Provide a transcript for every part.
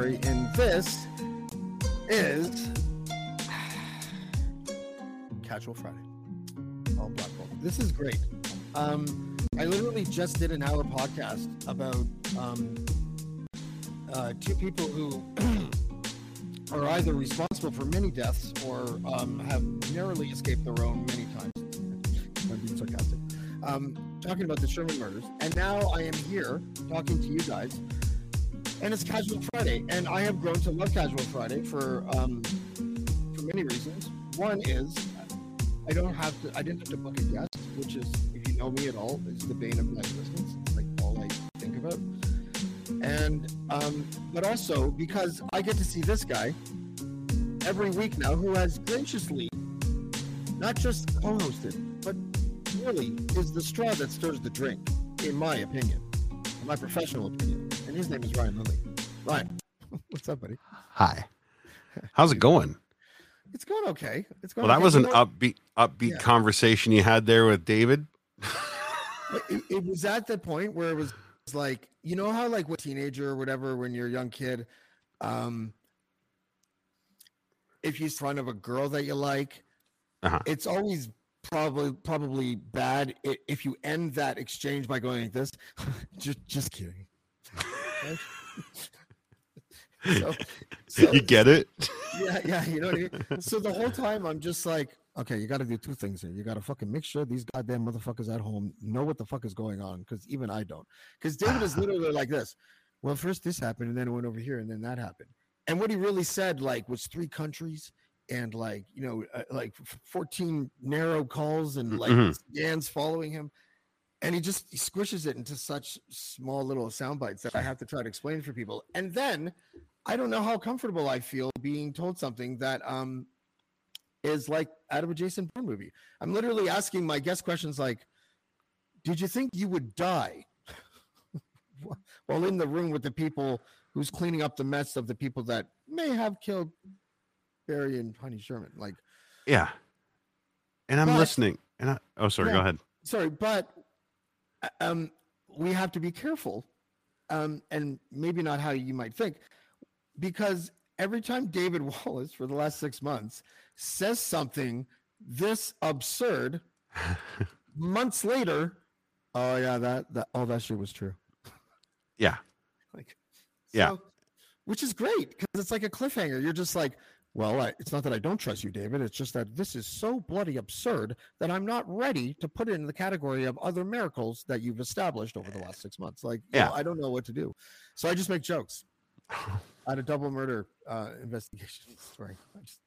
Fury, and this is Casual Friday. All Black Hole. This is great. Um, I literally just did an hour podcast about um, uh, two people who are either responsible for many deaths or um, have narrowly escaped their own many times. I'm being sarcastic. Um, talking about the Sherman murders, and now I am here talking to you guys and it's Casual Friday, and I have grown to love Casual Friday for um, for many reasons. One is I don't have to, I didn't have to book a guest, which is, if you know me at all, is the bane of my existence. It's like all I think about. And um, but also because I get to see this guy every week now, who has graciously not just co-hosted, but really is the straw that stirs the drink, in my opinion, in my professional opinion. And his name is Ryan Lindley. Ryan, what's up, buddy? Hi. How's it going? It's going okay. It's going. Well, that okay. was an upbeat upbeat Yeah. conversation you had there with David. It, it was at the point where it was like, you know how like with teenager or whatever, when you're a young kid, um, if you're in front of a girl that you like, Uh-huh. it's always probably probably bad if you end that exchange by going like this. just just kidding. So, so you get it? yeah, yeah, you know what I mean. So the whole time I'm just like, okay, you got to do two things here. You got to fucking make sure these goddamn motherfuckers at home know what the fuck is going on, because even I don't. Because David is literally like this. Well, first this happened, and then it went over here, and then that happened. And what he really said, like, was three countries and like you know, uh, like 14 narrow calls and like Mhm. scans following him. And he just he squishes it into such small little sound bites that I have to try to explain for people. And then I don't know how comfortable I feel being told something that um is like out of a Jason Bourne movie. I'm literally asking my guest questions like, "Did you think you would die?" While in the room with the people who's cleaning up the mess of the people that may have killed Barry and Honey Sherman. Like, Yeah. And I'm But- listening. And I, oh, sorry. Go ahead. sorry, but um, we have to be careful, um, and maybe not how you might think, because every time David Wallace for the last six months says something this absurd, months later, oh yeah, that that all that shit was true. Yeah. Like, Yeah. so- which is great because it's like a cliffhanger. You're just like, well, I, it's not that I don't trust you, David. It's just that this is so bloody absurd that I'm not ready to put it in the category of other miracles that you've established over the last six months. Like, you know, I don't know what to do, so I just make jokes. I had a double murder uh, investigation story. I just,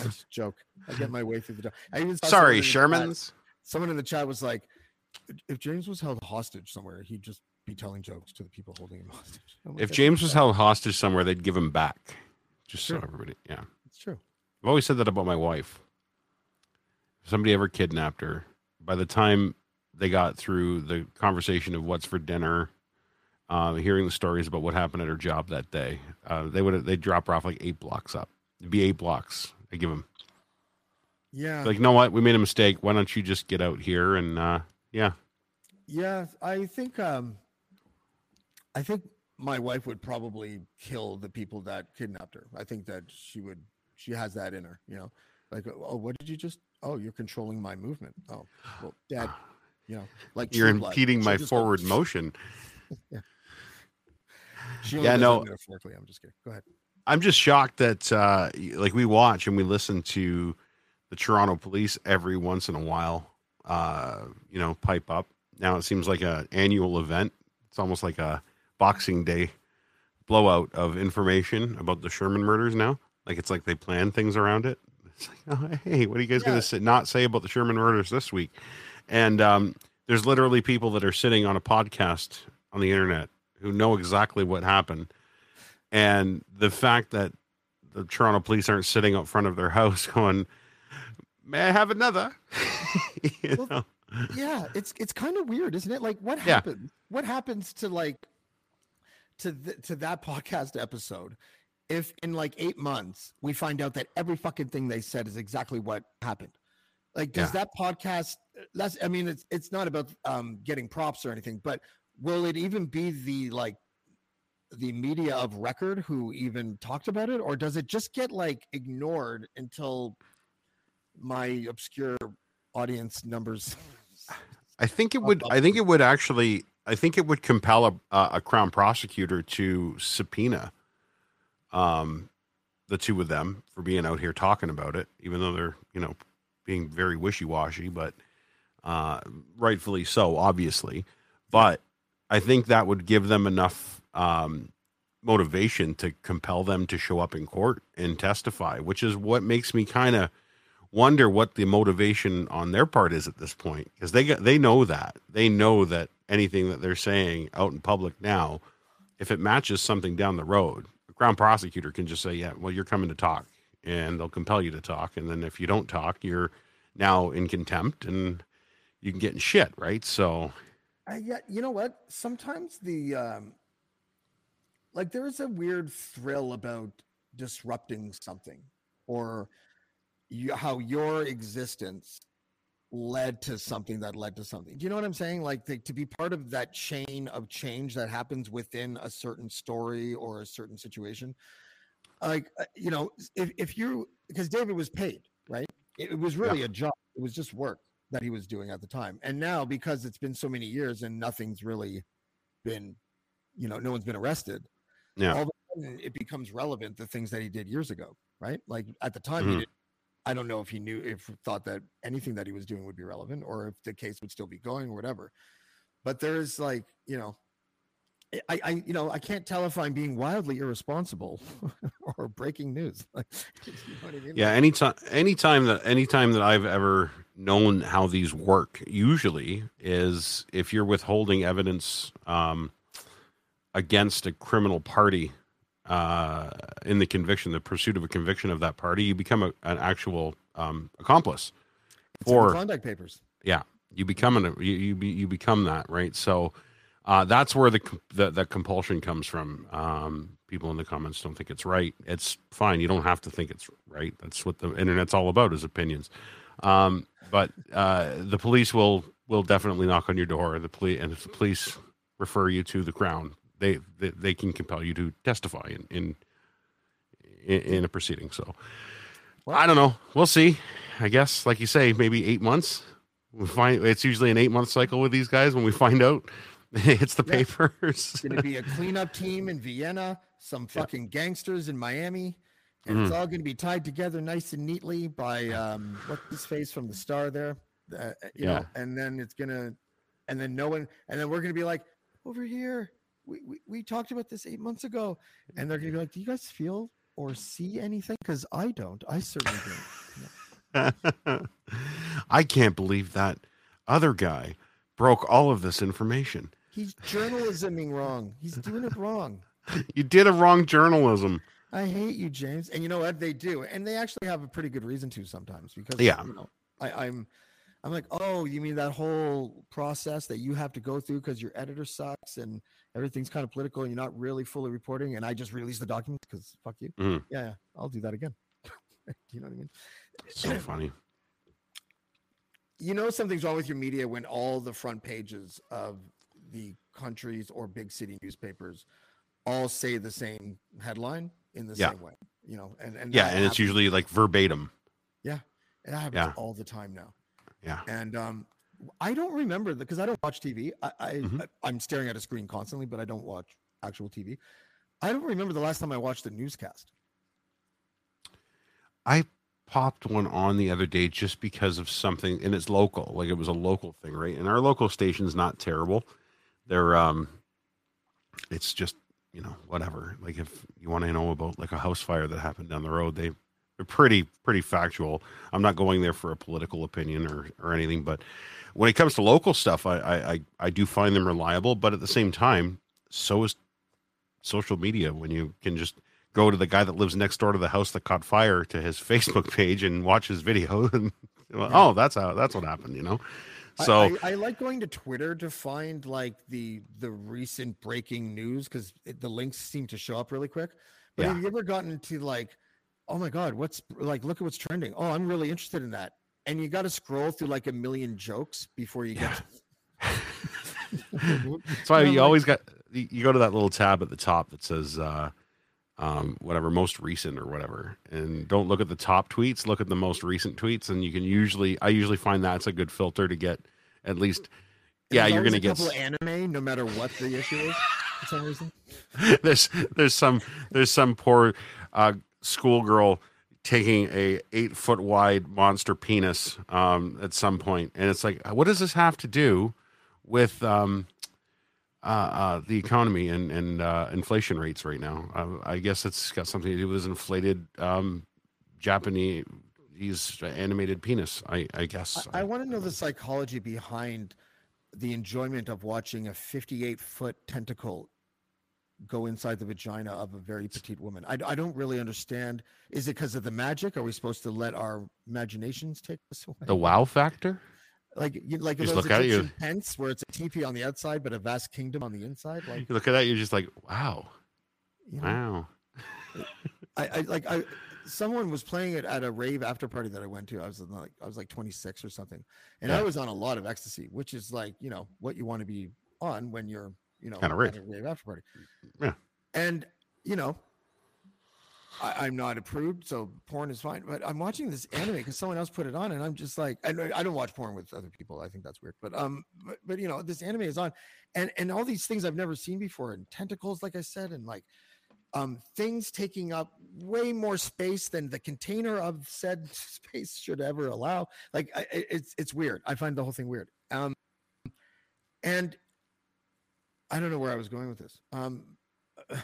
I just joke. I get my way through the. joke. I even Sorry, the chat- Sherman's. Someone in the chat was like, "If James was held hostage somewhere, he'd just be telling jokes to the people holding him hostage." Like, If James was held hostage somewhere, they'd give him back. Just so everybody. Yeah. It's true. I've always said that about my wife. If somebody ever kidnapped her, by the time they got through the conversation of what's for dinner, uh, hearing the stories about what happened at her job that day, uh, they would they drop her off like eight blocks up. It'd be eight blocks. I give them Yeah. like, you know what? We made a mistake. Why don't you just get out here and uh, yeah, Yeah, I think um I think my wife would probably kill the people that kidnapped her. I think that she would she has that in her, you know. Like oh what did you just oh you're controlling my movement. Oh well dad you know like you're impeding my forward motion. She only Yeah, does no. metaphorically. I'm just kidding. Go ahead. I'm just shocked that uh, like we watch and we listen to the Toronto police every once in a while, uh, you know, pipe up. Now it seems like a annual event. It's almost like a Boxing Day blowout of information about the Sherman murders. Now, like it's like they plan things around it. It's like, oh, hey, what are you guys Yeah. going to not say about the Sherman murders this week? And um, there's literally people that are sitting on a podcast on the internet who know exactly what happened, and the fact that the Toronto police aren't sitting out front of their house going, "May I have another?" you Well, yeah, it's it's kind of weird, isn't it? Like, what Yeah. happens? What happens to like to th- to that podcast episode if in like eight months we find out that every fucking thing they said is exactly what happened? Like, does that podcast? That's I mean, it's it's not about um getting props or anything, but will it even be the like the media of record who even talked about it, or does it just get like ignored until my obscure audience numbers? I think it would. I think it would actually. I think it would compel a a crown prosecutor to subpoena, um, the two of them for being out here talking about it, even though they're you know being very wishy washy, but uh, rightfully so, obviously. But I think that would give them enough um, motivation to compel them to show up in court and testify, which is what makes me kind of wonder what the motivation on their part is at this point because they they know that they know that anything that they're saying out in public now if it matches something down the road crown prosecutor can just say yeah well you're coming to talk and they'll compel you to talk and then if you don't talk you're now in contempt and you can get in shit right so Uh, yeah, you know what? Sometimes the um, like there is a weird thrill about disrupting something, or you, how your existence led to something that led to something. Do you know what I'm saying? Like the, to be part of that chain of change that happens within a certain story or a certain situation. Like uh, you know, if if you because David was paid, right? It, it was really a job. It was just work that he was doing at the time. And now because it's been so many years and nothing's really been, you know, no one's been arrested. Yeah. All of a sudden it becomes relevant the things that he did years ago, right? Like at the time he Mhm. did I don't know if he knew if thought that anything that he was doing would be relevant or if the case would still be going or whatever. But there's like, you know, I, I you know, I can't tell if I'm being wildly irresponsible or breaking news. You know I mean? Yeah, anytime anytime that anytime that I've ever known how these work, usually is if you're withholding evidence um, against a criminal party uh, in the conviction, the pursuit of a conviction of that party, you become a, an actual um, accomplice. It's for- Klondike papers. Yeah, you become an you you, be, you become that right. So uh, that's where the, the the compulsion comes from. Um, people in the comments don't think it's right. It's fine. You don't have to think it's right. That's what the internet's all about is opinions. Um, but uh, the police will will definitely knock on your door. The police and if the police refer you to the crown, they they, they can compel you to testify in in in, in a proceeding. So I don't know. We'll see. I guess, like you say, maybe eight months. We find it's usually an eight month cycle with these guys when we find out it's the Yeah. papers. It's going to be a cleanup team in Vienna, some fucking gangsters in Miami, and it's all going to be tied together nice and neatly by um, what's his face from the star there, uh, you know. Yeah. And then it's gonna, and then no one, and then we're going to be like, over here, we, we we talked about this eight months ago, and they're going to be like, do you guys feel or see anything? Because I don't. I certainly don't. I can't believe that other guy broke all of this information. He's journalisming wrong. He's doing it wrong. You did a wrong journalism. I hate you, James. And you know what? They do, and they actually have a pretty good reason to sometimes because Yeah. you know, I, I'm I'm like, oh, you mean that whole process that you have to go through because your editor sucks and everything's kind of political and you're not really fully reporting, and I just release the documents because fuck you. Mhm. Yeah, yeah, I'll do that again. you know what I mean? So funny. you know something's wrong with your media when all the front pages of the countries or big city newspapers all say the same headline in the Yeah. same way. You know, and and Yeah, and it's usually like verbatim. Yeah. It happens Yeah. all the time now. Yeah. And um, I don't remember because I don't watch TV. I, I, am staring at a screen constantly, but I don't watch actual TV. I don't remember the last time I watched a newscast. I popped one on the other day just because of something, and it's local. Like it was a local thing, right? And our local station's not terrible. They're um, it's just you know whatever. Like if you want to know about like a house fire that happened down the road, they they're pretty pretty factual. I'm not going there for a political opinion or or anything, but when it comes to local stuff, I, I I I do find them reliable, but at the same time, so is social media when you can just go to the guy that lives next door to the house that caught fire to his Facebook page and watch his video and oh that's how that's what happened you know I- so I, I, like going to Twitter to find like the the recent breaking news because the links seem to show up really quick. But Yeah. have you ever gotten to like, oh my god, what's like? Look at what's trending. Oh, I'm really interested in that. And you got to scroll through like a million jokes before you get. To... that's why and I'm you like- always got you you go to that little tab at the top that says uh um whatever most recent or whatever and don't look at the top tweets look at the most recent tweets and you can usually i usually find that's a good filter to get at least yeah you're gonna a get couple anime, no matter what the issue is. For some reason, there's there's some there's some poor uh, schoolgirl taking a eight foot wide monster penis um, at some point, and it's like, what does this have to do with um, uh, uh, the economy and and uh, inflation rates right now? Uh, I guess it's got something to do with inflated um, Japanese animated penis. I I guess. I, I want to know the psychology behind the enjoyment of watching a 58 foot tentacle go inside the vagina of a very petite woman. I, I don't really understand. Is it because of the magic? Are we supposed to let our imaginations take us away? the wow factor. like you, like Just those look at you. Tents where it's a teepee on the outside but a vast kingdom on the inside. Like You look at that, you're just like, wow, you know, wow. I, I like I someone was playing it at a rave after party that I went to. I was like I was like 26 or something. And I was on a lot of ecstasy, which is like, you know, what you want to be on when you're, you know, Kinda at rave. a rave after party. Yeah. And, you know, I, I'm not approved, so porn is fine. But I'm watching this anime because someone else put it on, and I'm just like, I, don't- I don't watch porn with other people. I think that's weird. But um, but, but you know, this anime is on, and and all these things I've never seen before, and tentacles, like I said, and like um things taking up way more space than the container of said space should ever allow. Like I- it's it's weird. I find the whole thing weird. Um, and I don't know where I was going with this. Um.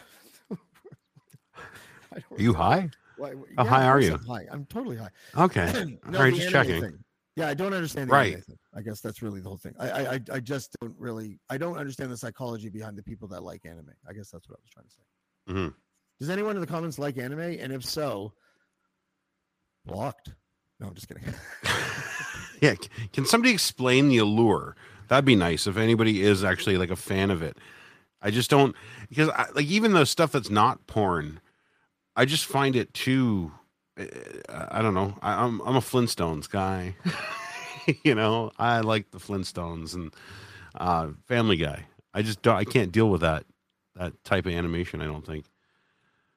Are you high? Why- How high are you? I'm high. I'm totally high. Okay. No, All right, just checking. thing. Yeah, I don't understand the Right. I guess that's really the whole thing. I, I I- just don't really I don't understand the psychology behind the people that like anime. I guess that's what I was trying to say. Mhm. Does anyone in the comments like anime? And if so, blocked. No, I'm just kidding. yeah. Can somebody explain the allure? That'd be nice if anybody is actually like a fan of it. I just don't because I, like even the stuff that's not porn, I just find it too. uh, I don't know. I, I'm I'm a Flintstones guy. you know, I like the Flintstones and uh, Family Guy. I just don't. I can't deal with that that type of animation. I don't think.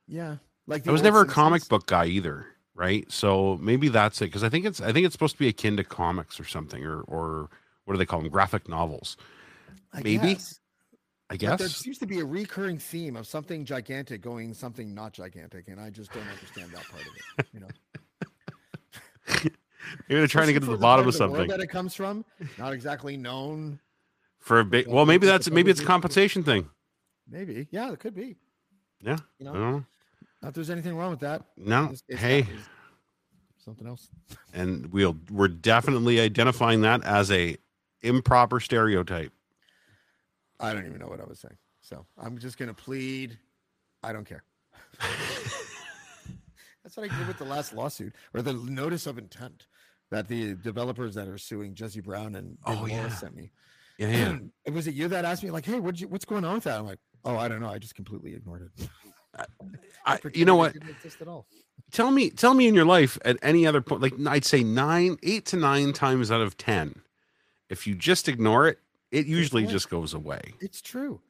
yeah, like I was never a comic book guy either, right? So maybe that's it because I think it's I think it's supposed to be akin to comics or something or or what do they call them? Graphic novels. I maybe, guess. I But there seems to be a recurring theme of something gigantic going something not gigantic, and I just don't understand that part of it. You know, Maybe they're trying to get to the bottom of something that it comes from. Not exactly known. for a big. Well, maybe that's maybe it's a compensation thing. Maybe, yeah, it could be. Yeah, You I know, don't know. not if there's anything wrong with that. No, It's- it's hey, not- something else. and we'll we're definitely identifying that as a improper stereotype. I don't even know what I was saying. So I'm just gonna plead. I don't care. That's what I did with the last lawsuit or the notice of intent that the developers that are suing Jesse Brown and Oh, David yeah. sent me. Yeah, yeah. It was it you that asked me like, "Hey, what you, what's going on with that?" I'm like, "Oh, I don't know. I just completely ignored it." I, you know what? didn't at all. tell me tell me in your life at any other point like i'd say nine eight to nine times out of ten if you just ignore it it usually just goes away It's true.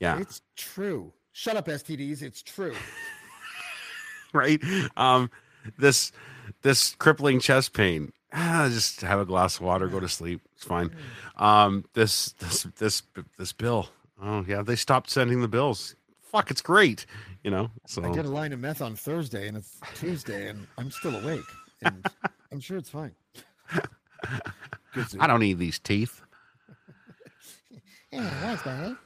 yeah It's true. Shut up, STDs. It's true. right um this this crippling chest pain ah, just have a glass of water go to sleep it's fine um this this this this bill oh yeah they stopped sending the bills fuck it's great you know so I get a line of meth on Thursday and it's Tuesday and I'm still awake. And I'm sure it's fine. Good i don't need these teeth Yeah, that's bad.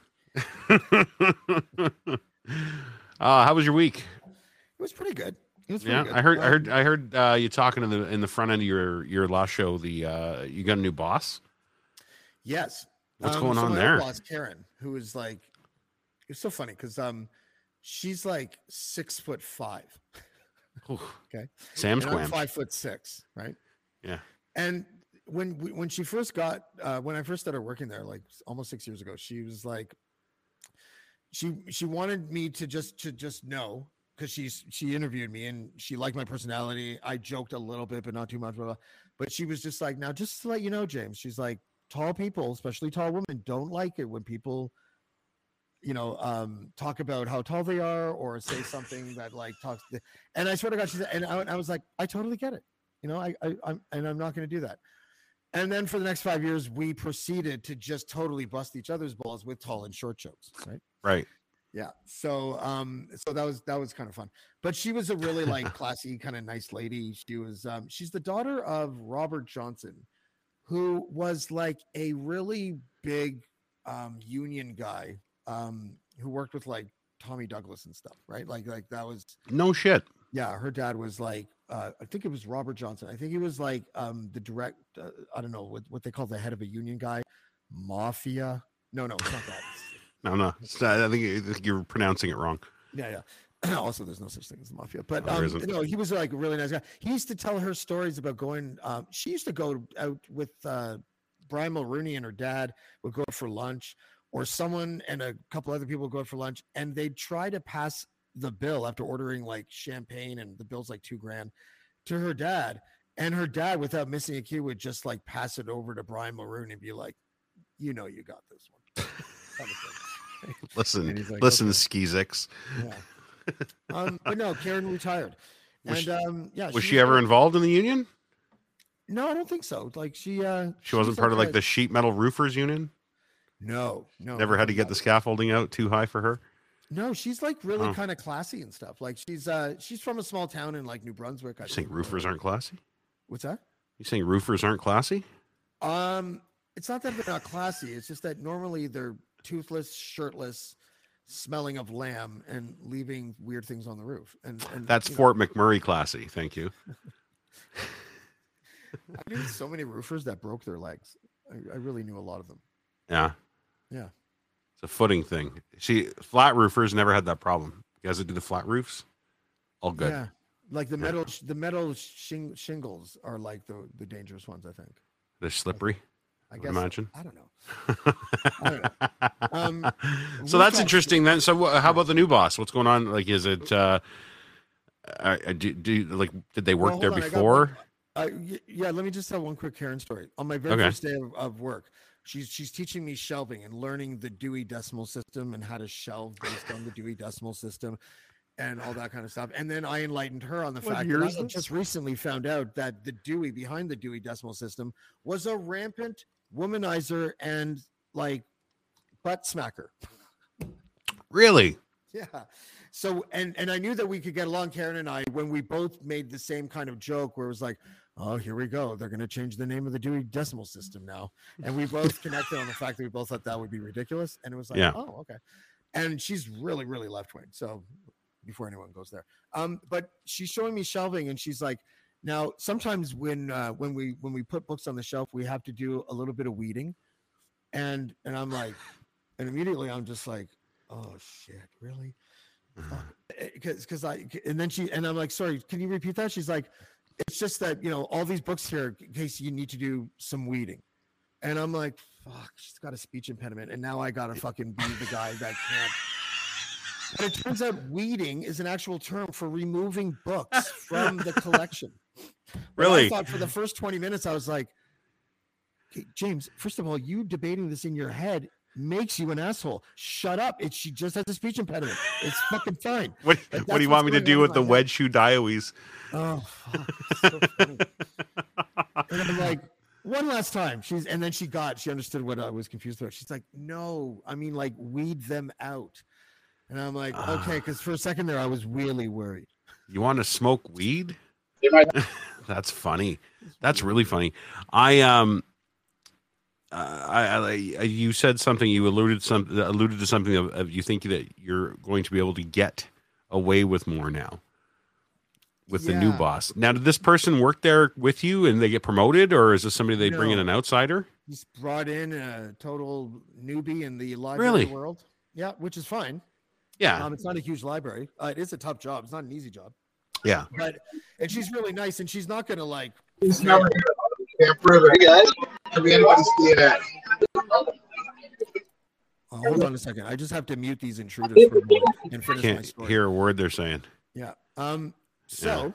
uh how was your week It was pretty good. It was pretty Yeah, good. I heard. I heard. I heard uh, you talking in the in the front end of your your last show. The uh, you got a new boss. Yes. What's Um, going so on my there? old boss Karen, who is like, it's so funny because um, she's like six foot five, Okay. Sam's and five foot six, right? Yeah. And when we, when she first got uh, when I first started working there, like almost six years ago, she was like, she she wanted me to just to just know because she's she interviewed me and she liked my personality. I joked a little bit, but not too much. Blah, blah. But she was just like, now just to let you know, James, she's like, tall people, especially tall women, don't like it when people, you know, um, talk about how tall they are or say something that like talks. To, and I swear to God, she said, and I, I was like, I totally get it. You know, I, I I'm and I'm not going to do that. And then for the next five years, we proceeded to just totally bust each other's balls with tall and short jokes, right? Right. Yeah. So um so that was that was kind of fun. But she was a really like classy, kind of nice lady. She was um she's the daughter of Robert Johnson, who was like a really big um union guy um who worked with like Tommy Douglas and stuff, right? Like like that was No shit. yeah, her dad was like uh I think it was Robert Johnson. I think he was like um the direct uh, I don't know what what they call the head of a union guy, mafia. No, no, it's not that. no, no, not, I think you're pronouncing it wrong. Yeah, yeah. also, there's no such thing as the mafia, but No, um, no, he was like a really nice guy. He used to tell her stories about going. Um, she used to go out with uh, Brian Mulroney and her dad would go out for lunch, or someone and a couple other people would go for lunch, and they'd try to pass the bill after ordering like champagne, and the bill's like two grand to her dad, and her dad, without missing a cue, would just like pass it over to Brian Mulroney and be like, "You know, you got this one." kind of thing. Listen, like, listen, "Okay." Skeezix. Yeah. um, but no, Karen retired. Was and she- um, yeah, Was was she ever involved in the union? No, I don't think so. Like she, uh, She wasn't was part of like the sheet metal roofers union. No, no, Never had to get the scaffolding out too high for her. No, she's like really Oh. kind of classy and stuff. Like she's uh, she's from a small town in like New Brunswick. I You saying think. roofers aren't classy? What's that? You saying roofers aren't classy? Um, it's not that they're not classy. It's just that normally they're toothless, shirtless, smelling of lamb, and leaving weird things on the roof. And, and That's you know, Fort McMurray classy. Thank you. I knew so many roofers that broke their legs. I, I really knew a lot of them. Yeah. Yeah. It's a footing thing. See, flat roofers never had that problem. You guys that do the flat roofs, all good. Yeah, like the Yeah. metal, sh- the metal shing- shingles are like the the dangerous ones. I think. They're slippery. I would guess. imagine. I don't know. I don't know. Um, so that's interesting then. So how about the new boss? What's going on? Like, is it, uh, uh, do, do like, did they work Well, there on, I got before? Uh, yeah, let me just tell one quick Karen story. On my very Okay. first day of, of work, she's she's teaching me shelving and learning the Dewey Decimal System and how to shelve based on the Dewey Decimal System and all that kind of stuff. And then I enlightened her on the What fact that I this? just recently found out that the Dewey behind the Dewey Decimal System was a rampant womanizer and like butt smacker. Really? Yeah. So and and I knew that we could get along, Karen and I, when we both made the same kind of joke where it was like, oh, here we go. They're gonna change the name of the Dewey Decimal System now. And we both connected on the fact that we both thought that would be ridiculous. And it was like, Yeah. oh, okay. And she's really, really left wing. So before anyone goes there. Um, but she's showing me shelving and she's like, now sometimes when uh when we when we put books on the shelf, we have to do a little bit of weeding. And and I'm like, and immediately I'm just like, oh shit, really? because because I and then she and I'm like, sorry, can you repeat that? She's like, it's just that you know all these books here in case you need to do some weeding, and I'm like, fuck, she's got a speech impediment, and now I gotta fucking be the guy that can't. But it turns out weeding is an actual term for removing books from the collection. Really? I thought for the first 20 minutes, I was like, "Okay, James, first of all, you debating this in your head makes you an asshole. Shut up. It's she just has a speech impediment. It's fucking fine. What, But what do you want me to do with the head. wedge shoe dioes? Oh, fuck. it's so funny. and I'm like, one last time. She's and then she got she understood what I was confused about. She's like, no, I mean like weed them out. And I'm like, Ah. okay, because for a second there I was really worried. You want to smoke weed? That's funny. That's really funny. I um, uh, I, I you said something. You alluded some alluded to something of, of you think that you're going to be able to get away with more now. with the new boss. Now, did this person work there with you and they get promoted, or is this somebody they bring in an outsider? He's brought in a total newbie in the library Really? world. Yeah, which is fine. Yeah, Um, it's not a huge library. Uh, it is a tough job. It's not an easy job. yeah. But and she's really nice, and she's not gonna like. He's never here. Camp River. Hey guys. Have anybody see it? Oh, hold on a second. I just have to mute these intruders for a moment and finish my Can't story. hear a word they're saying. Yeah. Um. So,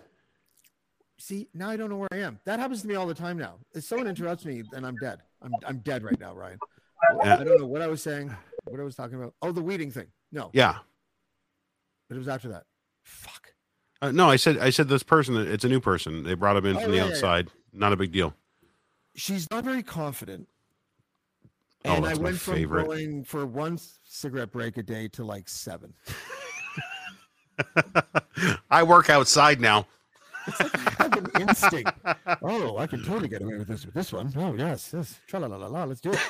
see, now I don't know where I am. That happens to me all the time now. If someone interrupts me, then I'm dead. I'm I'm dead right now, Ryan. Yeah. I don't know what I was saying. What I was talking about. Oh, the weeding thing. No, Yeah. but it was after that. Fuck. Uh, no, I said I said this person. It's a new person. They brought him in Oh, from the yeah, yeah, yeah. outside. Not a big deal. She's not very confident. Oh, And I went from favorite. going for one cigarette break a day to like seven. I work outside now. I have an instinct. Oh, I can totally get away with this with this one. Oh yes, yes. Tra la la la. Let's do it.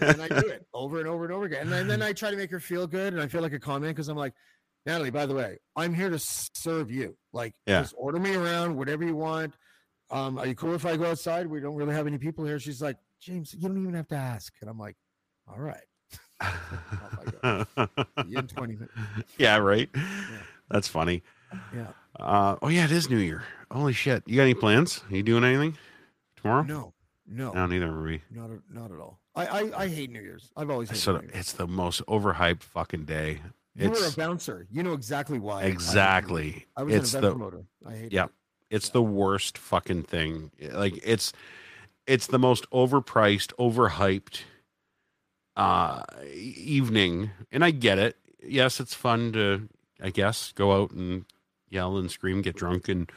and I do it over and over and over again. And then, then I try to make her feel good, and I feel like a comment because I'm like, Natalie. By the way, I'm here to serve you. Like, Yeah. just order me around, whatever you want. Um, are you cool if I go outside? We don't really have any people here. She's like, James, you don't even have to ask. And I'm like, all right. Oh in 20 minutes. yeah, right. That's funny. Yeah. Uh, oh yeah, it is New Year. Holy shit! You got any plans? Are you doing anything tomorrow? No, no, No, neither are we. not at- not at all. I I, I hate New Year's. I've always hated So New Year's. it's the most overhyped fucking day. You were a bouncer. You know exactly why. I hated New Year's. exactly. I was It's an event the promoter. I hate Yeah. it. It's the worst fucking thing. Like it's it's the most overpriced, overhyped uh evening. And I get it. Yes, it's fun to I guess go out and yell and scream, get drunk and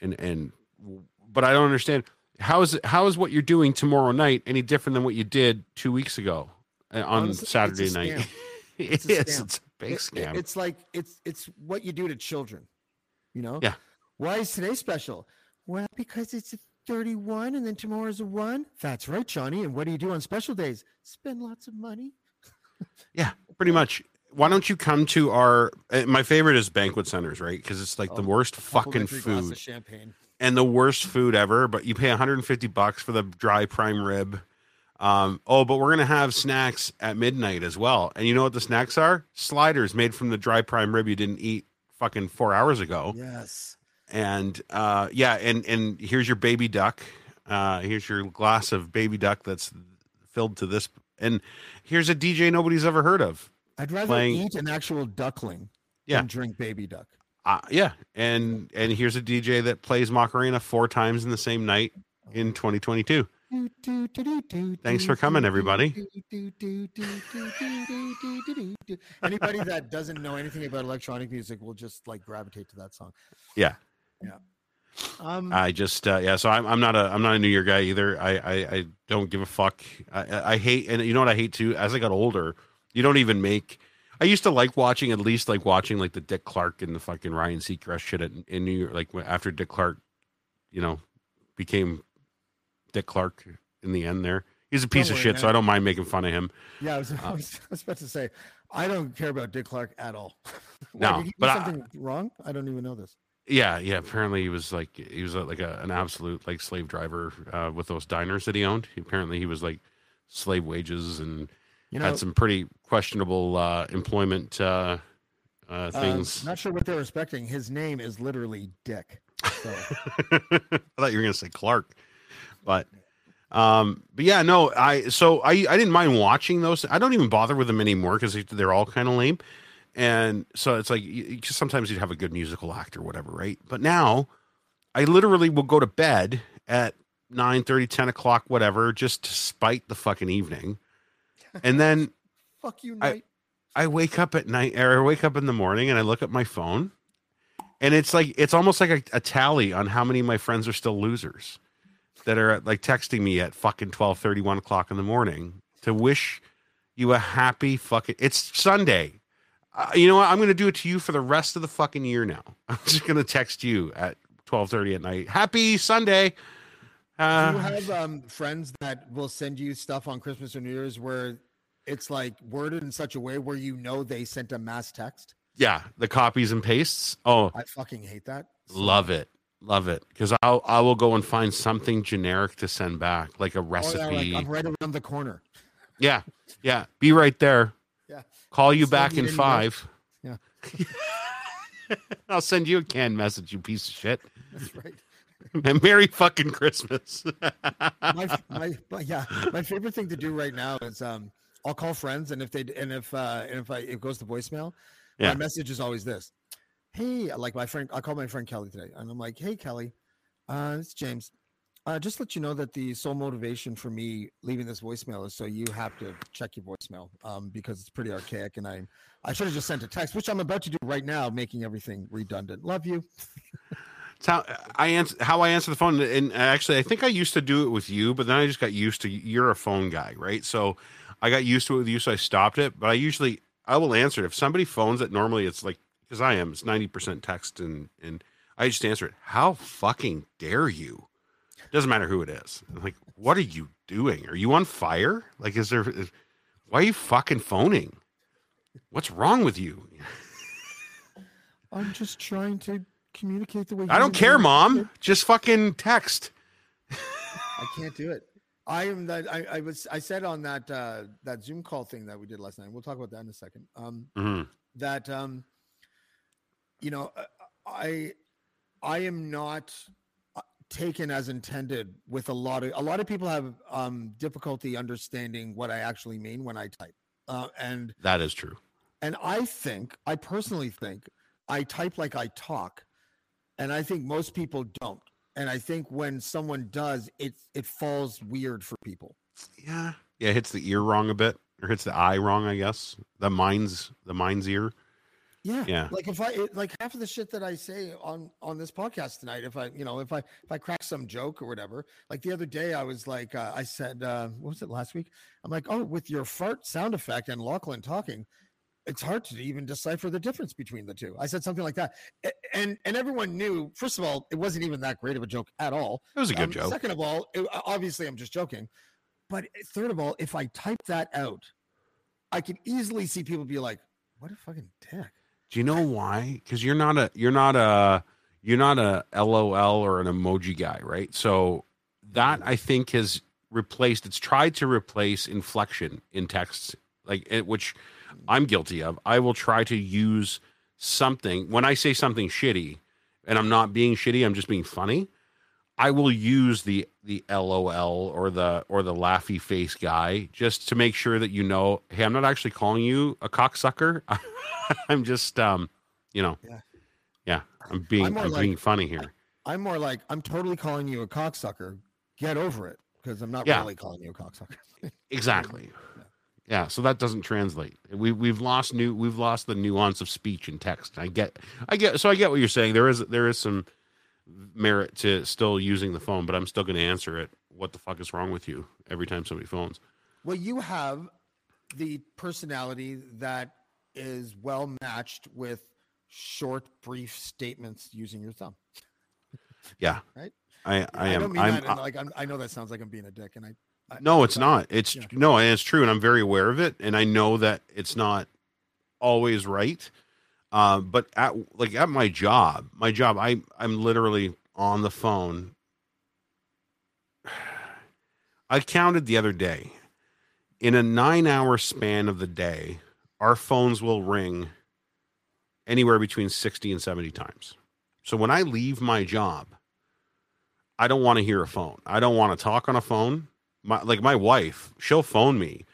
and and but I don't understand how is it how is what you're doing tomorrow night any different than what you did 2 weeks ago uh, on Honestly, Saturday night? scam. it It's a scam. It's a big It- it- scam. it's like it's it's what you do to children. You know? Yeah. Why is today special? Well, because it's a 31 and then tomorrow's a 1. That's right, Johnny. And what do you do on special days? Spend lots of money. Yeah, pretty much. Why don't you come to our? uh, My favorite is banquet centers, right? Because it's like the Oh, worst fucking Complimentary glass food of champagne. and the worst food ever. But you pay 150 bucks for the dry prime rib. Um, oh, but we're gonna have snacks at midnight as well. And you know what the snacks are? Sliders made from the dry prime rib you didn't eat fucking four hours ago. Yes. And uh, yeah, and and here's your baby duck. Uh, here's your glass of baby duck that's filled to this. And here's a DJ nobody's ever heard of. I'd rather Playing- eat an actual duckling Yeah. than drink baby duck. Uh, yeah, and and here's a DJ that plays Macarena four times in the same night in 2022. Thanks for coming, everybody. Anybody that doesn't know anything about electronic music will just like gravitate to that song. Yeah. Yeah. Um, I just uh, yeah, so I'm I'm not a I'm not a New Year guy either. I I, I don't give a fuck. I, I I hate and you know what I hate too. As I got older, you don't even make. I used to like watching at least like watching like the Dick Clark and the fucking Ryan Seacrest shit at, in New York. Like after Dick Clark, you know, became Dick Clark in the end. There, he's a piece Don't of worry, shit. So. I don't mind making fun of him. yeah, I was, uh, I, was, I was about to say, I don't care about Dick Clark at all. No, did he do but I- something wrong? I don't even know this. Yeah, yeah. Apparently, he was like he was uh, like a, an absolute like slave driver uh, with those diners that he owned. Apparently, he was like slave wages and You know, had some pretty questionable uh, employment uh, uh, uh, things. not sure what they're expecting. His name is literally Dick. So I thought you were gonna say Clark, but um, but yeah, no. I so I I didn't mind watching those. I don't even bother with them anymore because they're all kind of lame. And so it's like you, sometimes you'd have a good musical act or whatever, right? But now I literally will go to bed at 9 30 10 o'clock, whatever, just to spite the fucking evening. And then fuck you, I- I wake up at night or I wake up in the morning and I look at my phone and it's like it's almost like a, a tally on how many of my friends are still losers that are like texting me at fucking 12 31 o'clock in the morning to wish you a happy fucking it's Sunday. Uh, you know what? I'm going to do it to you for the rest of the fucking year now. I'm just going to text you at 12:30 at night. Happy Sunday. Do you Uh, have um, friends that will send you stuff on Christmas or New Year's where it's like worded in such a way where you know they sent a mass text? yeah, the copies and pastes. Oh, I fucking hate that. Love it. Love it. Because I'll I will go and find something generic to send back, like a Oh, yeah, recipe. like, I'm right around the corner. yeah. Yeah. Be right there. Yeah. Call you back in five. Yeah. I'll send you a canned message, you piece of shit. That's right. And Merry fucking Christmas. my, my, my yeah my favorite thing to do right now is um i'll call friends and if they and if uh and if i it goes to voicemail Yeah. my message is always this hey like my friend i call my friend kelly today and i'm like hey kelly uh it's james uh just let you know that the sole motivation for me leaving this voicemail is so you have to check your voicemail um because it's pretty archaic and i i should have just sent a text which i'm about to do right now making everything redundant love you It's how I answer how I answer the phone, and actually, I think I used to do it with you, but then I just got used to. You're a phone guy, right? So I got used to it with you, so I stopped it. But I usually I will answer it if somebody phones it. Normally, it's like because I am, it's ninety percent text, and and I just answer it. How fucking dare you? Doesn't matter who it is. I'm like, what are you doing? Are you on fire? Like, is there? Is, why are you fucking phoning? What's wrong with you? i'm just trying to communicate the way I don't care, are. mom. Just fucking text. I can't do it. I am that I, I was I said on that uh that Zoom call thing that we did last night. We'll talk about that in a second. Um Mhm. that um you know uh, I I am not taken as intended with a lot of a lot of people have um difficulty understanding what I actually mean when I type. Uh and That is true. and I think, I personally think, I type like I talk, and I think most people don't. And I think when someone does, it it falls weird for people. Yeah. Yeah, it hits the ear wrong a bit, or hits the eye wrong, I guess. The mind's the mind's ear. Yeah, Yeah. Like if I it, like half of the shit that I say on on this podcast tonight, if I you know if I if I crack some joke or whatever, like the other day I was like uh, I said uh, what was it last week? I'm like oh with your fart sound effect and Lachlan talking, it's hard to even decipher the difference between the two. I said something like that, and and everyone knew. First of all, it wasn't even that great of a joke at all. It was a good Um, joke. Second of all, it, obviously I'm just joking, but third of all, if I type that out, I could easily see people be like, "What a fucking dick." Do you know why? Because you're not a you're not a you're not a LOL or an emoji guy, right? So that I think has replaced. It's tried to replace inflection in texts, like it, which I'm guilty of. I will try to use something when I say something shitty, and I'm not being shitty. I'm just being funny. I will use the the LOL or the or the laughy face guy just to make sure that you know, hey, I'm not actually calling you a cocksucker. I'm just um, you know, Yeah. yeah, I'm being I'm I'm like- being funny here. I'm more like, I'm totally calling you a cocksucker. Get over it, because I'm not Yeah. really calling you a cocksucker. Exactly. Yeah, so that doesn't translate. We we've lost new we've lost the nuance of speech and text. I get I get so I get what you're saying. There is there is some merit to still using the phone, but I'm still going to answer it. What the fuck is wrong with you? Every time somebody phones. well, you have the personality that is well matched with short, brief statements using your thumb. Yeah. Right? I I am don't mean I'm that. in, like I'm, I know that sounds like I'm being a dick, and I. I No, it's not. It's no, and it's true, and I'm very aware of it, and I know that it's not always right. Uh, but at like at my job, my job, I I'm literally on the phone. I counted the other day. In a nine hour span of the day, our phones will ring anywhere between 60 and 70 times. So when I leave my job, I don't want to hear a phone. I don't want to talk on a phone my like my wife, she'll phone me,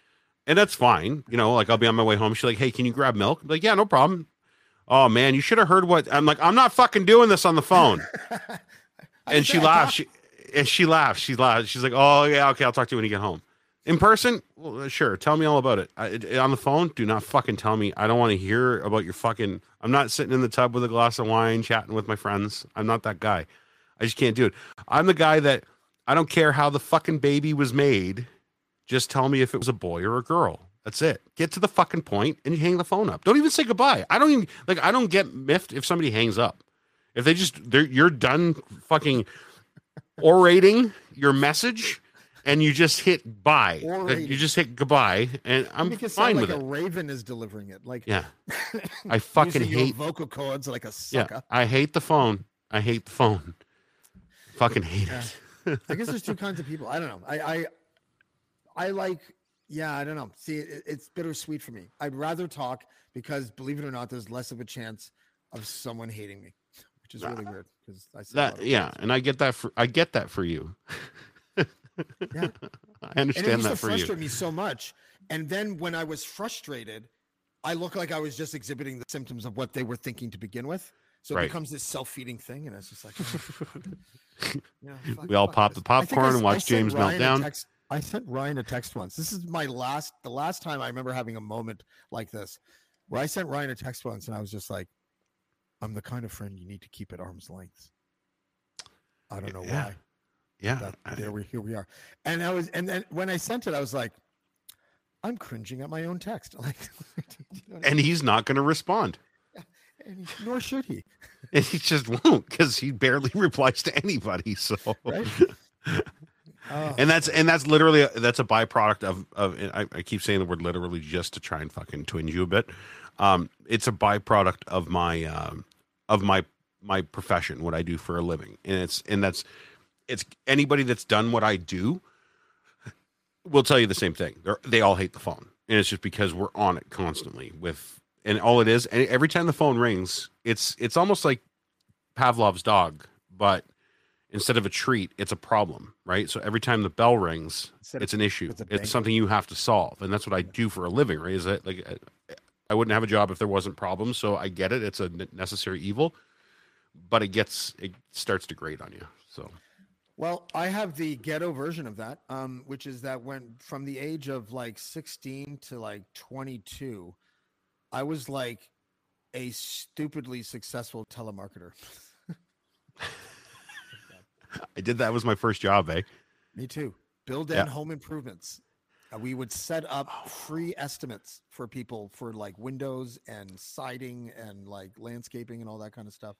and that's fine. You know, like I'll be on my way home. She's like, "Hey, can you grab milk?" I'm like, yeah, no problem. Oh man, you should have heard what I'm like. I'm not fucking doing this on the phone. And she laughs. She and she laughs. She laughs. She's like, "Oh yeah, okay, I'll talk to you when you get home." In person, well, uh, sure. Tell me all about it. I, it- On the phone, do not fucking tell me. I don't want to hear about your fucking. I'm not sitting in the tub with a glass of wine, chatting with my friends. I'm not that guy. I just can't do it. I'm the guy that I don't care how the fucking baby was made. Just tell me if it was a boy or a girl. That's it. Get to the fucking point and you hang the phone up. Don't even say goodbye. I don't even like. I don't get miffed if somebody hangs up. If they just they're you're done fucking orating your message and you just hit bye. Like, Orating. You just hit goodbye and I'm fine sound with like it. a raven is delivering it. Like Yeah. I fucking hate vocal cords like a sucker. yeah. I hate the phone. I hate the phone. Fucking hate Yeah. it. I guess there's two kinds of people. I don't know. I I, I like. Yeah, I don't know. See, it, it's bittersweet for me. I'd rather talk because, believe it or not, there's less of a chance of someone hating me, which is really weird. Because I say a lot That yeah, words. and I get that for I get that for you. Yeah. I understand and it used that to for you. frustrate me so much. And then when I was frustrated, I look like I was just exhibiting the symptoms of what they were thinking to begin with. So it Right. becomes this self-feeding thing, and it's just like, oh, We all pop the this. I I popcorn and watch James melt down. I sent Ryan a text once. This is my last, the last time I remember having a moment like this, where I sent Ryan a text once, and I was just like, "I'm the kind of friend you need to keep at arm's length." I don't know Yeah. why Yeah, that, there we here we are and i was and then when i sent it i was like i'm cringing at my own text like you know what I and he's not going to respond. mean? And he- nor should he And he just won't because he barely replies to anybody. So, right oh, and that's and that's literally that's a byproduct of of. I, I keep saying the word literally just to try and fucking twinge you a bit. Um, it's a byproduct of my um, of my my profession, what I do for a living, and it's and that's it's anybody that's done what I do will tell you the same thing. They're, they all hate the phone, and it's just because we're on it constantly with. And all it is, and every time the phone rings, it's it's almost like Pavlov's dog, but instead of a treat, it's a problem, right? So every time the bell rings, Instead of- it's an issue. it's It's something you have to solve, and that's what I do for a living, right? Is that like I- I wouldn't have a job if there wasn't problems. So I get it; it's a necessary evil, but it gets it starts to grate on you. So well i have the ghetto version of that um which is that when from the age of like 16 to like 22 i was like a stupidly successful telemarketer I did that was my first job, eh? Me too. Build Yeah. home improvements. Uh, we would set up free estimates for people for like windows and siding and like landscaping and all that kind of stuff.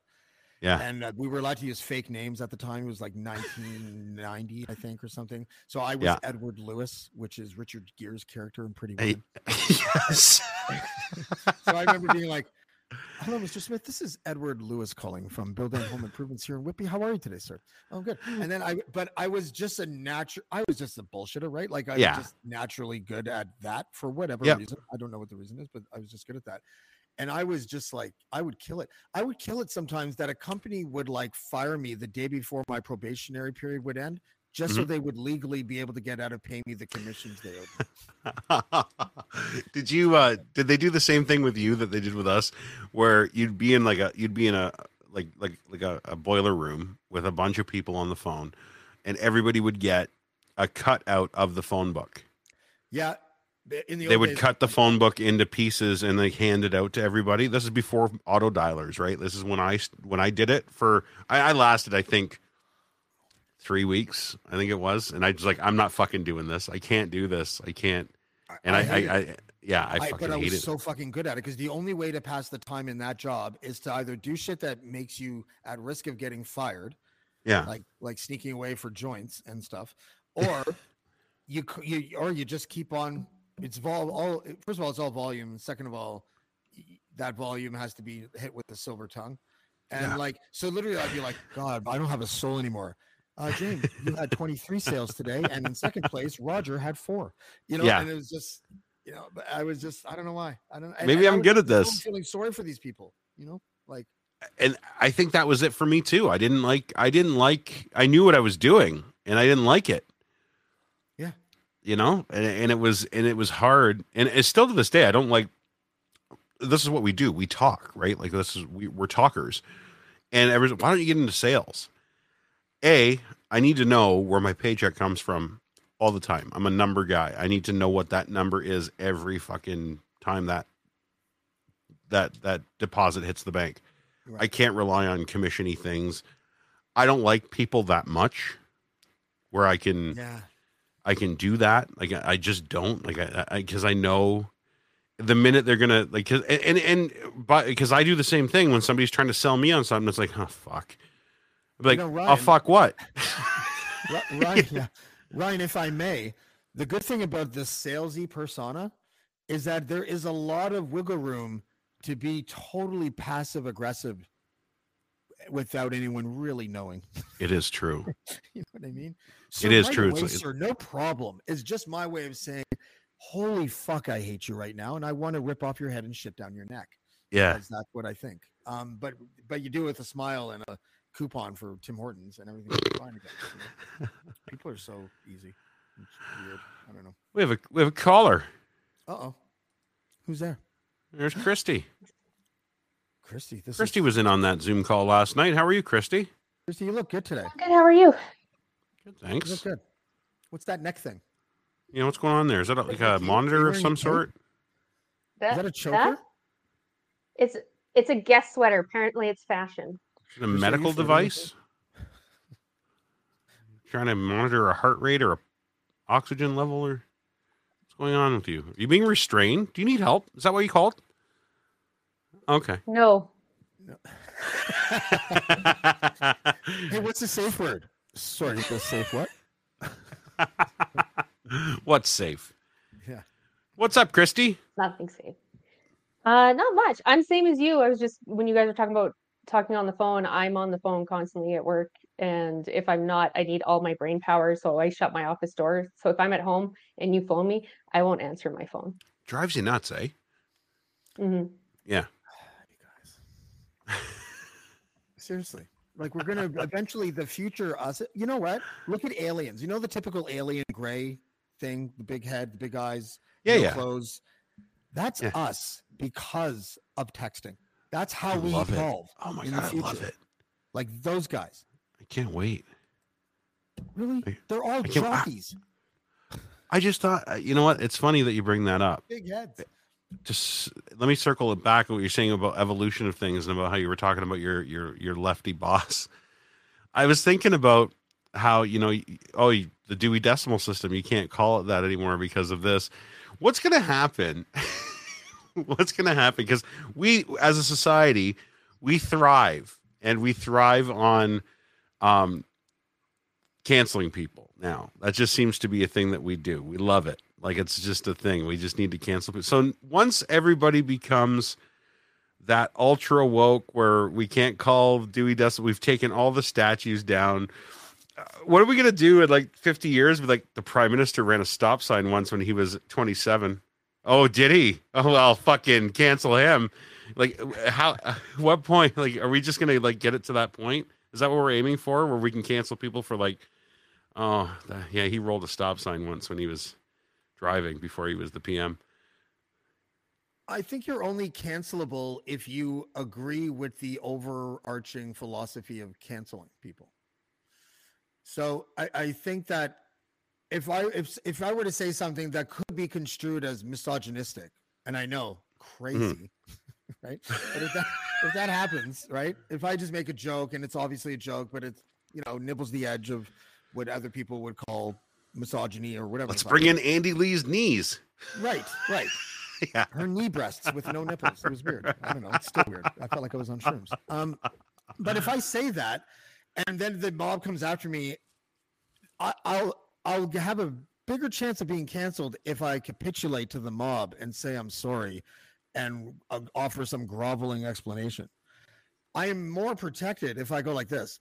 Yeah. And uh, we were allowed to use fake names at the time. It was like 1990, I think, or something. So I was Yeah. Edward Lewis, which is Richard Gere's character in Pretty Hey, Woman. yes. So I remember being like, "Hello, Mr. Smith. This is Edward Lewis calling from Building Home Improvements here in Whitby. How are you today, sir? Oh, good." And then I, but I was just a natural. I was just a bullshitter, right? Like I Yeah. was just naturally good at that for whatever Yep. reason. I don't know what the reason is, but I was just good at that. And I was just like, I would kill it. I would kill it sometimes that a company would like fire me the day before my probationary period would end, just Mm-hmm. so they would legally be able to get out of paying me the commissions they owed. me. did you uh did they do the same thing with you that they did with us where you'd be in like a you'd be in a like like like a, a boiler room with a bunch of people on the phone and everybody would get a cutout of the phone book Yeah. the they would days- cut the phone book into pieces and they hand it out to everybody this is before auto dialers right this is when i when i did it for i, I lasted i think three weeks i think it was and i was like i'm not fucking doing this i can't do this i can't and i i, it. I, yeah i I, fucking but I was it so fucking good at it because the only way to pass the time in that job is to either do shit that makes you at risk of getting fired, yeah like like sneaking away for joints and stuff, or you you or you just keep on. It's vol all. First of all, it's all volume. Second of all, that volume has to be hit with the silver tongue, and Yeah. like so. Literally, I'd be like, God, I don't have a soul anymore. Uh, James, you had 23 sales today, and in second place, Roger had four. You know, Yeah. and it was just, you know, but I was just, I don't know why. I don't. Maybe I I'm good at this. Feeling sorry for these people, you know, like and I think that was it for me too. I didn't like I didn't like I knew what I was doing and I didn't like it. Yeah. You know, and, and it was and it was hard and it's still to this day I don't like this is what we do. We talk, right? Like this is we, we're talkers. And everyone's why don't you get into sales? A, I need to know where my paycheck comes from all the time. I'm a number guy. I need to know what that number is every fucking time that that that deposit hits the bank. I can't rely on commissiony things. I don't like people that much where I can yeah, I can do that. Like I I just don't like I because I, know the minute they're gonna like 'cause- and and, and but because I do the same thing when somebody's trying to sell me on something. It's like oh fuck, I'm like know, oh fuck what? Ryan, yeah. Ryan, if I may, the good thing about this salesy persona is that there is a lot of wiggle room to be totally passive aggressive without anyone really knowing. It is true. you know what I mean? It is right true. away, It's sir, no problem. It's just my way of saying, "Holy fuck, I hate you right now, and I want to rip off your head and shit down your neck." Yeah. that's what I think. Um, but but you do it with a smile and a coupon for Tim Hortons, and everything fine again. you know? People are so easy. It's weird. I don't know. We have a we have a caller. Uh oh, who's there? There's Christy. Christy. This Christy is was in on that Zoom call last night. How are you, Christy? Christy. You look good today. Good. How are you? Good, You thanks. look good. What's that neck thing? You know what's going on there? Is that a, like a monitor of some sort? Is that a choker? It's it's a guest sweater. Apparently, it's fashion. Is a medical device? Trying to monitor a heart rate or a oxygen level or what's going on with you? Are you being restrained? Do you need help? Is that what you called? Okay. No, Hey, what's the safe word? Sorry, the safe what? What's safe? Yeah. What's up, Christy? nothing safe. Uh, not much. I'm same as you. I was just when you guys are talking about talking on the phone. I'm on the phone constantly at work, and if I'm not, I need all my brain power. So I shut my office door. So if I'm at home and you phone me, I won't answer my phone. Drives you nuts, eh? hmm Yeah. You guys. Seriously. Like we're gonna eventually the future us you know what? Look at aliens. You know the typical alien gray thing, the big head, the big eyes, Yeah, no yeah. clothes. That's Yeah. us because of texting. That's how I we love it. evolve. Oh my god, I love it. Like those guys. I can't wait. Really? I- They're all I can't- I- jockeys. I just thought, uh, you know what? It's funny that you bring that up. Big heads. Just let me circle it back. To what you're saying about evolution of things and about how you were talking about your your your lefty boss. I was thinking about how you know, oh, the Dewey Decimal System. You can't call it that anymore because of this. What's going to happen? What's going to happen? Because we, as a society, we thrive and we thrive on um, canceling people now. That just seems to be a thing that we do. We love it. Like it's just a thing. We just need to cancel people. So once everybody becomes that ultra woke where we can't call Dewey Decimal, we've taken all the statues down. Uh, what are we going to do in like 50 years? Be Like the prime minister ran a stop sign once when he was 27. Oh, did he? Oh, well, fucking cancel him. Like how, what point, like, are we just to like get it to that point? Is that what we're aiming for? Where we can cancel people for like, oh, the, yeah, he rolled a stop sign once when he was driving before he was the PM. I think you're only cancelable if you agree with the overarching philosophy of canceling people. So I, I think that if I if if I were to say something that could be construed as misogynistic, and I know crazy, right? But if that if that happens, right? If I just make a joke and it's obviously a joke, but it's you know nibbles the edge of what other people would call misogyny or whatever. Let's bring in Andy Lee's knees. right, right yeah. her knee breasts with no nipples. It was weird. I don't know. It's still weird. I felt like I was on shrooms. Um, but if I say that, and then the mob comes after me, I'll I'll have a bigger chance of being canceled if I capitulate to the mob and say I'm sorry, and uh, offer some groveling explanation. I am more protected if I go like this.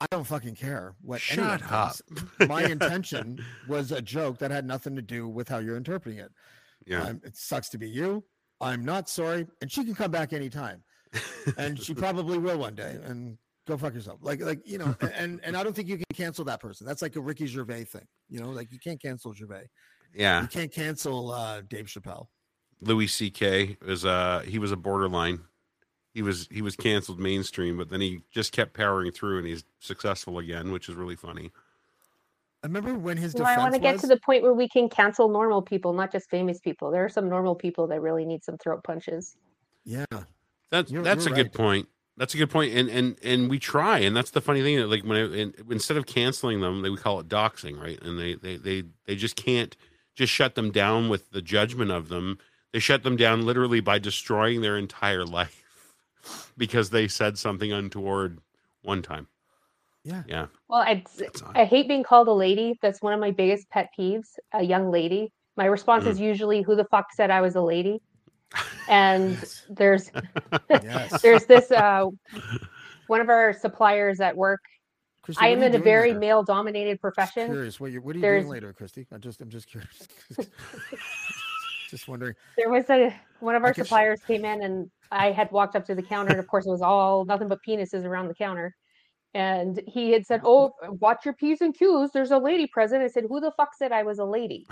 I don't fucking care what anyone Shut up. thinks. My intention was a joke that had nothing to do with how you're interpreting it. Yeah. Um, it sucks to be you. I'm not sorry, and she can come back anytime, and she probably will one day. And go fuck yourself. Like, like you know, and and I don't think you can cancel that person. That's like a Ricky Gervais thing. You know, like you can't cancel Gervais. yeah. You can't cancel uh, Dave Chappelle. Louis C.K. was uh he was a borderline. He was he was canceled mainstream, but then he just kept powering through, and he's successful again, which is really funny. I remember when his Well, I want to get was, to the point where we can cancel normal people, not just famous people. There are some normal people that really need some throat punches. yeah, That's You're- that's you're a good point. That's a good point, and and and we try, and that's the funny thing. that, Like when I, and instead of canceling them, they we call it doxing, right? And they they they they just can't just shut them down with the judgment of them. They shut them down literally by destroying their entire life because they said something untoward one time. yeah. Yeah, Well, I I hate being called a lady. That's one of my biggest pet peeves. A young lady. My response Mm. is usually, "Who the fuck said I was a lady?" And Yes. there's Yes. there's this uh one of our suppliers at work. Christy, I am in a very later? male-dominated profession. Curious. What you what are you There's- doing later, Christy? I'm just I'm just curious. just wondering. There was a one of our suppliers came in, and I had walked up to the counter, and of course, it was all nothing but penises around the counter. And he had said, "Oh, watch your p's and q's. There's a lady present." I said, "Who the fuck said I was a lady?"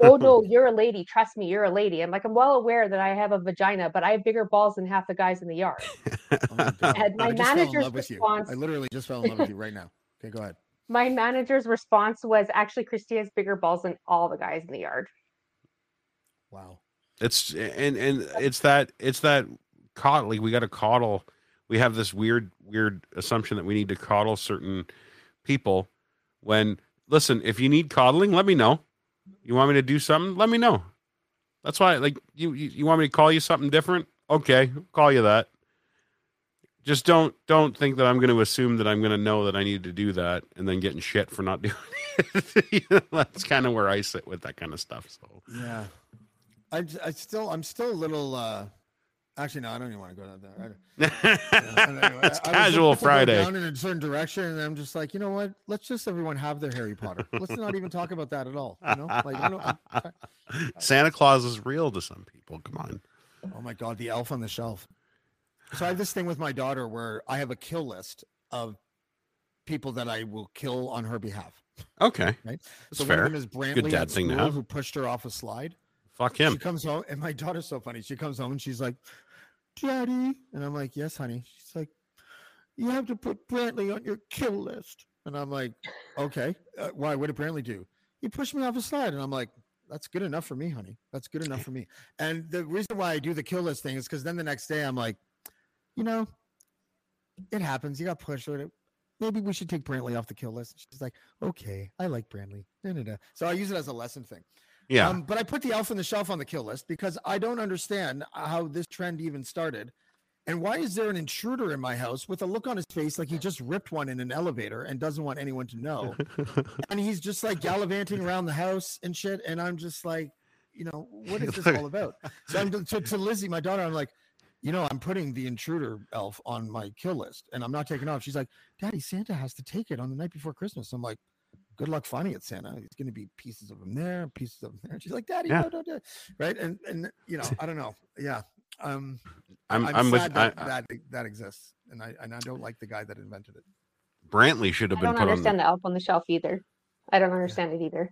oh no, you're a lady. Trust me, you're a lady. I'm like, I'm well aware that I have a vagina, but I have bigger balls than half the guys in the yard. Oh my And my I just fell in manager's love with you. response- I literally just fell in love with you right now. Okay, go ahead. My manager's response was, "Actually, Christy has bigger balls than all the guys in the yard." Wow. It's and and it's that it's that coddle. Like we got to coddle. We have this weird weird assumption that we need to coddle certain people. When listen, if you need coddling, let me know. You want me to do something? Let me know. That's why, like you you, want me to call you something different? Okay, I'll call you that. Just don't don't think that I'm going to assume that I'm going to know that I need to do that and then getting shit for not doing it. That's kind of where I sit with that kind of stuff. So Yeah. I, I still I'm still a little uh actually no, I don't even want to go down there. I, anyway, it's I- I casual looking Friday. Down in a certain direction, and I'm just like, you know what? Let's just everyone have their Harry Potter. Let's not even talk about that at all. You know, like, I don't, I'm- Santa Claus is real to some people. Come on. oh my god, the elf on the shelf. So I have this thing with my daughter where I have a kill list of people that I will kill on her behalf. Okay. Right. That's so fair. one of them is Brantley dad thing to have. who pushed her off a slide. Fuck him. She comes home, and my daughter's so funny. She comes home and she's like, "Daddy," and I'm like, "Yes, honey." She's like, "You have to put Brantley on your kill list," and I'm like, "Okay, uh, why? What did Brantley do?" He pushed me off a slide, and I'm like, "That's good enough for me, honey. That's good enough for me." And the reason why I do the kill list thing is because then the next day I'm like, you know, it happens. You got pushed. or Maybe we should take Brantley off the kill list. She's like, "Okay, I like Brantley." Da, da, da. So I use it as a lesson thing. Yeah. Um, but I put the elf on the shelf on the kill list because I don't understand how this trend even started. And why is there an intruder in my house with a look on his face like he just ripped one in an elevator and doesn't want anyone to know? and he's just like gallivanting around the house and shit. And I'm just like, you know, what is this all about? So I'm to, to Lizzie, my daughter, I'm like, you know, I'm putting the intruder elf on my kill list and I'm not taking off. She's like, Daddy, Santa has to take it on the night before Christmas. I'm like, good luck finding it, Santa. It's going to be pieces of him there, pieces of him there. She's like, Daddy, Yeah. no, no, no. right? And and you know, I don't know. Yeah, um, I'm I'm, I'm with sad I, that, that that exists, and I and I don't like the guy that invented it. Brantley should have been. I don't put on understand the the elf on the shelf either. I don't understand it either.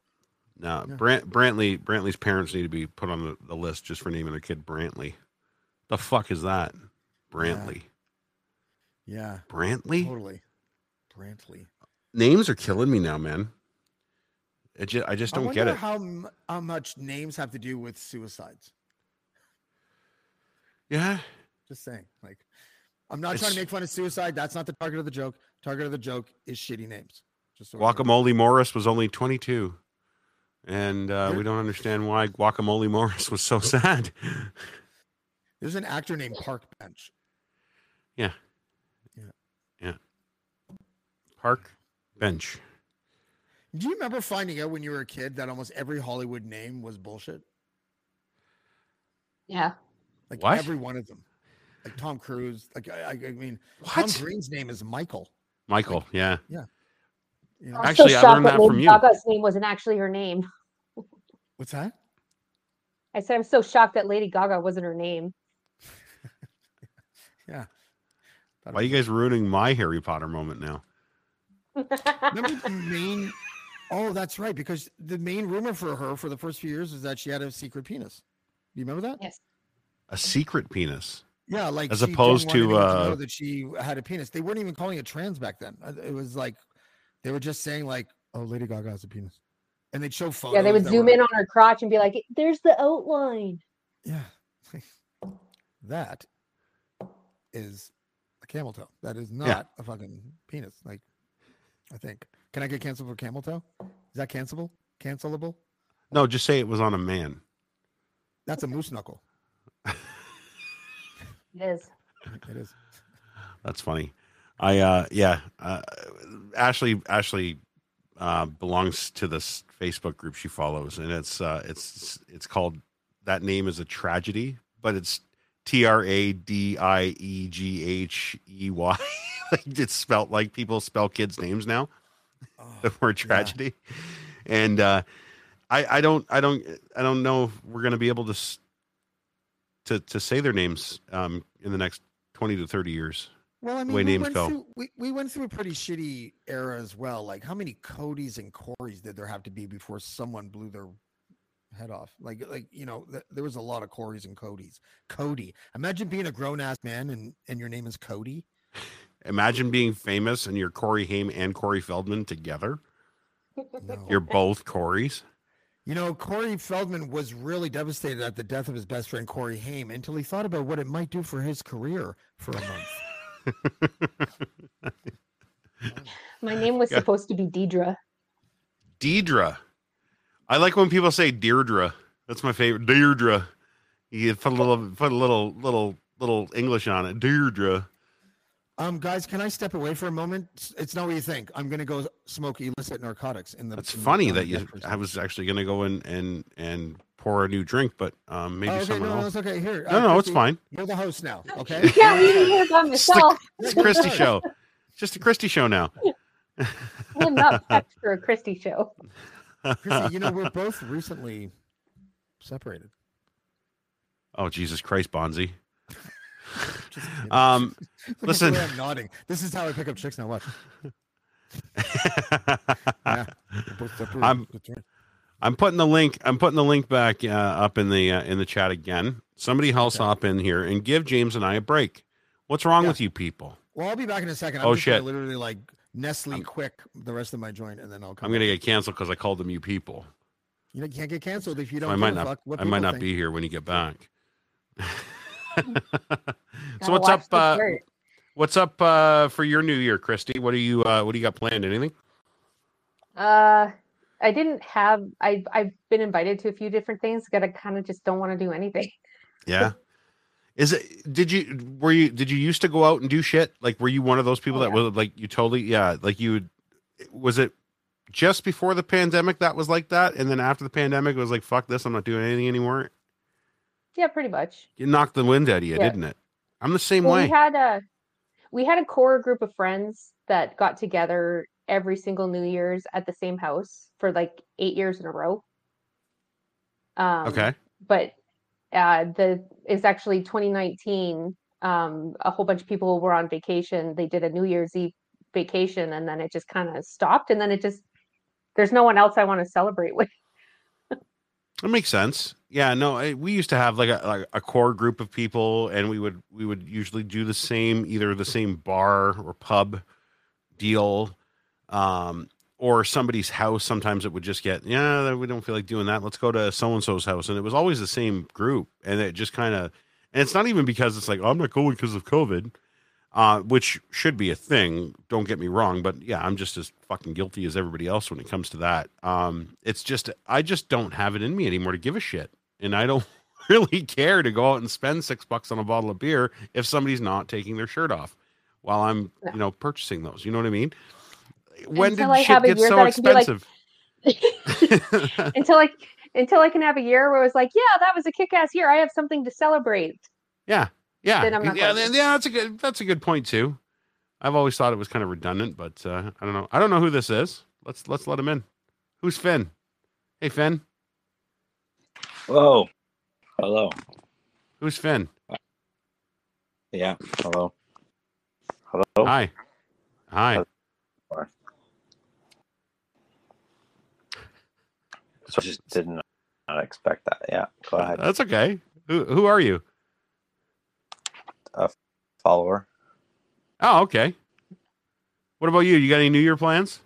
no Yeah. Brant, Brantley Brantley's parents need to be put on the, the list just for naming their kid Brantley. The fuck is that? Brantley. Yeah, Brantley? totally. Brantley. Names are killing me now, man. It just, I just don't get it. How how much names have to do with suicides? yeah. Just saying. Like, I'm not trying to make fun of suicide. That's not the target of the joke. Target of the joke is shitty names. Just so. Guacamole Morris was only 22. And uh, we don't understand why Guacamole Morris was so sad. There's an actor named Park Bench. Yeah. Yeah. Yeah. Park Bench. Do you remember finding out when you were a kid that almost every Hollywood name was bullshit? Yeah. Like What? every one of them. Like Tom Cruise. Like I, I, I mean, Tom What? Green's name is Michael. Michael, yeah. You know? Actually, so I learned that Lady from you. Gaga's name wasn't actually her name. What's that? I said I'm so shocked that Lady Gaga wasn't her name. Yeah. Why are you guys ruining my Harry Potter moment now? Remember the main? Oh, that's right. Because the main rumor for her for the first few years is that she had a secret penis. Do you remember that? yes. A secret penis. Yeah, like As she opposed to, anyone uh, know that she had a penis. They weren't even calling it trans back then. Uh, It was like they were just saying like, "Oh, Lady Gaga has a penis," and they'd show photos. Yeah, they would zoom were- in on her crotch and be like, "There's the outline." Yeah, that is a camel toe. That is not a fucking penis. Like, I think. Can I get canceled for camel toe? Is that cancelable? Cancelable? No, just say it was on a man. That's a moose knuckle. It is. It is. That's funny. I uh yeah, uh, Ashley Ashley uh belongs to this Facebook group she follows and it's uh it's it's called that name is a tragedy, but it's T R A D I E G H E Y. like it's spelt like people spell kids' names now. Oh, The word tragedy, and uh, I I don't I don't I don't know if we're gonna be able to to to say their names um in the next twenty to thirty years. Well, I mean, way we names went go. Through, we, we went through a pretty shitty era as well. Like, how many Codys and Corys did there have to be before someone blew their head off? Like, like you know, th- there was a lot of Corys and Codys. Cody, imagine being a grown ass man and and your name is Cody. Imagine being famous and you're Corey Haim and Corey Feldman together. No. You're both Corys. You know, Corey Feldman was really devastated at the death of his best friend Corey Haim until he thought about what it might do for his career for a month. My name was Yeah. supposed to be Deidre. Deidre. I like when people say Deirdre. That's my favorite. Deirdre. You put a little put a little little little English on it. Deirdre. Um, guys, can I step away for a moment? It's- It's not what you think. I'm gonna go smoke illicit narcotics in the. That's in the- funny on the that you deck for a I was actually gonna go in and and pour a new drink, but um maybe Oh, okay, someone no, no, else. it's okay. Here, No, no, it's fine. You're the host now. Okay. can't leave me here by It's the- myself. It's a Christy show. Just a Christy show now. I'm not prepped for a Christy show. Christy, you know we're both recently separated. Oh Jesus Christ, Bonzi. Um Look at the listen. I'm nodding. This is how I pick up chicks now. Watch. Yeah. We're both separated. I'm- I'm putting the link. I'm putting the link back uh, up in the uh, in the chat again. Somebody else Okay. hop in here and give James and I a break. What's wrong Yeah. with you people? Well, I'll be back in a second. I'm Oh, shit. Literally like Nestle I'm- quick the rest of my joint, and then I'll come. I'm gonna back. get canceled because I called them you people. You know, you can't get canceled if you don't. I might not. Fuck what I might not think. be here when you get back. so what's up? Uh, what's up uh, for your new year, Christy? What do you uh, What do you got planned? Anything? Uh, I didn't have. I I've been invited to a few different things. But I kind of just don't want to do anything. Yeah. Is it? Did you? Were you? Did you used to go out and do shit? Like, were you one of those people Oh, that yeah. was like you totally? Yeah. Like you. would- Was it just before the pandemic that was like that, and then after the pandemic it was like fuck this, I'm not doing anything anymore. Yeah, pretty much. It knocked the wind out of you, Yeah. didn't it? I'm the same Well, way. we had a we had a core group of friends that got together every single New Year's at the same house for like eight years in a row. Um, okay. but uh, the it's actually 2019. Um, a whole bunch of people were on vacation. They did a New Year's Eve vacation, and then it just kind of stopped. And then it just there's no one else I want to celebrate with. That makes sense. Yeah, no, I, we used to have like a like a core group of people, and we would we would usually do the same, either the same bar or pub deal, um, or somebody's house. Sometimes it would just get, yeah, we don't feel like doing that. Let's go to so and so's house, and it was always the same group, and it just kind of, and it's not even because it's like oh, I'm not going because of COVID, uh, which should be a thing. Don't get me wrong, but yeah, I'm just as fucking guilty as everybody else when it comes to that. Um, it's just I just don't have it in me anymore to give a shit, and I don't really care to go out and spend six bucks on a bottle of beer if somebody's not taking their shirt off while I'm you know purchasing those. You know what I mean? When Until did I shit get so that I can be like- expensive? until I until I can have a year where it's like, yeah, that was a kick-ass year. I have something to celebrate. yeah, yeah, Then I'm not yeah, going. yeah. That's a good. That's a good point too. I've always thought it was kind of redundant, but uh, I don't know. I don't know who this is. Let's let's let him in. Who's Finn? Hey Finn. Hello. Hello. Who's Finn? Yeah. Hello. Hello. Hi. Hi. So I just did not expect that. Yeah. Go ahead. That's okay. Who who are you? A follower. Oh, okay. What about you? You got any New Year plans?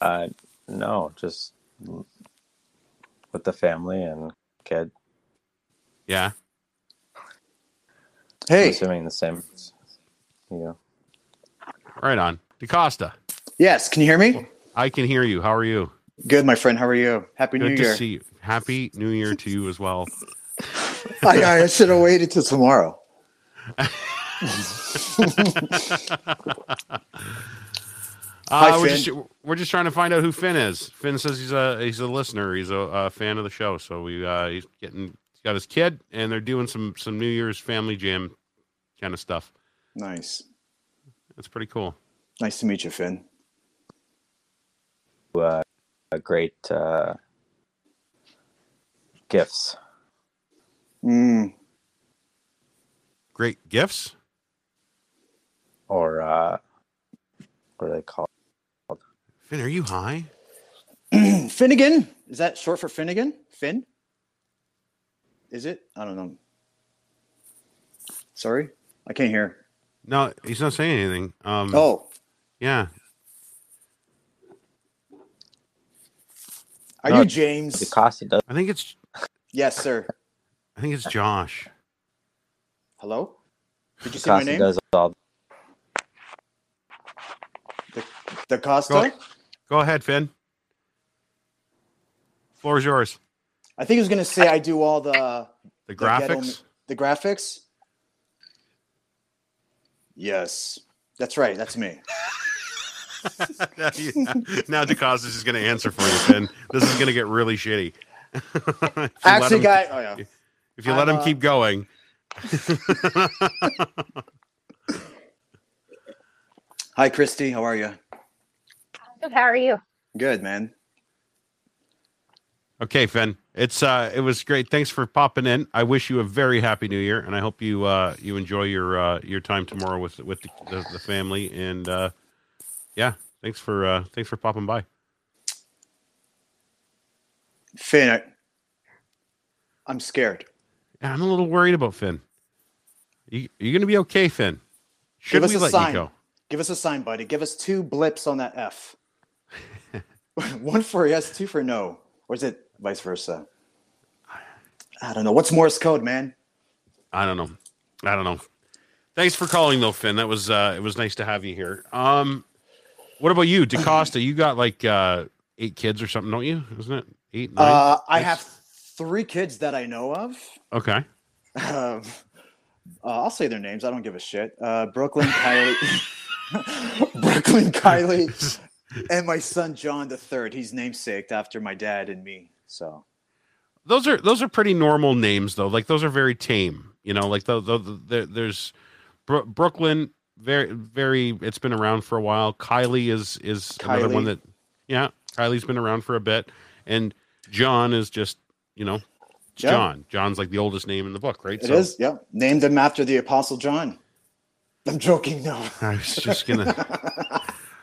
Uh, no, just with the family and kid. Yeah. I'm Hey, assuming the same. Yeah. Right on. DeCosta. yes, can you hear me? I can hear you. How are you? Good, my friend. How are you? Happy Good New to see you. Happy New Year to you as well. I, I should have waited till tomorrow. Uh, we're, Finn. just, we're just trying to find out who Finn is. Finn says he's a he's a listener. He's a, a fan of the show. So we uh, he's getting he's got his kid, and they're doing some some New Year's family jam kind of stuff. Nice. That's pretty cool. Nice to meet you, Finn. Uh, a great uh, gifts. Mm, Great gifts. or uh, what are they called? Finn, are you high? Finnegan. Is that short for Finnegan? Finn? Is it? I don't know. Sorry, I can't hear. No, he's not saying anything. Um, Oh, yeah. are No, you James? DeCosta does. I think it's Yes, sir. I think it's Josh. Hello. Did you see my DeCosta name? does all. DeCosta. Go, go ahead, Finn. Floor is yours. I think he was gonna say I do all the The graphics. the graphics. Yes, that's right. That's me. now DeCosta's is going to answer for you, Finn. This is going to get really shitty. If you Actually, him- guy. Oh yeah. If you let I'm, him uh, keep going, Hi, Christy. How are you? Good, How are you? Good, man. okay, Finn. It's uh, it was great. Thanks for popping in. I wish you a very happy New Year, and I hope you uh, you enjoy your uh, your time tomorrow with with the, the, the family. And uh, yeah, thanks for uh, thanks for popping by. Finn, I, I'm scared. I'm a little worried about Finn. You you gonna be okay, Finn? Should Give us we a let sign. you go? Give us a sign, buddy. Give us two blips on that F. One for yes, two for no. Or is it vice versa? I don't know. What's Morse code, man? I don't know. I don't know. Thanks for calling though, Finn. That was uh it was nice to have you here. Um what about you, DeCosta? You got like uh eight kids or something, don't you? Isn't it? Eight, nine? Uh, I have three kids that I know of. okay. Um, uh, I'll say their names. I don't give a shit. Uh, Brooklyn, Kylie, Brooklyn, Kylie, and my son John the third. He's namesaked after my dad and me. So Those are those are pretty normal names though. Like those are very tame. You know, like the, the, the, there's Bro- Brooklyn very very it's been around for a while. Kylie is is another one that yeah, Kylie's been around for a bit and John is just, you know, it's Yeah. John. John's like the oldest name in the book, right? it is. Yeah, named him after the Apostle John. I'm joking. No. I was just gonna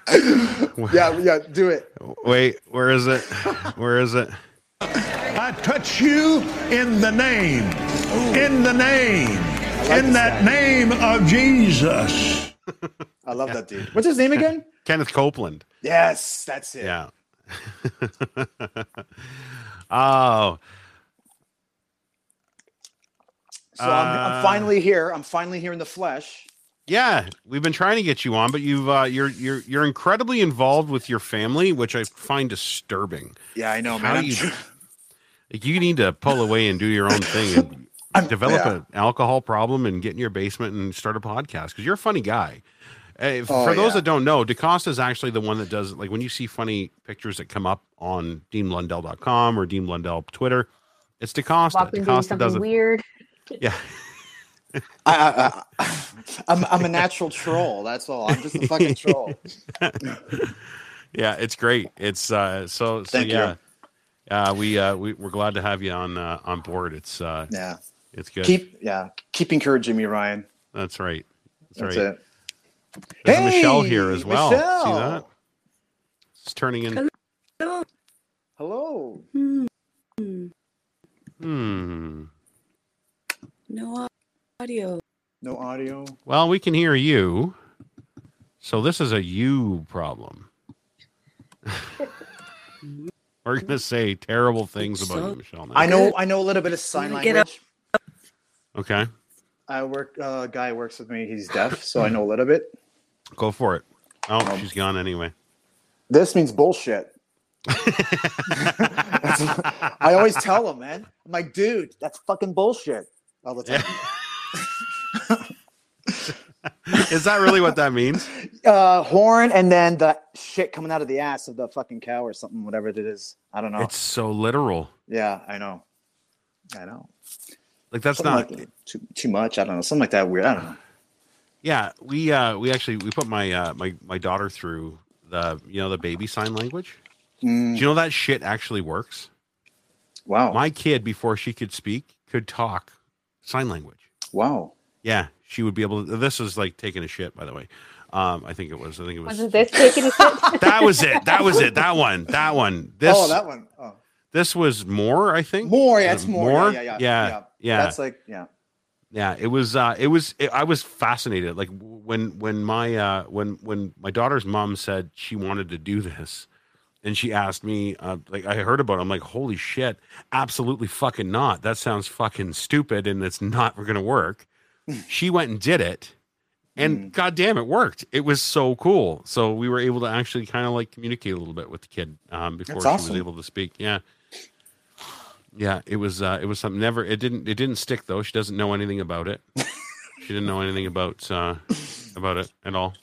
yeah, yeah. Do it. wait. Where is it? Where is it? I touch you in the name, in the name, like in that guy. name of Jesus. I love that dude. What's his name again? Kenneth Copeland. Yes, that's it. Yeah. oh, So I'm, Uh, I'm finally here. I'm finally here in the flesh. yeah. We've been trying to get you on, but you've uh, you're you're you're incredibly involved with your family, which I find disturbing. Yeah, I know, How man. You- tr- Like you need to pull away and do your own thing and I'm- develop yeah. an alcohol problem and get in your basement and start a podcast because you're a funny guy. Uh, Oh, for those yeah. that don't know, DeCosta is actually the one that does like when you see funny pictures that come up on deanblundell.com or Dean Blundell Twitter, it's DeCosta. Lachlan doing DeCosta does something it. weird. Yeah. I, I, I, I'm, I'm a natural troll. That's all. I'm just a fucking troll. yeah, it's great. It's uh so so Thank you. yeah. Uh we uh we, we're glad to have you on uh on board. It's uh Yeah. it's good. Keep yeah. Keep encouraging me, Ryan. That's right. That's, That's right. it. There's Michelle here as well. See that? It's turning in Hello. Hello. Hmm. hmm. No audio. No audio. Well, we can hear you. So this is a you problem. We're gonna say terrible things about you, Michelle. now. I know. I know a little bit of sign Wanna get up? language. Okay, I work. Uh, a guy works with me. He's deaf, so I know a little bit. go for it. Oh, Um, she's gone anyway. This means bullshit. I always tell him, man. I'm like, dude, that's fucking bullshit all the time. Is that really what that means? Uh, horn and then the shit coming out of the ass of the fucking cow or something, whatever it is. I don't know. It's so literal. yeah, I know. I know. Like that's Something not. like too, too much. I don't know. Something like that weird. I don't know. Yeah, we uh we actually we put my uh my my daughter through the you know the baby sign language. Mm, Do you know that shit actually works? wow. My kid before she could speak could talk sign language. wow. Yeah, she would be able to. This is like taking a shit, by the way. Um, I think it was. I think it was. Wasn't this taking a shit? that was it. That was it. That one. That one. This. oh, that one. Oh. This was more. I think. More, yeah, Uh, it's more. more? Yeah, yeah, yeah. Yeah, yeah. That's like, yeah. yeah it was uh it was it, i was fascinated like when when my uh when when my daughter's mom said she wanted to do this and she asked me uh like i heard about it i'm like holy shit absolutely fucking not that sounds fucking stupid and it's not gonna work she went and did it and Mm. god damn it worked it was so cool so we were able to actually kind of like communicate a little bit with the kid um before That's she awesome. was able to speak yeah yeah, it was uh it was something never it didn't it didn't stick though. She doesn't know anything about it. she didn't know anything about uh about it at all.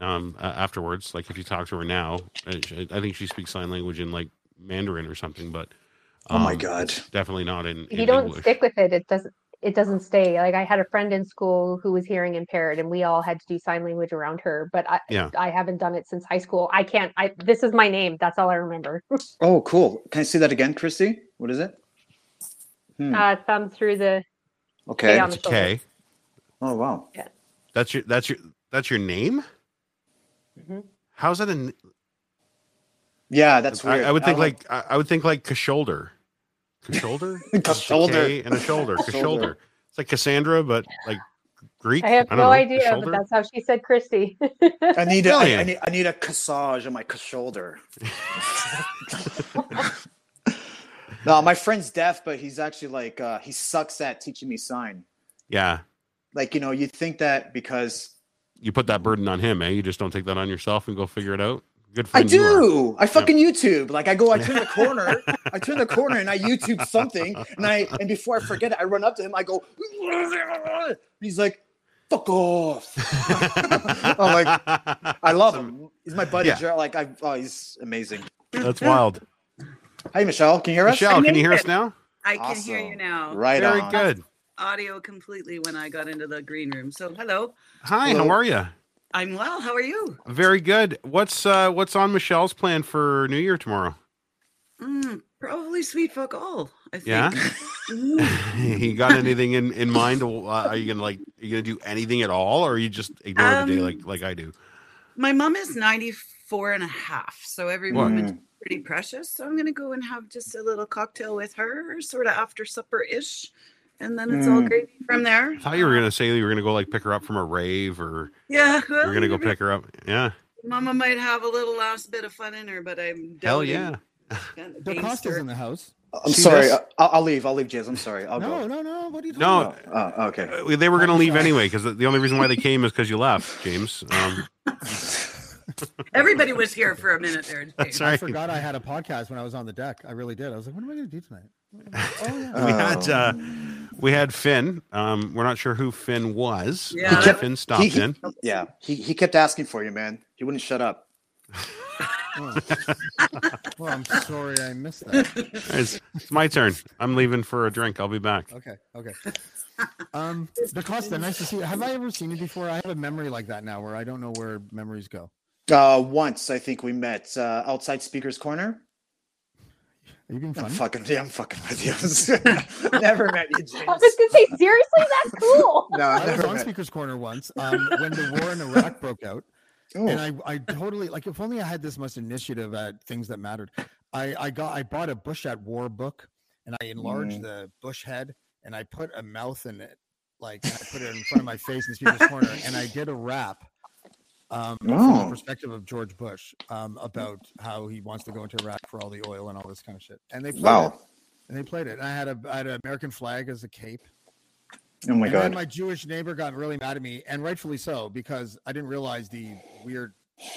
Um a- afterwards, like if you talk to her now, uh, she- I think she speaks sign language in like Mandarin or something, but Oh my um, God. definitely not in, if you in don't English. stick with it, it doesn't it doesn't stay. Like I had a friend in school who was hearing impaired and we all had to do sign language around her, but I Yeah. I haven't done it since high school. I can't I this is my name. That's all I remember. Oh, cool. Can I see that again, Christy? What is it? Hmm. uh thumb through the Okay. on the It's K. Oh, wow. Yeah. That's your that's your that's your name? Mhm. How's that an Yeah, that's I, weird. I would think don't- like I, I would think like shoulder. Shoulder? Shoulder. and a shoulder. Shoulder. Shoulder. It's like Cassandra, but like Greek. I have don't no know. idea, but that's how she said Christy. I need, a, I, I need I need a cassage on my shoulder. no, my friend's deaf, but he's actually like uh, he sucks at teaching me sign. Yeah. Like you know, you think that because You put that burden on him, eh? You just don't take that on yourself and go figure it out. Good I friend you are. do. I fucking YouTube. Like I go, I turn the corner, I turn the corner, and I YouTube something, and I and before I forget it, I run up to him. I go. He's like, "Fuck off." I'm like, I love him. He's my buddy. Yeah. Like I, oh, he's amazing. That's wild. Hey, Michelle, can you hear us? Michelle, can you hear us now? I can hear you now. Right Very on. good. Audio completely when I got into the green room. So hello. Hi, Hello. how are you? I'm well. How are you? Very good. What's uh what's on Michelle's plan for New Year tomorrow? Mm, probably sweet fuck all. I think. Yeah? You got anything in in mind? Uh, are you gonna like? Are you gonna do anything at all, or are you just ignore the day Um, like like I do? My mom is 94 and a half, so every What? moment is pretty precious. So I'm going to go and have just a little cocktail with her, sort of after supper ish. And then it's all Mm. gravy from there. I thought you were gonna say you were gonna go like pick her up from a rave, or Yeah. you Well, were gonna go pick her up. Yeah. Mama might have a little last bit of fun in her, but I'm Hell doubting yeah. kind of The gangster. Costa's in the house. I'm See sorry. this? I- I'll, I'll leave. I'll leave, Jizz. I'm sorry. I'll No, go. no, no. What are you talking No, about? Oh, okay. Uh, They were going to leave anyway because the only reason why they came is because you left, James. Um, Everybody was here for a minute there. That's James. I forgot I had a podcast when I was on the deck. I really did. I was like, what am I going to do tonight? Oh yeah. we had uh, Oh. We had Finn. Um, we're not sure who Finn was. Yeah, that- Finn stopped He- he- in. Yeah, he, he kept asking for you, man. He wouldn't shut up. Oh. well, I'm sorry I missed that. It's, it's my turn. I'm leaving for a drink. I'll be back. Okay, okay. Um, DeCosta, nice to see you. Have I ever seen you before? I have a memory like that now, where I don't know where memories go. Uh, once I think we met uh, outside Speaker's Corner. Are you being I'm funny? fucking yeah, I'm fucking with you. never met you, James. I was gonna say seriously, that's cool. No, I was never on met. Speaker's Corner once um, when the war in Iraq broke out. Ooh. and I, I totally like if only I had this much initiative at things that mattered. I, I got I bought a Bush at War book and I enlarged Mm. the Bush head and I put a mouth in it, like and I put it in front of my face in Speaker's Corner, and I did a rap um, from the Oh. perspective of George Bush um, about how he wants to go into Iraq for all the oil and all this kind of shit. And they played it. Wow. And they played it. And I had a I had an American flag as a cape. Oh my and god. my Jewish neighbor got really mad at me, and rightfully so, because I didn't realize the weird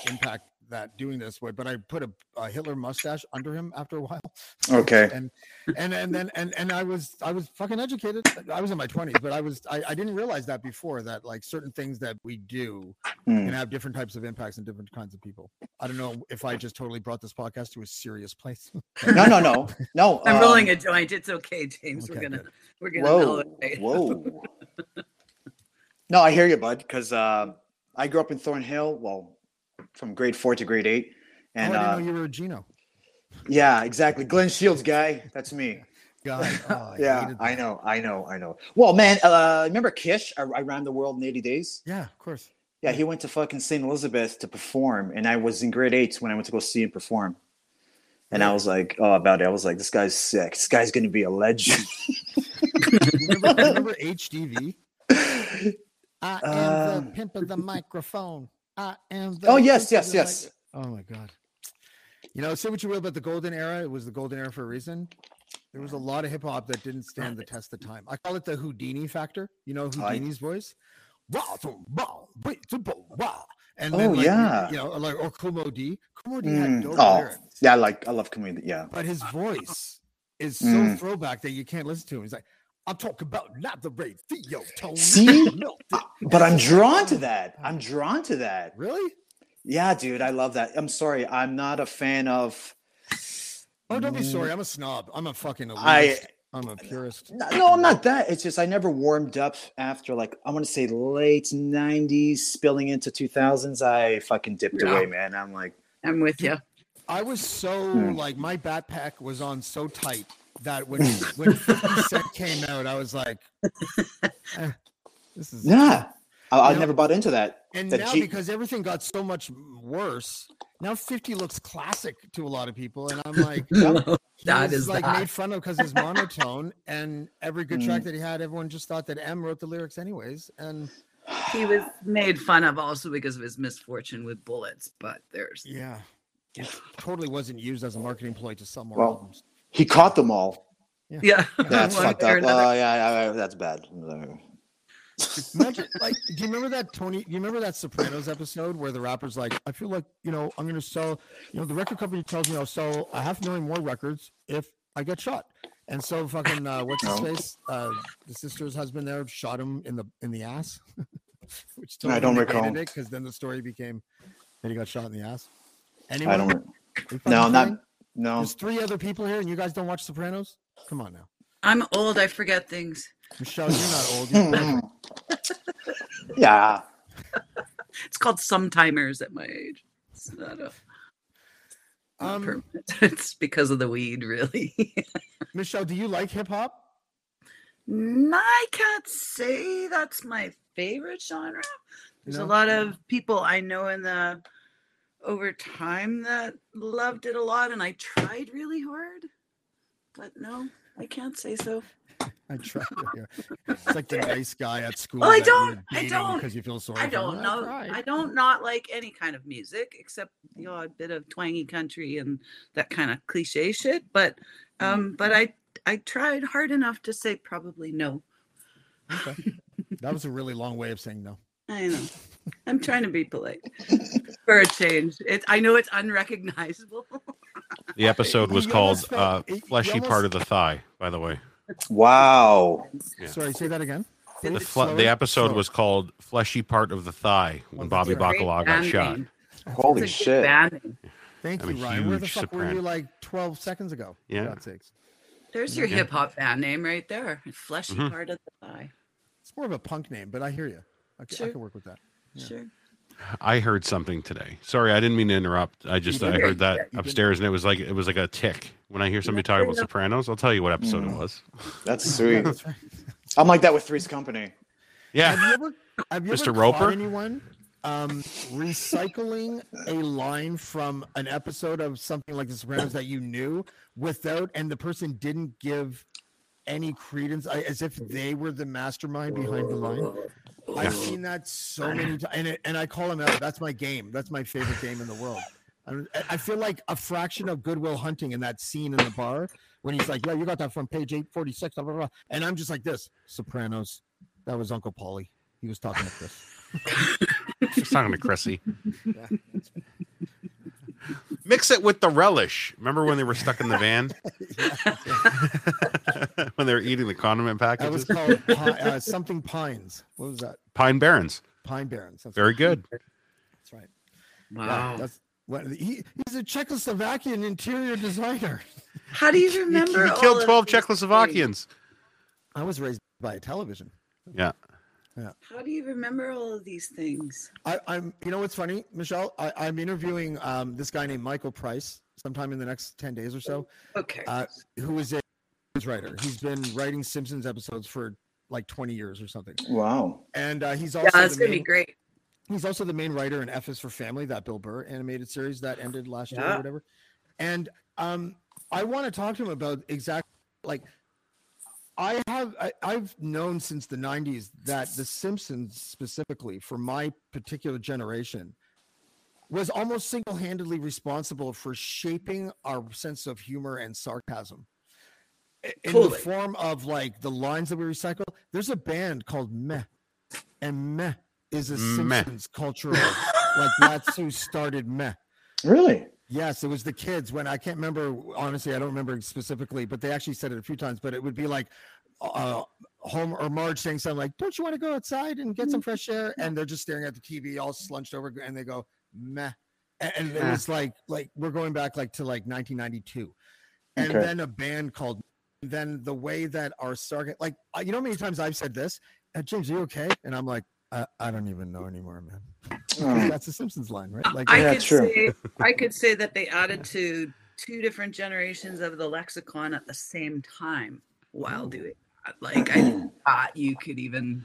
impact that doing this way, But I put a, a Hitler mustache under him after a while, Okay. and and and then and and I was I was fucking educated. I was in my twenties, but I was I, I didn't realize that before that like certain things that we do Hmm. can have different types of impacts on different kinds of people. I don't know if I just totally brought this podcast to a serious place. No, no, no, no. I'm um, rolling a joint. It's okay, James. we're gonna good. we're gonna mellow Whoa, whoa. No, I hear you, bud. Because uh, I grew up in Thornhill. Well, from grade four to grade eight, and oh, I didn't uh, know you were a Gino. yeah, exactly. Glen Shields guy. That's me. God, oh, I yeah, I know, I know, I know. Well, man, uh, remember Kish? I, I ran the world in eighty days. Yeah, of course. Yeah, he went to fucking St. Elizabeth to perform, and I was in grade eight when I went to go see him perform. And I was like, oh, about it. I was like, this guy's sick. This guy's gonna be a legend. remember, remember HDV? I am Um, the pimp of the microphone. I am oh yes, yes, yes. mic- Oh my god. You know, say what you will about the golden era. It was the golden era for a reason. There was a lot of hip hop that didn't stand the test of time. I call it the Whodini factor. You know I- Whodini's voice? Rah, thum, bah, wait, thum, bah, rah. And Oh, then, like, you- yeah. you know, like or Kool Moe Dee. Kumo D Mm, had dope Oh, lyrics, yeah, I like I love comedy. Yeah. but his voice is so Mm. throwback that you can't listen to him. He's like, I'm talking about not the Ray Theo Tone. See? No, But I'm drawn to that. I'm drawn to that. really? Yeah, dude, I love that. I'm sorry, I'm not a fan of. Oh, don't be sorry. I'm a snob. I'm a fucking elitist. I I'm a purist. no, no, I'm not that. It's just I never warmed up after like I want to say late '90s, spilling into 2000s. I fucking dipped Yeah. away, man. I'm like, I'm with you. I was so Hmm. like my backpack was on so tight that when when 50 Cent came out, I was like, eh, this is nah, I, I You never bought into that. And that now G- because everything got so much worse, now 50 looks classic to a lot of people, and I'm like, That he's is like that. made fun of because his monotone, and every good Mm. track that he had, everyone just thought that M wrote the lyrics anyways, and He was made fun of also because of his misfortune with bullets, but there's yeah, it totally wasn't used as a marketing ploy to sell more Well, albums. He caught them all. yeah. That's one fucked up. Oh yeah, yeah, yeah, that's bad. Imagine, like, do you remember that Tony? Do you remember that Sopranos episode where the rapper's like, "I feel like you know I'm going to sell, you know, the record company tells me I'll sell a half million more records if I get shot." And so fucking uh, what's his face? Uh, the sister's husband there shot him in the in the ass, which I don't recall. because then the story became that he got shot in the ass. I don't. Are you No, not kidding? No. There's three other people here, and you guys don't watch Sopranos. Come on now, I'm old. I forget things. Michelle. You're not old. You're. Yeah. It's called sometimers at my age. It's not a. not Um, permanent. It's because of the weed, really. Michelle, do you like hip hop? I can't say that's my favorite genre. There's No? a lot of people I know in the over time that loved it a lot, and I tried really hard. But no, I can't say so. I. Yeah. It's like the nice guy at school. Well, I don't- I don't- because you feel sorry. I don't know. tried. I don't not like any kind of music except the odd bit of twangy country and that kind of cliche shit. But um, but I I tried hard enough to say probably no. Okay. That was a really long way of saying no. I know. I'm trying to be polite for a change. It I know it's unrecognizable. The episode was You called felt- uh, you- you "Fleshy almost- Part of the Thigh." By the way, Wow. Yeah. Sorry, say that again. the, It's fle- slower? the episode Slower. was called "Fleshy Part of the Thigh" when Bobby that's. Bacala got shot. Holy It's a good shit. band name. Thank I'm you, Ryan. Where the huge fuck were you like 12 seconds ago? For Yeah. God's sakes. There's your Yeah. hip hop band name right there. Fleshy Mhm. part of the thigh. It's more of a punk name, but I hear you. I, c- I Sure. can work with that. Yeah. Sure. I heard something today. Sorry, I didn't mean to interrupt. I just I heard that You upstairs, and it was like it was like a tick. When I hear somebody talk about Sopranos, I'll tell you what episode it was. That's sweet. I'm like that with Three's Company. Yeah, Have you ever, have you Mr. ever Roper? caught anyone um, recycling a line from an episode of something like The Sopranos that you knew without, and the person didn't give any credence, as if they were the mastermind behind the line? I've seen that so many times, and, it- and I call him out. That's my game. That's my favorite game in the world. I- I feel like a fraction of Good Will Hunting in that scene in the bar when he's like, "Yeah, you got that from page eight forty six, blah, blah, blah," and I'm just like this. Sopranos. That was Uncle Paulie. He was talking to Chris. just talking to Chrissy. Yeah. Mix it with the relish. Remember when they were stuck in the van when they were eating the condiment That was called Pi- uh, something Pines. What was that? Pine Barrens. Pine Barrens. That's Very right. good. That's right. Yeah, Wow. that's what he, he's a Czechoslovakian interior designer. How do you He, remember? he all killed of twelve these things? Czechoslovakians. I was raised by a television. Yeah. How do you remember all of these things? I, I'm. You know what's funny, Michelle? I, I'm interviewing um, this guy named Michael Price sometime in the next ten days or so. Okay. Uh, who is a news writer? He's been writing Simpsons episodes for like 20 years or something. Wow. And uh, he's also yeah, it's the gonna be great. He's also the main writer in F is for Family, that Bill Burr animated series that ended last year or whatever. And um, I want to talk to him about exactly like I have I, I've known since the '90s that The Simpsons, specifically for my particular generation, was almost single-handedly responsible for shaping our sense of humor and sarcasm. I- In the form of like the lines that we recycle. There's a band called Meh, and Meh is a Meh. Simpsons cultural. like that's who started Meh. Really? Yes, it was the kids when I can't remember honestly, I don't remember specifically, but they actually said it a few times. But it would be like uh Homer or Marge saying something like, Don't you want to go outside and get some fresh air? And they're just staring at the TV all slunched over and they go, meh. And, it was like like we're going back like to like 1992. And Okay. then a band called then the way that our sarcasm like uh, you know how many times I've said this, uh, James, are you okay? And I'm like, I, I don't even know anymore, man. Oh. That's a Simpsons line, right? Like I Yeah, could true. say I could say that they added to two different generations of the lexicon at the same time while doing that. Like I thought you could even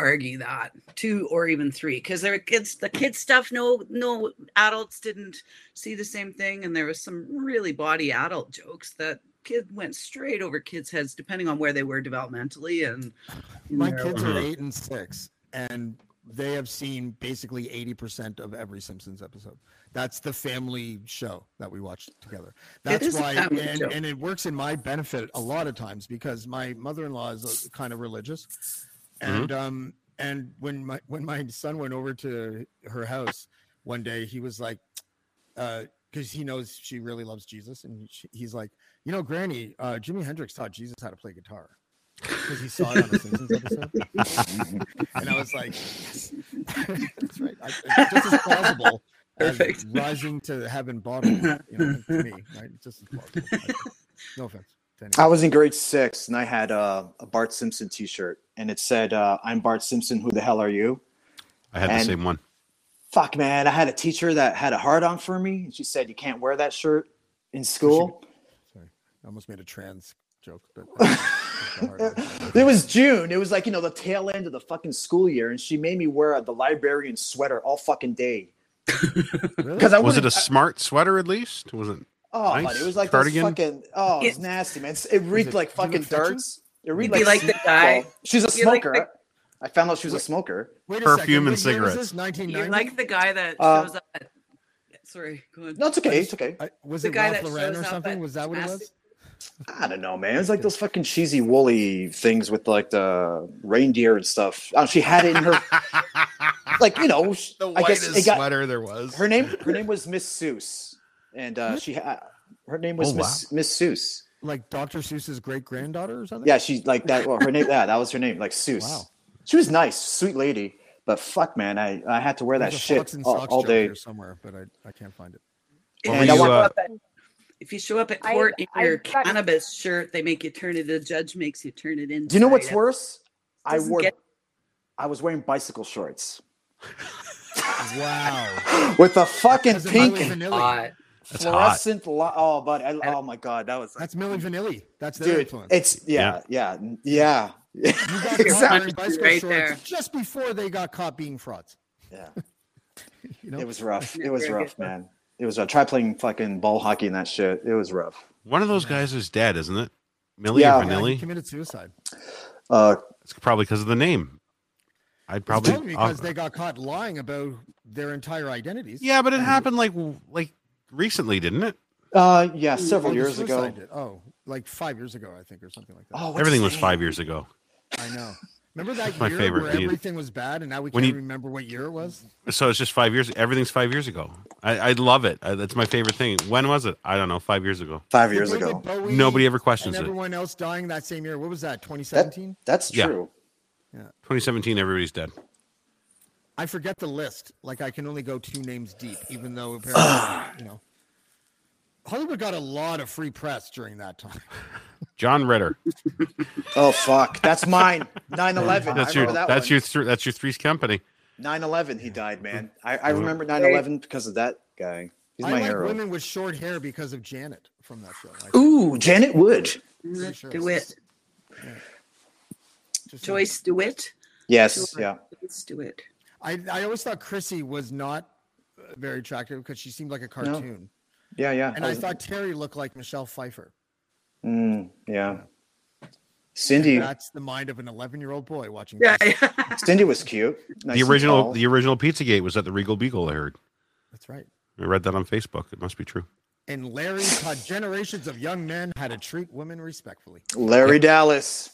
argue that two or even three because there were kids the kids stuff no no adults didn't see the same thing and there was some really body adult jokes that kid went straight over kids heads depending on where they were developmentally and my their- kids are Mhm. eight and six and they have seen basically 80% of every simpsons episode. That's the family show that we watch together. That's is a why family and, show. and it works in my benefit a lot of times because my mother-in-law is uh, kind of religious and um and when my when my son went over to her house one day he was like uh because he knows she really loves jesus and she, he's like you know granny uh jimi hendrix taught jesus how to play guitar because he saw it on a Simpsons episode. and I was like, yes. that's right. I, just as plausible as rising to heaven bodily, you know, to me, right? Just as plausible. I- no offense. I was in grade six and I had uh, a Bart Simpson T-shirt, and it said, uh, "I'm Bart Simpson. Who the hell are you?" I had the same one. Fuck, man! I had a teacher that had a hard on for me, and she said, "You can't wear that shirt in school." Sorry, I almost made a trans joke, but uh, it's hard on. It was June. It was like you know the tail end of the fucking school year, and she made me wear the librarian sweater all fucking day. Really? Because I Was it a smart sweater at least? Was it? Oh, Nice. buddy, it was like Cardigan? those fucking. Oh, it's It- nasty, man. It reeked it- like did it look fucking fetching? darts. It reeked You'd like the guy- well, she's a you'd like smoker. the- I found out she was a smoker. Wait a Perfume second. and what cigarettes. this? 1990? you're like the guy that Uh, shows up at, sorry go ahead. No, it's okay. It's okay. I- was the it guy Ralph that Lauren or something? Was that what it was? I don't know, man. It's like those fucking cheesy woolly things with like the reindeer and stuff. Oh, she had it in her, like you know. sh- the I guess whitest it got sweater there was. her name. Her name was Miss Seuss, and uh, she had her name was Oh, Miss Miss Seuss. Like Dr. Seuss's great granddaughter or something? Yeah, she like that. Well, her name. Yeah, that was her name. Like Seuss. Wow. She was nice, sweet lady. But fuck, man, I I had to wear that There's a shit all, all day. here somewhere, but I, I can't find it. If And were I want- uh, show up at- if you show up at court in I've your gotten- cannabis shirt, they make you turn it. The judge makes you turn it in. Do you know what's worse? I wore. get- I was wearing bicycle shorts Wow. with a fucking That's a Milli pink Vanilli. That's hot. fluorescent. Li- oh, but I, oh my god, that was That's Milli Vanilli. That's their dude. influence. It's yeah, yeah, yeah, yeah. You got caught Exactly. wearing bicycle Right shorts there. just before they got caught being frauds. yeah. You know, It was rough. It was rough, man. It was. a tried playing fucking ball hockey and that shit. It was rough. One of those guys is dead, isn't it? Millie Yeah. or Yeah, committed suicide. Uh, It's probably because of the name. I'd Probably probably because uh, they got caught lying about their entire identities. Yeah, but it happened like like recently, didn't it? uh, yeah, several Oh, years ago. suicide did. Oh, like five years ago, I think, or something like that. Oh, Everything was five years ago. I know. Remember that my year favorite where beat. everything was bad, and now we can't you- remember what year it was. So it's just five years. Everything's five years ago. I, I love it. I, that's my favorite thing. When was it? I don't know. Five years ago. Five years ago. Bowie Nobody ever and questions it. everyone else dying that same year. What was that? That, 2017. that's true. Yeah. true. 2017. Everybody's dead. I forget the list. Like I can only go two names deep, even though apparently, you know. Hollywood got a lot of free press during that time. John Ritter. Oh fuck, that's mine. 9/11. That's I your remember that that's one. your th- that's your Three's Company. 9/11. He died, man. I, I remember 9/11 because of that guy. He's I my like hero. women with short hair because of Janet from that show. Ooh, Janet Wood. sure. DeWitt. just Joyce DeWitt. Yes, yeah. Joyce DeWitt. I, I always thought Chrissy was not uh, very attractive because she seemed like a cartoon. Yeah, yeah. And I thought Terry looked like Michelle Pfeiffer. Mm, yeah. Cindy. That's the mind of an 11 year old boy watching. Yeah, Chrissy. Cindy was cute. Nice the original the original Pizzagate was at the Regal Beagle. I heard. That's right. I read that on Facebook. It must be true. And Larry taught generations of young men how to treat women respectfully. Larry Dallas.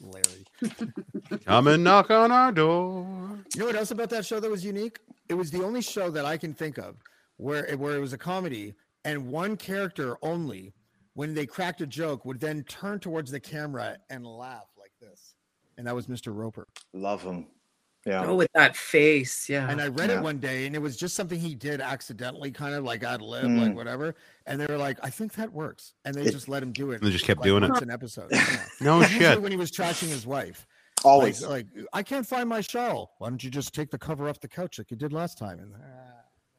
Larry. Come and knock on our door. You know what else about that show that was unique? It was the only show that I can think of where it, where it was a comedy and one character only, when they cracked a joke, would then turn towards the camera and laugh like this, and that was Mr. Roper. Love him. Yeah. Oh, with that face. Yeah. And I read Yeah. it one day, and it was just something he did accidentally, kind of like ad lib, Mm. like whatever. And they were like, "I think that works," and they It- just let him do it. And they just kept like, doing it. once An episode. Yeah. No shit. when he was trashing his wife. Always. Like, like, I can't find my shawl. Why don't you just take the cover off the couch like you did last time? And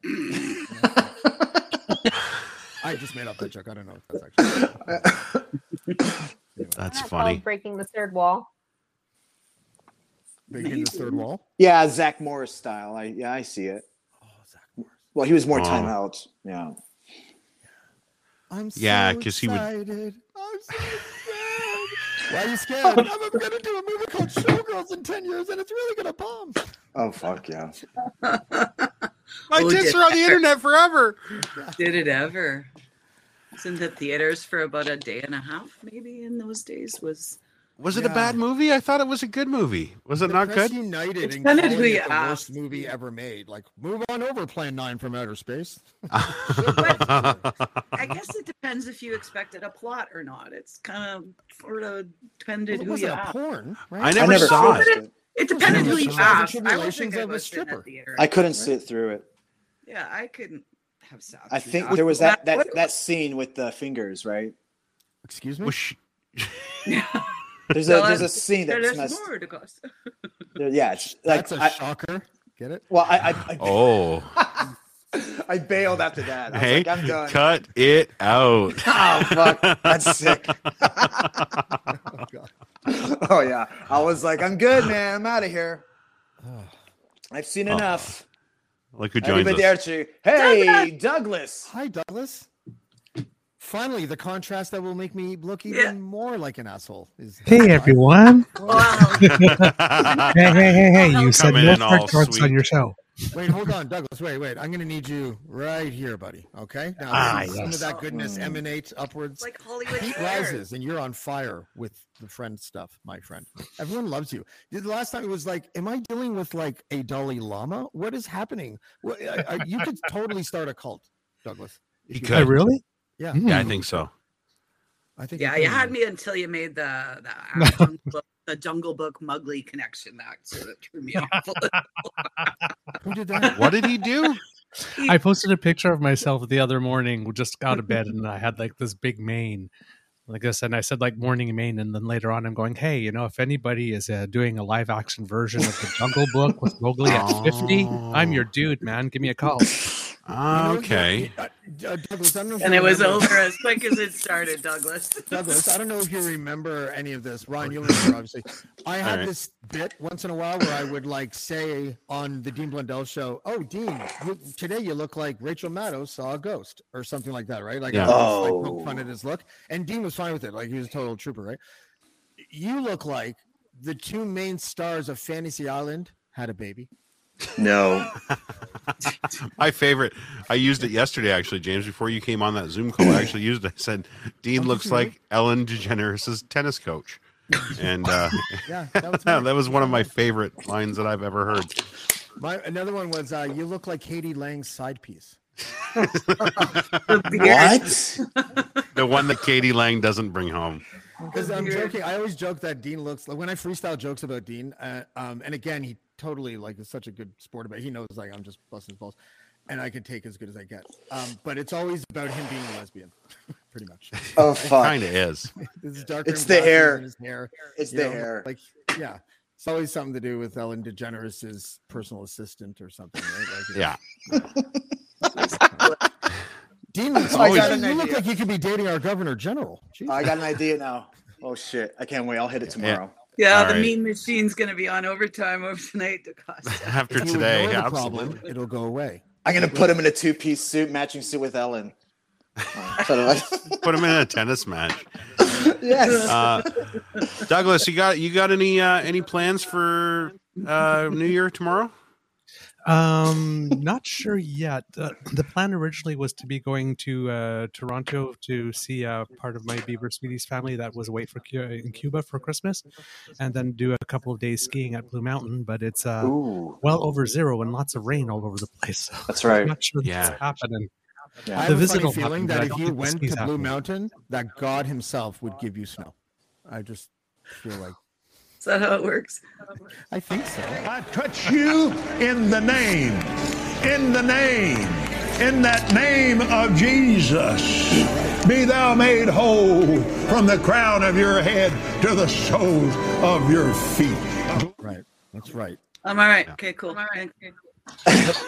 uh, I just made up that joke. I don't know if that's actually That's Called funny. breaking the third wall. breaking the third wall. yeah, Zach Morris style. I yeah, I see it. Oh, Zach Morris. Well, he was more Oh. timeout. Yeah. I'm so Yeah, 'cause he would- excited. I'm so scared. Why are you scared? I'm gonna do a movie called Showgirls in ten years, and it's really gonna bomb. Oh fuck yeah. My Oh, tits are on the internet forever. Did it ever? It's in the theaters for about a day and a half, maybe in those days. Was Was it a bad movie? I thought it was a good movie. Was it The not Press good? United It's in depended calling who it you the worst movie ever made. Like, move on over, Plan Nine from Outer Space. I guess it depends if you expected a plot or not. It's kind of sort of depended Well, it who wasn't you a asked. porn, right? I never I never saw it. it. It depended who you saw asked. I don't tribulations think I of a was in that stripper. I couldn't sit through it. Yeah, I couldn't have sat. I think there was What- that that, that scene with the fingers, right? Excuse me. Was she- There's a there's a scene tell that's us messed. more, Douglas. Yeah, it's like That's a I, shocker. Get it? well, I I, I, oh, I bailed after that. I was hey, like, I'm done. cut it out. Oh fuck, that's sick. Oh, God. oh yeah, I was like, I'm good, man. I'm out of here. I've seen Oh, enough. Look who joins Everybody us. hey Douglas. Hi, Douglas. Finally, the contrast that will make me look even Yeah. more like an asshole is. Hey everyone! Wow. Hey hey hey hey! You said Coming no in all fart jokes sweet. on your show. Wait, hold on, Douglas. Wait, wait. I'm going to need you right here, buddy. Okay. Now, Ah, some yes. of that goodness emanates upwards. like Hollywood Heat rises, and you're on fire with the friend stuff, my friend. Everyone loves you. The last time it was like, am I dealing with like a Dalai Lama? What is happening? What, I, I, you could totally start a cult, Douglas. if You you could. Really? Yeah. Yeah, I think so. I think. Yeah, could. you had me until you made the the, Jungle Book- the Jungle Book Mowgli connection. That sort of threw me off. a little. Who did that? What did he do? I posted a picture of myself the other morning, just out of bed, and I had like this big mane, like this, and I said like morning mane, and then later on, I'm going, hey, you know, if anybody is uh, doing a live action version of the Jungle Book with Mowgli at 50, I'm your dude, man. Give me a call. You know, okay. uh, uh, Douglas, I don't know if and it was remember- over as quick as it started, Douglas. Douglas, I don't know if you remember any of this. Ryan, you'll remember, obviously. I had right. this bit once in a while where I would like say on the Dean Blundell show, "Oh, Dean, you, today you look like Rachel Maddow saw a ghost," or something like that, right? Like, Yeah. I was, like poke fun Oh. at his look, and Dean was fine with it. Like he was a total trooper, right? You look like the two main stars of Fantasy Island had a baby. No. My favorite. I used it yesterday, actually, James. Before you came on that Zoom call, I actually used it. I said, "Dean looks like Ellen DeGeneres' tennis coach," and uh, Yeah, that was, that was one of my favorite lines that I've ever heard. My another one was, uh, "You look like k.d. lang's side piece." What? The one that k.d. lang doesn't bring home. Because I'm joking. I always joke that Dean looks like when I freestyle jokes about Dean. Uh, um, and again, he totally like is such a good sport about. It. He knows like I'm just busting his balls. and I can take as good as I get. Um, but it's always about him being a lesbian, pretty much. Oh fuck! kind of is. His dark It's the hair. His hair. It's you the know, hair. Like, yeah, it's always something to do with Ellen DeGeneres' personal assistant or something, right? Like, it's- Yeah. Dean, I you got an look idea. like you could be dating our governor general. Jeez. I got an idea now. Oh shit! I can't wait. I'll hit it tomorrow. Yeah, All the right. mean machine's gonna be on overtime over tonight, DeCosta. After today, ignore the absolutely. problem, it'll go away. I'm gonna put him in a two-piece suit, matching suit with Ellen. So do Put him in a tennis match. Yes. Uh, Douglas, you got you got any uh, any plans for uh, New Year tomorrow? Um, not sure yet. Uh, the plan originally was to be going to uh, Toronto to see uh, part of my Beaver Sweeties family that was away for in Cuba for Christmas, and then do a couple of days skiing at Blue Mountain. But it's uh, Ooh, well over zero and lots of rain all over the place. So that's I'm right. not sure Yeah. that's happening. I have The a visit funny will feeling that if you went to Blue happen. Mountain, that God Himself would give you snow. I just feel like Is that how it works? I think so. I touch you in the name, in the name, in that name of Jesus. Be thou made whole from the crown of your head to the soles of your feet. Right. That's right. I'm all right. Okay, cool. All right. Okay, cool.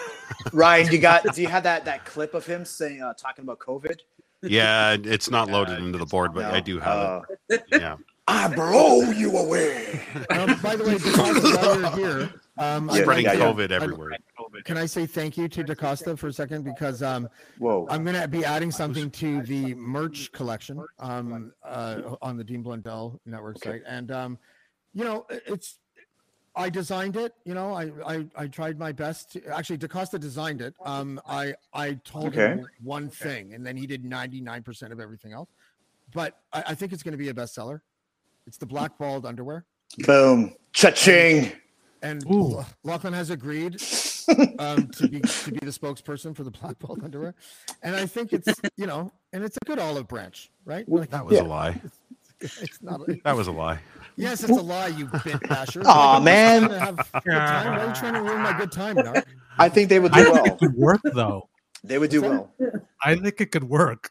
Ryan, you got? Do you have that that clip of him saying uh, talking about COVID? Yeah, it's not loaded into the board, but No? I do have Uh, it. Yeah. I blow you away. Um, by the way, DeCosta, while you're here, um, I'd Spreading like to- COVID I'd- everywhere. Can I say thank you to DeCosta for a second because um, Whoa. I'm going to be adding something to the merch collection um, uh, on the Dean Blundell network site, and um, you know, it's I designed it. You know, I I, I tried my best. To, actually, DeCosta designed it. Um, I I told him one thing, and then he did 99 percent of everything else. But I, I think it's going to be a bestseller. It's the black blackballed underwear. Boom. Cha-ching. And Ooh. Lachlan has agreed um, to be to be the spokesperson for the black blackballed underwear, and I think it's you know, and it's a good olive branch, right? Like, That was Yeah. a lie. it's not. That was a lie. Yes, it's a lie, you bit basher. Aw, man. I'm man. trying to have a good time. Why are you trying to ruin my good time, Narc? I think they would I do think it well. could work though. They would do well. I think it could work.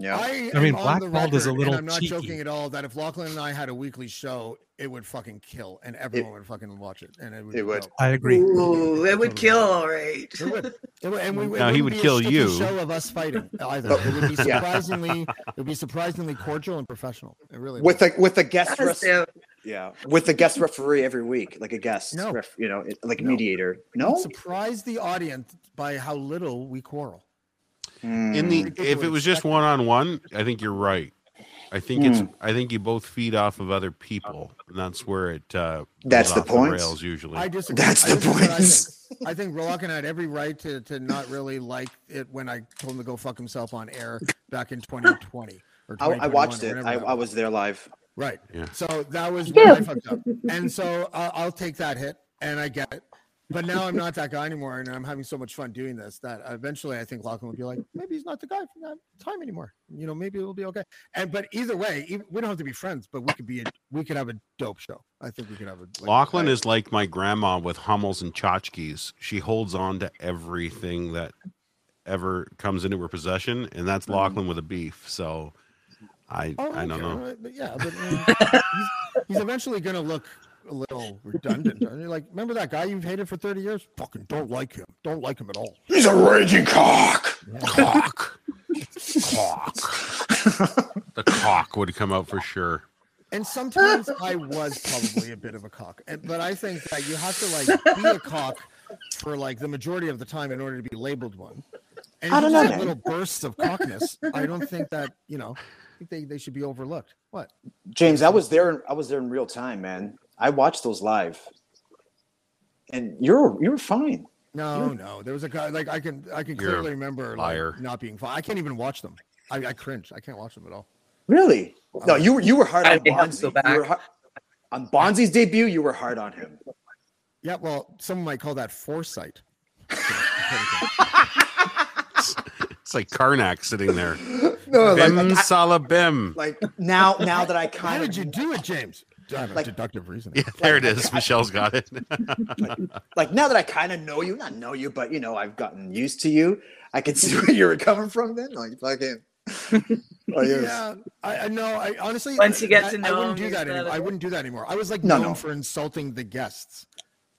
Yeah. I, I mean, am the blackballed is a little I'm not cheeky. joking at all. That if Lachlan and I had a weekly show, it would fucking kill, and everyone would fucking watch it, and it would. It would. I agree. Ooh, it would kill, all right. It would. It would, and we, it Now, he wouldn't be kill shitty you. Show of us fighting either. It would be surprisingly. It would be surprisingly cordial and professional. It really With would. a with a guest Yes, ref- dude. yeah with a guest referee every week, like a guest, No. ref, you know, like No. mediator. No. surprise the audience by how little we quarrel. In the if it was just one on one, I think you're right. I think it's I think you both feed off of other people, and that's where it uh, That's the off point. rails usually. I disagree. That's I the disagree. I point. think, I think Rollocken had every right to, to not really like it when I told him to go fuck himself on air back in 2020 or I, 2021 I watched it. I, I was there live. Right. Yeah. So that was when I fucked up. And so uh, I'll take that hit and I get it. But now I'm not that guy anymore. And I'm having so much fun doing this that eventually I think Lachlan will be like, maybe he's not the guy for that time anymore. You know, maybe it'll be okay. And but either way, even, we don't have to be friends, but we could be, a, we could have a dope show. I think we could have a. Like, Lachlan is like my grandma with Hummels and tchotchkes. She holds on to everything that ever comes into her possession, and that's Lachlan with a beef. So I Oh, I don't okay, know. right, But yeah, but uh, he's, he's eventually going to look a little redundant. And you're like, remember that guy you've hated for 30 years? Fucking don't like him. Don't like him at all. He's a raging cock. Cock. Cock. the cock would come out for sure. And sometimes I was probably a bit of a cock, and, but I think that you have to like be a cock for like the majority of the time in order to be labeled one. And I don't know, little bursts of cockness. I don't think that you know. I think they, they should be overlooked. What? James, I was there. I was there in real time, man. I watched those live, and you're you're fine. No, no. There was a guy like I can I can You're clearly remember liar. like, not being fine. I can't even watch them. I, I cringe. I can't watch them at all. Really? Uh, no, you were you were hard I on have to go Bonzi. You were hard, on Bonzi's debut. You were hard on him. Yeah, well, someone might call that foresight. It's like Karnak sitting there. No, Bim like, like, I- salabim. like now now that I How kind did of you do it, James? I Like- deductive reasoning. Yeah, there it is. Michelle's got it. like now that I kind of know you, not know you, but you know, I've gotten used to you. I can see where you were coming from. Then, like fucking. Oh, yes. Yeah, I, I know. I honestly, Once you get I, to I know wouldn't him, do that anymore. I wouldn't do that anymore. I was like No, known no. for insulting the guests.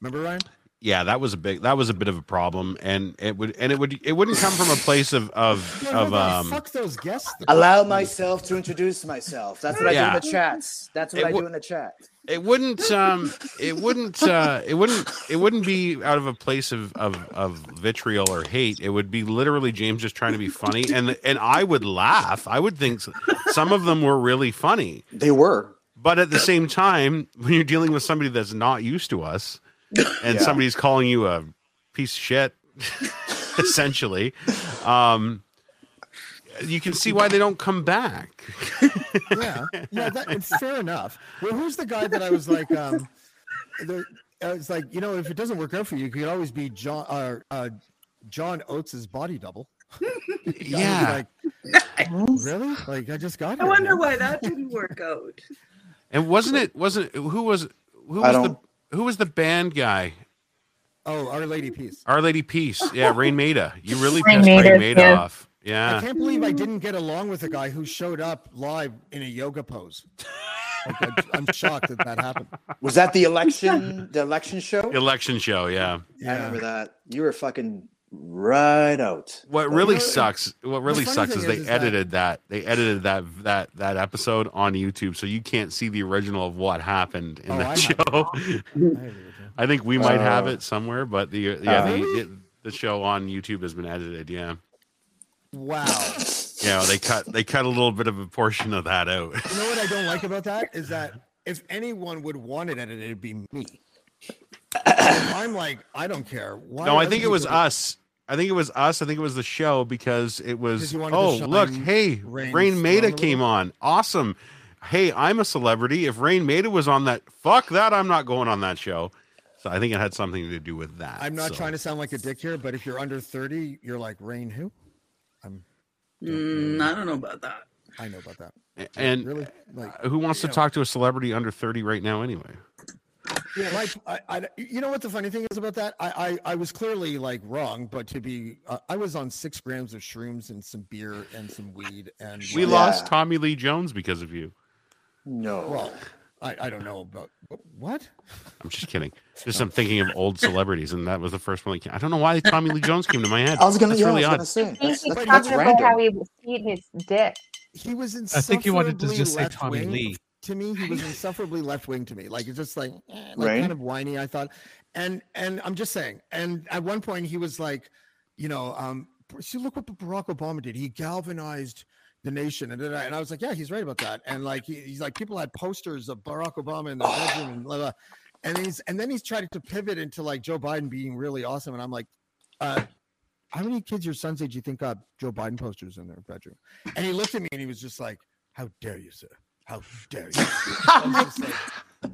Remember, Ryan? Yeah, that was a big. That was a bit of a problem, and it would and it would it wouldn't come from a place of of Yeah, of nobody- um. fuck those guests. Allow myself to introduce myself. That's what I do in the chats. That's what It I do in the chat. It wouldn't um. It wouldn't uh. It wouldn't. It wouldn't be out of a place of of of vitriol or hate. It would be literally James just trying to be funny, and and I would laugh. I would think some of them were really funny. They were. But at the same time, when you're dealing with somebody that's not used to us, and Yeah. somebody's calling you a piece of shit, essentially, um, you can see why they don't come back. yeah, yeah, that, it's fair enough. Well, who's the guy that I was like, um, the, I was like, you know, if it doesn't work out for you, you could always be John, uh, uh, John Oates's body double. The guy would be Yeah. like, really? Like, I just got. I here, wonder man." why that didn't work out. And wasn't it? Wasn't who was who I was the don't- who was the band guy? Oh, Our Lady Peace. Our Lady Peace. Yeah, Raine Maida. You really Rain pissed Maida, Raine Maida yeah. off. I can't believe I didn't get along with a guy who showed up live in a yoga pose. Like, I, I'm shocked that that happened. Was that the election? The election show? Election show. Yeah. I remember that. You were fucking right out. What really know, sucks? What really sucks thing is they is- is that- edited that. They edited that that that episode on YouTube, so you can't see the original of what happened in Oh, that I show. I agree with you. I think we might have Oh. it somewhere, but the yeah Uh, the, the the show on YouTube has been edited. Yeah, Wow. yeah. They cut they cut a little bit of a portion of that out. You know what I don't like about that is that if anyone would want it edited, it'd be me. If I'm like, I don't care. Why no, I think it was us. I think it was us. I think it was the show because it was. 'Cause you wanted to Oh, look! Hey, Rain's Raine Maida came on. Awesome. Hey, I'm a celebrity. If Raine Maida was on that, fuck that. I'm not going on that show. So I think it had something to do with that. I'm not so. trying to sound like a dick here, but if you're under 30, you're like Rain who? I'm Mm, I don't know about that. I know about that. And really like who wants to know. talk to a celebrity under 30 right now anyway? Yeah, like I, I, you know what the funny thing is about that? I, I, I was clearly like wrong, but to be, uh, I was on six grams of shrooms and some beer and some weed, and We like, lost Tommy Lee Jones because of you. No. Well, I, I don't know about what. I'm just kidding. Just I'm thinking of old celebrities, and that was the first one. That came. I don't know why Tommy Lee Jones came to my head. I was gonna, That's yeah, really I odd. was gonna say. He- That's, He's that's, talking that's about how he was eating his dick. He was I think you wanted to just say Tommy Lee. To me, he was insufferably left wing to me. Like it's just like, eh, like Right. kind of whiny. I thought, and and I'm just saying. And at one point, he was like, you know, um, see, look what Barack Obama did. He galvanized the nation, and I, and I was like, yeah, he's right about that. And like he, he's like, people had posters of Barack Obama in their bedroom, and blah, blah. And he's and then he's tried to pivot into like Joe Biden being really awesome, and I'm like, uh, how many kids your son's age do you think got Joe Biden posters in their bedroom? And he looked at me and he was just like, How dare you, sir? How dare you? I was just like-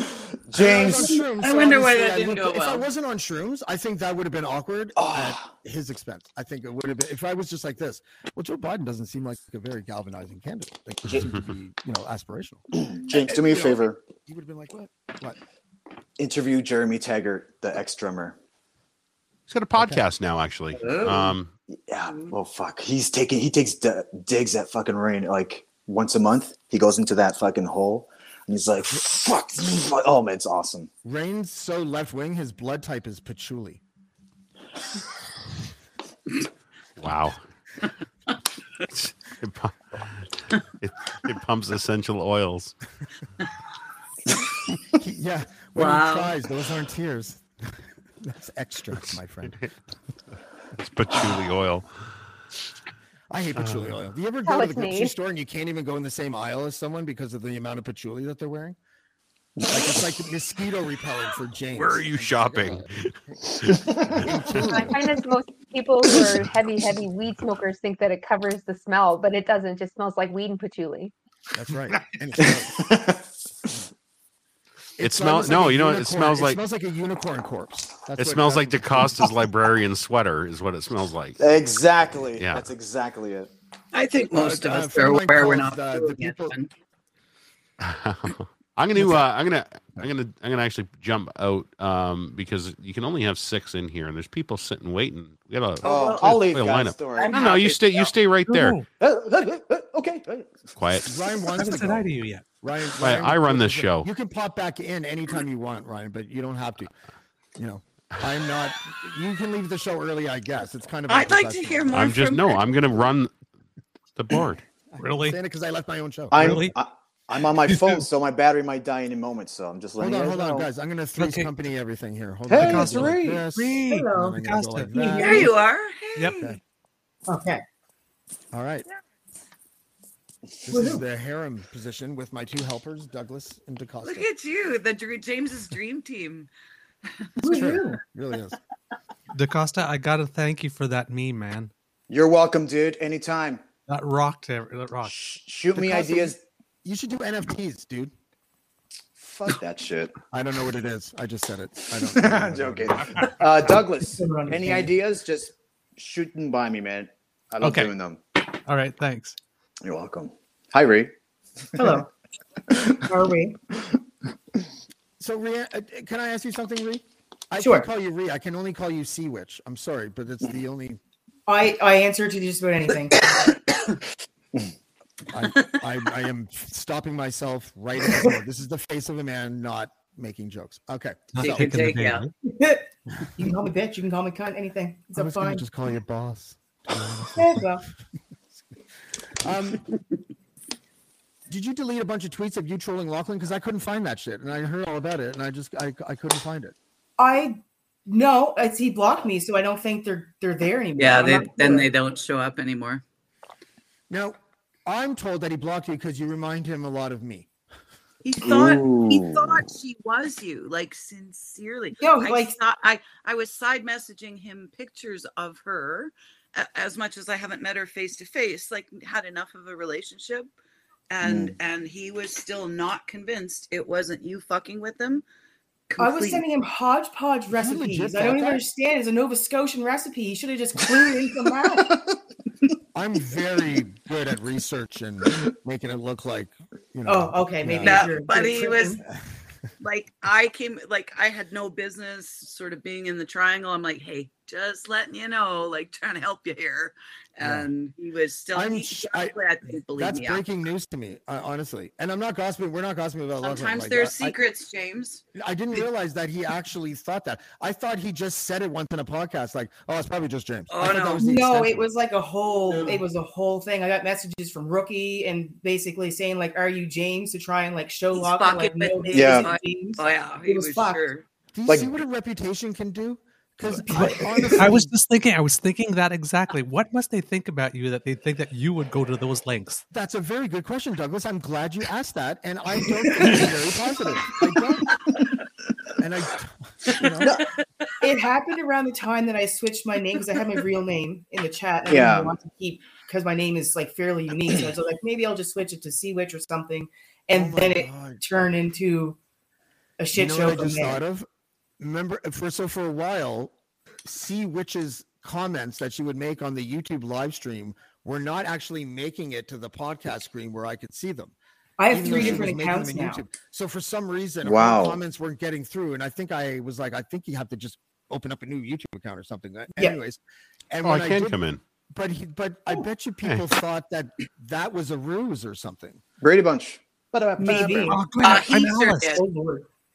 James. I, shrooms, I so wonder why that I didn't looked- go If I wasn't on shrooms, I think that would have been awkward Oh. at his expense. I think it would have been if I was just like this. Well, Joe Biden doesn't seem like a very galvanizing candidate. Like he seems to be, you know, aspirational. James, do me a You know, favor. He would have been like, What? What? Interview Jeremy Taggart, the ex drummer. He's got a podcast now, actually. Oh. Um, Yeah. Well, fuck. He's taking. He takes d- digs at fucking rain like once a month. He goes into that fucking hole, and he's like, "Fuck." Oh man, it's awesome. Rain's so left wing, his blood type is patchouli. wow. it, it, it pumps essential oils. Yeah. When Wow. he cries, those aren't tears. That's extra, my friend. It's patchouli oil. I hate uh, patchouli oil. Do you ever go to the grocery made. store and you can't even go in the same aisle as someone because of the amount of patchouli that they're wearing? Like it's like mosquito repellent for James. Where are you shopping? I find that most people who are heavy, heavy weed smokers think that it covers the smell, but it doesn't. It just smells like weed and patchouli. That's right. And it's, It smells. No, you know what? It smells like It like smells like a unicorn corpse. That's it what smells like happens. DeCosta's librarian sweater. Is what it smells like. exactly. Yeah. That's exactly it. I think most Uh, of uh, us a are aware we're not the- the people- I'm gonna uh, I'm gonna I'm gonna I'm gonna actually jump out um because you can only have six in here and there's people sitting waiting. We got a Oh, I'll leave, quite a guys. lineup. Don't worry. I'm No, no, you happy stay you stay right there. No, Uh, uh, uh, okay. Quiet. Ryan I wants haven't to said go. hi to you yet. Ryan, Right, Ryan I run this show. You can pop back in anytime you want, Ryan, but you don't have to. You know, I'm not. You can leave the show early, I guess. It's kind of. I'd like to hear more I'm just from no. her. I'm gonna run the board. Really? saying it because I left my own show. I'm Really? I, I'm on my phone, so my battery might die any moment. So I'm just letting Hold on, you hold guys on, know. guys. I'm gonna three's Okay. company everything here. Hold Hey, on. I'm gonna it's go like Reed. this, Reed. and then I'm gonna go Costa. like Yeah. There you are. Hey. Yep. Okay. Okay. All right. This is the harem position with my two helpers, Douglas and DeCosta. Look at you, the Dr- James's dream team. It's true. It really is. DeCosta, I gotta thank you for that meme, man. You're welcome, dude. Anytime. That rocked. every- That rocked. Sh- shoot me ideas. You should do NFTs, dude. Fuck that shit. I don't know what it is. I just said it. I don't. I I'm joking. Uh, Douglas, any ideas? Just shoot them by me, man. I love Okay. doing them. All right, thanks. You're welcome. Hi, Ray. Hello. How are we? So, Rhea, uh, can I ask you something, Ree? I Sure. can't call you Ree. I can only call you Sea Witch. I'm sorry, but it's the only. I I answer to just about anything. I, I, I am stopping myself right at this is the face of a man not making jokes. Okay. Not Take So, it, taking the take, bait, yeah. you can call me bitch. You can call me cunt. Anything. It's I a was going fine. to just call you boss. to be honest. Well, Um, did you delete a bunch of tweets of you trolling Lachlan? Because I couldn't find that shit, and I heard all about it, and I just I, I couldn't find it. I no, it's, he blocked me, so I don't think they're they're there anymore. Yeah, they, then sure. they don't show up anymore. Now, I'm told that he blocked you because you remind him a lot of me. He thought he thought she was you, like sincerely. No, I like- saw, I I was side messaging him pictures of her, as much as I haven't met her face to face. Like had enough of a relationship, and mm. and he was still not convinced it wasn't you fucking with him. I was sending him hodgepodge recipes. I don't even that? understand. It's a Nova Scotian recipe. He should have just clued in from that. I'm very good at research and making it look like you know. Oh, okay, maybe yeah. No, you're- but he was like I came like I had no business sort of being in the triangle. I'm like, hey, just letting you know, like trying to help you here. Yeah. And he was still I'm he, sh- I- I, believe That's me. yeah. breaking news to me, uh, honestly. And I'm not gossiping. We're not gossiping about Lachlan. Sometimes Like, there's I- I- secrets, James. I didn't realize that he actually thought that. I thought he just said it once in a podcast, like, "Oh, it's probably just James." Oh, no. No, it was like a whole. It was a whole thing. I got messages from Rookie and basically saying like, "Are you James?" to try and like show He's Lachlan like, no, Yeah. Oh yeah, It was was, fucked. sure. Do you Like- see what a reputation can do? Because But honestly, I was just thinking. I was thinking that exactly. What must they think about you that they think that you would go to those lengths? that's a very good question, Douglas. I'm glad you asked that, and I don't think it's very positive. I don't, and I, you know, It happened around the time that I switched my name because I had my real name in the chat. And Yeah. didn't want to keep because my name is like fairly unique. So I was like, maybe I'll just switch it to Sea Witch or something, and Oh my then it God. turned into a you shit know show what I from just thought of? Remember, for so for a while, Sea Witch's comments that she would make on the YouTube live stream were not actually making it to the podcast screen where I could see them. I have even three different making accounts in now. YouTube. So for some reason, Wow. her comments weren't getting through, and I think I was like, I think you have to just open up a new YouTube account or something. Uh, Yeah. Anyways, and Oh, I when can did- come in. but he, but I bet you people thought that that was a ruse or something. Brady Bunch. Maybe. Oh, good. Uh, he I'm sure did.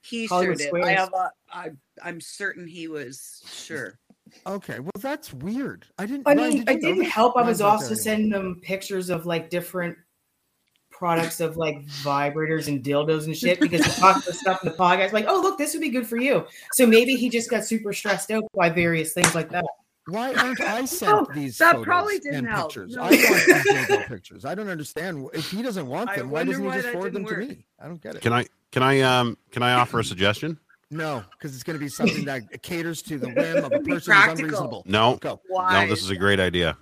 He Hollywood sure did. I have a, I, I'm certain he was sure. Okay, well that's weird. I didn't. I Ryan, mean, did it didn't help. I was also sending them pictures of like different products of like vibrators and dildos and shit because he talked about stuff in the podcast. Like, oh look, this would be good for you. So maybe he just got super stressed out by various things like that. Why aren't I sent Oh, these that photos probably didn't and help. pictures? No. I want these dildo pictures. I don't understand. If he doesn't want I them, why doesn't he just forward them didn't to me? I don't get it. Can I can I um can I offer a suggestion? No, because it's going to be something that caters to the whim of a person who's unreasonable. No, Go. Why? no, this is a great idea.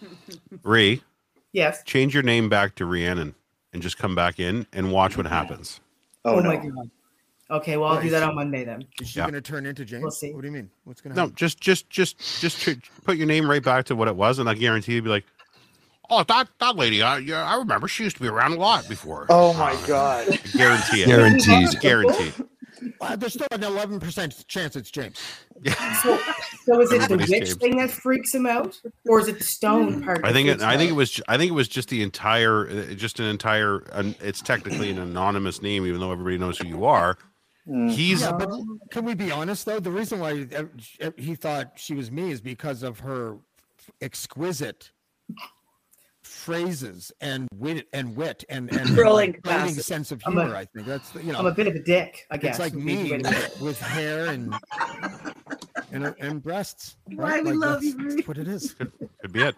Ree, Yes. change your name back to Rhiannon and just come back in and watch what happens. Oh, Oh, no. my god. Okay, well I'll do that on Monday then. Is she Yeah. going to turn into James? We'll see. What do you mean? What's going to happen? No, happen? just just just just tr- put your name right back to what it was, and I guarantee you'd be like, Oh, that that lady, I yeah, I remember she used to be around a lot before. Oh my uh, god. Guarantee it. Guaranteed. Guaranteed. Uh, there's still an 11% chance it's James. So, so is it the Everybody's witch James. thing that freaks him out, or is it the stone part? I think it, I think it was I think it was just the entire uh, just an entire an, it's technically an anonymous name even though everybody knows who you are. He's Yeah, but can we be honest though? The reason why uh, he thought she was me is because of her exquisite phrases and wit and wit and and Curling like, sense of humor. I think that's you know I'm a bit of a dick, I guess. It's like would be the me way to put it. with, with hair and and and breasts. Why we Like, love that's, you, that's what it is. could be it.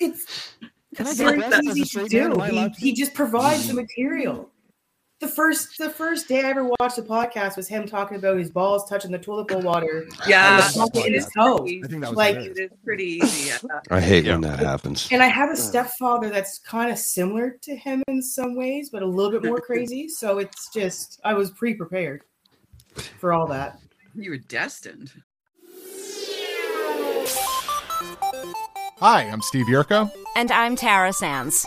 It's Can I get very breasts as a easy to do. He, he just provides the material. The first the first day I ever watched the podcast was him talking about his balls touching the toilet bowl water. Yeah, and the bucket in his toe. I think that was Like. It is pretty easy. Yeah. I hate when that happens. and I have a stepfather that's kind of similar to him in some ways, but a little bit more crazy. So it's just I was pre prepared for all that. You were destined. Hi, I'm Steve Yurko. And I'm Tara Sands.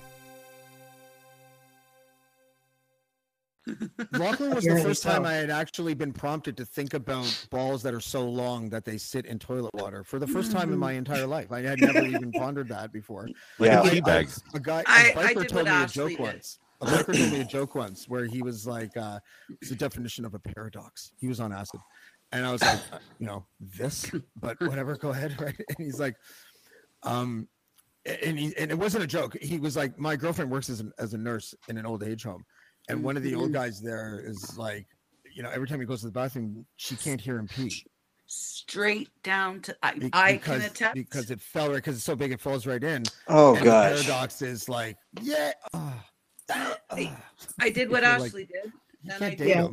Lachlan was the they first time. I had actually been prompted to think about balls that are so long that they sit in toilet water for the first time in my entire life. I had never even pondered that before. Yeah. a A- tea a- guy, I- a I biker did told me a joke did. once. A biker told me a joke once where he was like, uh, "It's the definition of a paradox." He was on acid, and I was like, "You know this, but whatever. Go ahead." Right? And he's like, "Um." And he and it wasn't a joke. He was like, "My girlfriend works as, an, as a nurse in an old age home, and one of the old guys there is like, you know, every time he goes to the bathroom, she can't hear him pee Straight down to I, Be- I because can attest. because it fell right because it's so big it falls right in. Oh and gosh. The paradox is like, yeah. ah, ah, I. I did what You're like, Ashley did. And can't I did Yeah.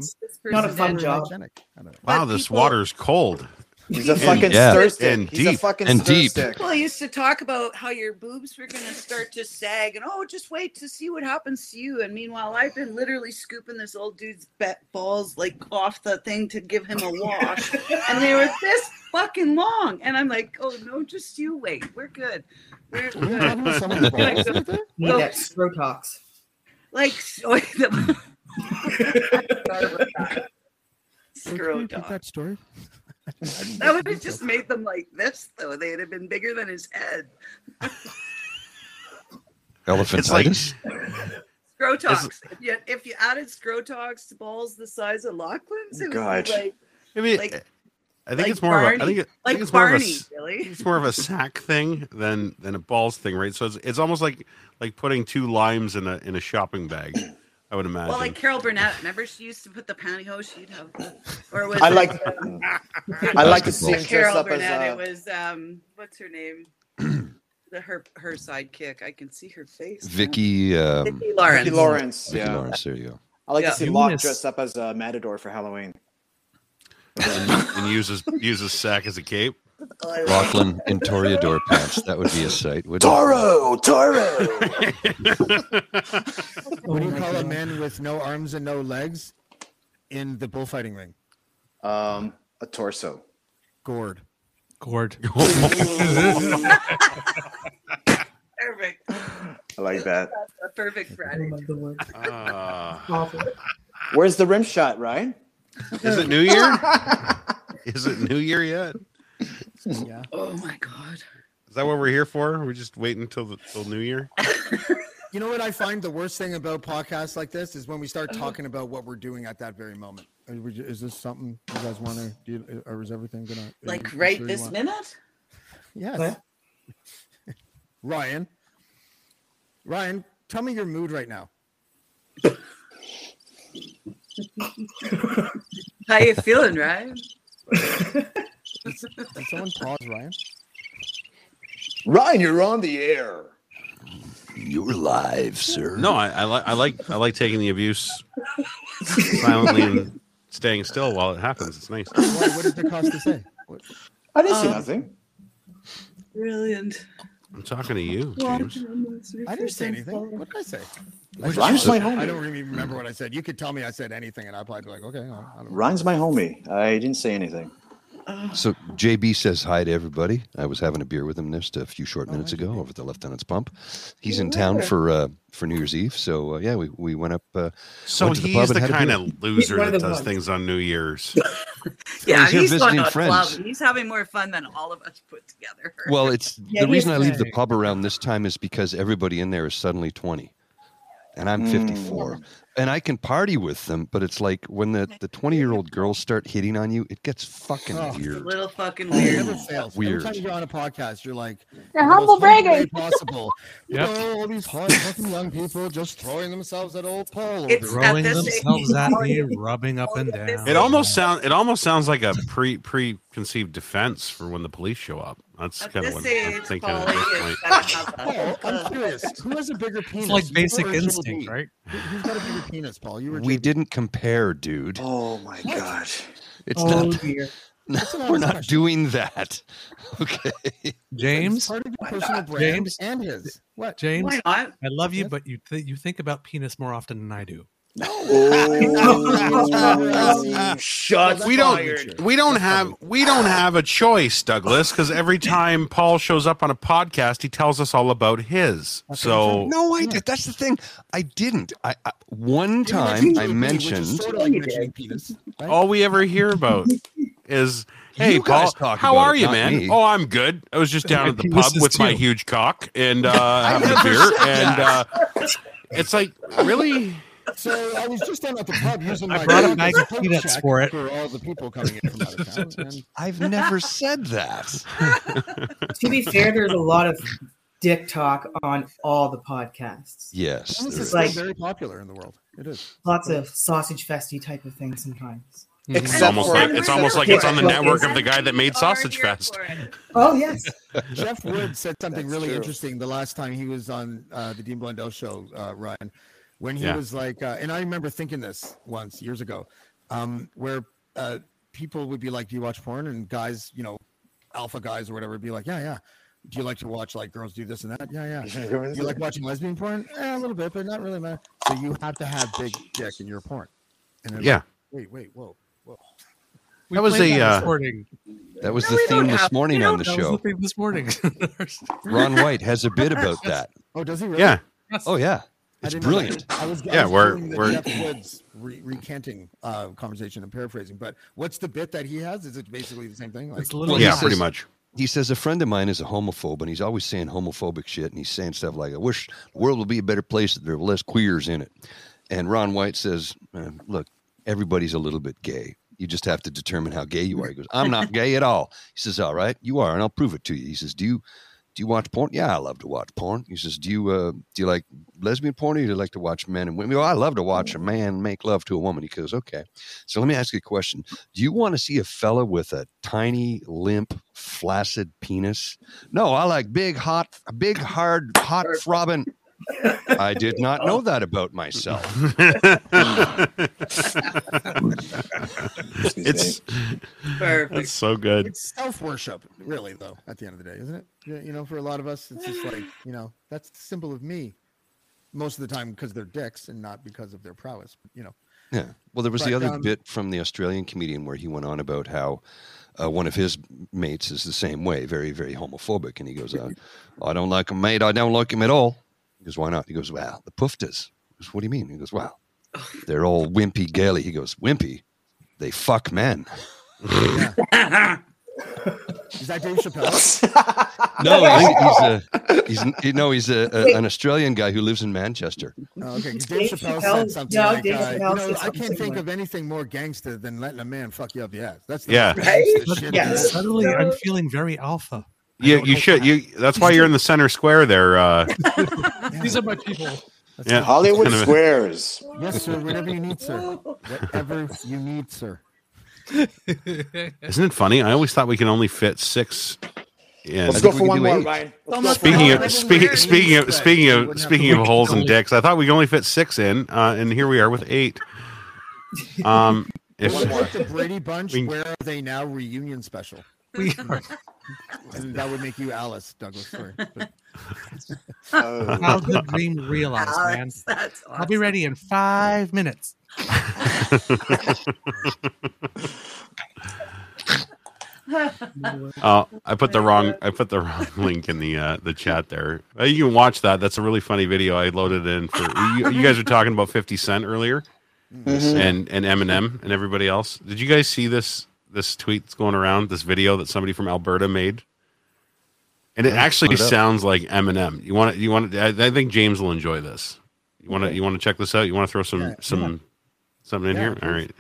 Not a fun job. Hygienic. I don't know. Wow, But this people- water's cold. He's a And- fucking yeah. stir stick. And He's a fucking And stir deep. stick. People used to talk about how your boobs were going to start to sag, and oh, just wait to see what happens to you. And meanwhile, I've been literally scooping this old dude's bet balls like off the thing to give him a wash, and they were this fucking long. And I'm like, oh no, just you wait, we're good, we're Are you talking about good. Uh, someone's balls Like, right there? Need Oh. that like so, the, Where Screw can you that story? I didn't That would have just made them like this, though. They'd have been bigger than his head. Elephantitis? Scrotox. If you, if you added Scrotox to balls the size of Lachlan's, it would God. be like, I mean, Like- I think like it's more of a. I think, it, I think it's more of a. Really. It's more of a sack thing than than a balls thing, right? So it's, it's almost like like putting two limes in a in a shopping bag. I would imagine. Well, like Carol Burnett. Remember, she used to put the pantyhose. She'd have, the, or was I it, like- um, I like to see Carol dressed up as Burnett. a. It was um, what's her name? the her her sidekick. I can see her face. Vicki. Um, Vicki Lawrence. Vicki Lawrence. Vicki Yeah. Lawrence. There you go. I like Yeah. to see You Locke miss- dressed up as a matador for Halloween. and, and uses uses sack as a cape. Oh, Lachlan in Toreador pants. That would be a sight. wouldn't it? Toro, Toro. What do you call a man with no arms and no legs in the bullfighting ring? um, a torso. Gourd. Gord. Perfect. I like that. That's a perfect Friday. my God. Where's the rim shot, Ryan? is it New Year? is it New Year yet? Yeah. Oh my god. Is that what we're here for? We're just waiting until the till New Year. You know what I find the worst thing about podcasts like this is when we start uh-huh. talking about what we're doing at that very moment. Are we- Is this something you guys want to do, uh, or is everything gonna Like you right sure this minute? Yes. Ryan. Ryan, tell me your mood right now. How you feeling, Ryan? Did someone pause Ryan? Ryan, you're on the air. You're live, sir. No, I, I like I like I like taking the abuse silently and staying still while it happens. It's nice. Why, what did Costa say? What- I didn't say Um, nothing. Brilliant. I'm talking to you, James. I didn't say anything. What did I say? Ryan's my homie. I don't even remember what I said. You could tell me I said anything, and I'd probably be like, okay. I don't know. Ryan's my homie. I didn't say anything. So JB says hi to everybody. I was having a beer with him just a few short minutes ago over at the Lieutenant's Pump. He's in town for uh, for New Year's Eve, so uh, yeah, we, we went up. Uh, So went to the he's pub the and had a kind of loser that does ones. things on New Year's. Yeah, he's he's visiting friends. club. He's having more fun than all of us put together. Well, it's Yeah, the reason is I leave the pub around this time is because everybody in there is suddenly 20 and I'm Mm. 54 and I can party with them, but it's like when the, the 20 year old girls start hitting on you, it gets fucking Oh. It's a weird. little fucking It weird. never fails. Weird. Every time you're on a podcast, you're like, the most humble bragging. way possible. You know, all these hot fucking young people just throwing themselves at old Paul. over at Throwing themselves at me, rubbing up and down. It almost sound it almost sounds like a pre preconceived defense for when the police show up. That's kind of what I'm thinking at this point. gonna have a- Paul, I'm curious. Who has a bigger penis? It's like basic instinct, right? Who- Who's got a bigger penis, Paul? You were We didn't compare, dude. Oh my god. It's oh not, dear. no, we're honest not question. doing that. Okay. James, part of your personal brand James? and his. What? James, I love you, Yes. but you th- you think about penis more often than I do. Oh, shots we don't we don't have we don't have a choice, Douglas, because every time Paul shows up on a podcast, he tells us all about his. So No, I did. That's the thing. I didn't. I, I one time I JB, which is mentioned. sort of like penis. right? all we ever hear about is Hey, You guys Paul, how are it, you, man? me. Oh, I'm good. I was just down My at the pub is with my huge cock and uh, having a beer, and uh, it's like, really? So I was just down at the pub using I my brought a bag of peanuts for it. for all the people coming in from out of town. And I've never said that. To be fair, there's a lot of dick talk on all the podcasts. Yes. this there is is. like- very popular in the world. It is. Lots of sausage festy type of things sometimes. It's almost like it's almost like it's on the network of the guy that made Sausage Fest. Oh yes. Jeff Wood said something That's really true. interesting the last time he was on uh, the Dean Blundell show, uh, Ryan, when he Yeah. was like, uh, and I remember thinking this once years ago, um, where uh, people would be like, "Do you watch porn?" And guys, you know, alpha guys or whatever, would be like, "Yeah, yeah." Do you like to watch like girls do this and that? Yeah, yeah. Do you like watching lesbian porn? Eh, a little bit, but not really, man. So you have to have big dick in your porn. And Yeah. like, wait, wait, whoa, whoa. We That was played a, that uh. That was No, the theme this morning on the That was show. the thing this morning. Ron White has a bit about that. Oh, does he really? Yeah, Oh yeah, I it's didn't know that. brilliant. I was, I Yeah, was we're- we're- Jeff Woods re- recanting uh, conversation and paraphrasing. But what's the bit that he has? Is it basically the same thing? Like, It's a little Well, yeah, says- pretty much. He says a friend of mine is a homophobe, and he's always saying homophobic shit, and he's saying stuff like, "I wish the world would be a better place if there were less queers in it." And Ron White says, uh, "Look, everybody's a little bit gay. You just have to determine how gay you are." He goes, "I'm not gay at all." He says, "All right, you are, and I'll prove it to you." He says, "Do you do you watch porn?" "Yeah, I love to watch porn." He says, "Do you uh, do you like lesbian porn, or do you like to watch men and women?" "Well, I love to watch a man make love to a woman." He goes, "Okay." So let me ask you a question. Do you want to see a fella with a tiny, limp, flaccid penis? No, I like big, hot, big, hard, hot, throbbing. I did not know that about myself. it's Perfect. it's so good. it's self worship, really, though. At the end of the day, isn't it? You know, for a lot of us, it's just like you know, that's the symbol of me. Most of the time, because they're dicks and not because of their prowess. You know, Yeah. Well, there was the other um, bit from the Australian comedian where he went on about how uh, one of his mates is the same way, very, very homophobic. And he goes, uh, I don't like him, mate. I don't like him at all. He goes, Why not? He goes, Well, the pufters. Goes, What do you mean? He goes, Well, they're all wimpy, gaily. He goes, Wimpy? They fuck men. is that Dave Chappelle? No, he's, he's a he's you know he's a, a, an Australian guy who lives in Manchester. Oh, okay, 'cause Dave Dave Chappelle Chappelle- said something no, like, Dave uh, Chappelle you know, said I can't think similar. of anything more gangster than letting a man fuck you up the ass. That's the Yeah. most gangster But shit Yeah. Suddenly, I'm feeling very alpha. I You don't you know should you. That's why you're in the center square there. Uh. These are my people. yeah, Hollywood kind of Squares. Yes, sir. Whatever you need, sir. Whatever you need, sir. Isn't it funny? I always thought we can only fit six. In. Let's go for one more, eight. Ryan. Let's go Almost for Speaking of more. speaking speaking of speaking of speaking of holes and dicks, I thought we could only fit six in, uh, and here we are with eight. Um, if What about the Brady Bunch? We- Where are they now? Reunion special. We are that would make you Alice Douglas. Sorry. But Oh. childhood dream realized, man. Alex, that's I'll be ready in five minutes. uh, I put the wrong I put the wrong link in the uh, the chat there. Uh, you can watch that. That's a really funny video. I loaded in for you, you guys were talking about Fifty Cent earlier, Mhm. and and Eminem and everybody else. Did you guys see this this tweet's going around? This video that somebody from Alberta made. And it Yeah, actually it sounds like Eminem. You want to, you want to, I, I think James will enjoy this. You want to, you want to check this out? You want to throw some, Yeah, some, something in Yeah, here? of All right.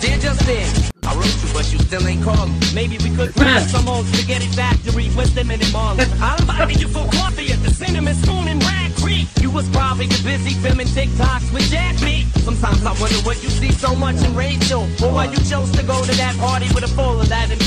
Dear Justin, I wrote you, but you still ain't called. Maybe we could find some old spaghetti factory, West Edmonton Mall. I invited you for coffee at the Cinnamon Spoon in Rag Creek. You was probably too busy filming TikToks with Jack B. Sometimes I wonder what you see so much in Rachel, or why you chose to go to that party with a full of that and.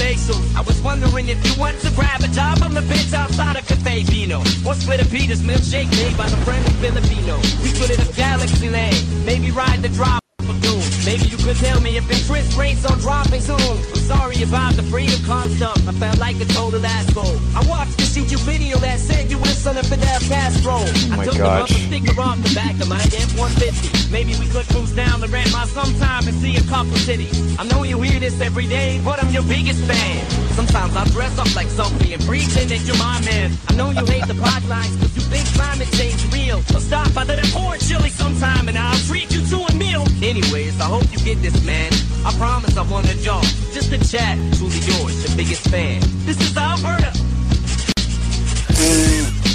I was wondering if you want to grab a job on the bench outside of Cafe Vino, or split a Peter's milkshake made by the friendly Filipino. We could hit a Galaxyland, maybe ride the drive drop. Doom. Maybe you could tell me if interest rates are dropping soon. I'm sorry about the freedom stuff. I felt like a total asshole. I watched this YouTube video that said you were the son of Fidel Castro. Oh I my took gosh. the rubber sticker off the back of my F-150. Maybe we could cruise down the ramp by sometime and see a couple cities. I know you hear this every day, but I'm your biggest fan. Sometimes I dress up like Sophie and pretend that you're my man. I know you hate the podlines, but you think climate change is real. So stop by the corn chili sometime and I'll treat you to a meal. Anyways, I hope you get this, man. I promise I want a job, just a chat. Truly yours, the biggest fan. This is Alberta.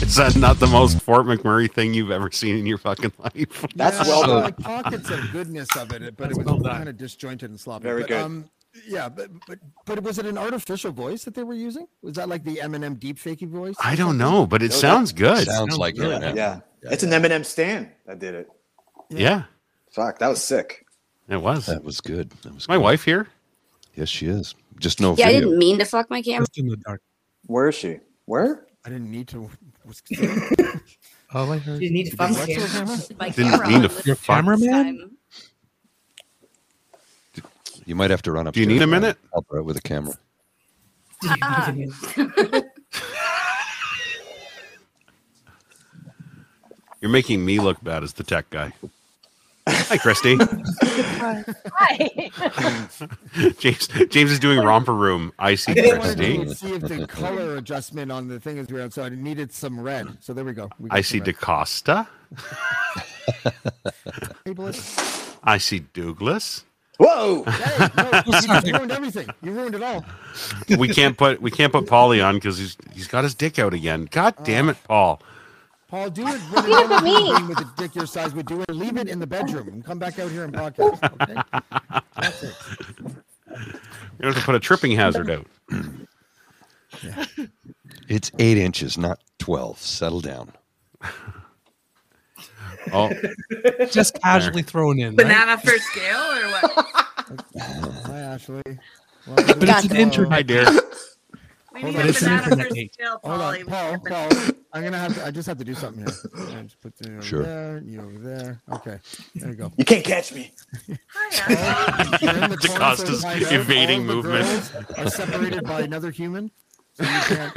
Is that not the most Fort McMurray thing you've ever seen in your fucking life? That's Yeah, well there done. like pockets of goodness of it, but it was well kind of disjointed and sloppy. Very but, good. Um, yeah, but, but but was it an artificial voice that they were using? Was that like the Eminem deep fakey voice? I don't know, but it No, sounds good. Sounds Sounds like good. Eminem. Yeah. It's an Eminem stand that did it. Yeah, Fuck, that was sick. It was. That was good. That was My good. wife here. Yes, she is. Just no Yeah, I didn't mean to fuck my camera. Just in the dark. Where is she? Where? I didn't need to. Was, All I heard. You need to fuck What, him. camera? My Didn't camera mean to this Your fuck. cameraman? You might have to run up. Do you need a minute? Help her out with a camera. You're making me look bad as the tech guy. Hi, Christy. Hi. James James is doing romper room. I see I Christy. to see if the color adjustment on the thing is weird, so I needed some red. So there we go. We I see red. DeCosta. I see Douglas. Whoa! Hey, no, you just ruined everything. You ruined it all. We can't put we can't put Paulie on because he's he's got his dick out again. God uh, damn it, Paul. Paul, do it. What Leave it to me. With a dick your size would do it. Leave it in the bedroom and come back out here and podcast. Okay. That's it. You have to put a tripping hazard out. It's eight inches, not twelve. Settle down. Oh, Just casually thrown in. right? Banana for scale or what? Hi, Ashley. But it's an internet. hi dear. We Hold need on. a It's banana for date. scale, Hold Polly. on, Paul. Paul, need a I'm gonna have to. I just have to do something here. I just put the over Sure. there, you over there. Okay, there you go. You can't catch me. Hi, You're in the corner, so DeCosta's find evading all the movement. girls Are separated by another human, so you can't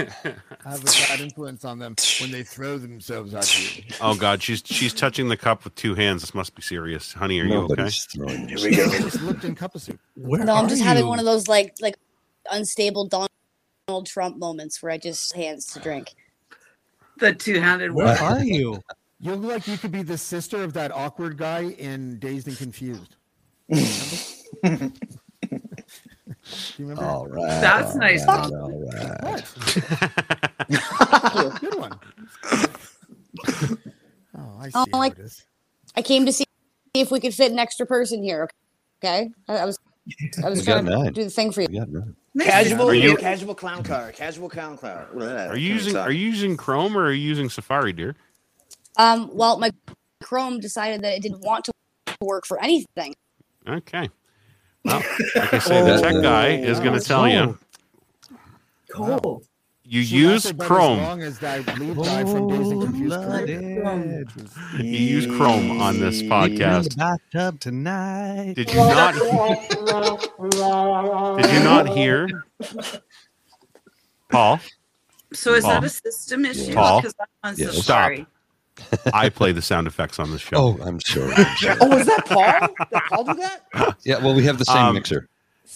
have a bad influence on them when they throw themselves at you. Oh God, she's she's touching the cup with two hands. This must be serious, honey. Are you okay? Nobody's throwing Here we go. I just looked in cup of soup. Where No, I'm are just having one of those like like unstable Donald Trump moments where I just hands to drink. The two-handed Where one. are you? You look like you could be the sister of that awkward guy in Dazed and Confused. Do you remember? All right. That's all nice, right, Bob. all right. Good one. Oh, I see Oh, like- it is. I came to see if we could fit an extra person here. Okay, I, I was I was We got trying to nine. do the thing for you. We got nine. Casual, Are you- casual clown car, casual clown car. Are you using Are you using Chrome or are you using Safari, dear? Um, well, my Chrome decided that it didn't want to work for anything. Okay. Well, like I say, the tech guy is going to tell you. Cold. You She use lasted As Chrome. long as that lead guy from Dazed and Confused. You use Chrome on this podcast. bathtub tonight. Did you not? Did you not hear? Paul. So is that a system issue? Paul. Because I'm on Yes. Safari. I play the sound effects on this show. Oh, I'm sorry. I'm sorry. Oh, was that Paul? Did Paul do that? Yeah, well, we have the same Um, mixer.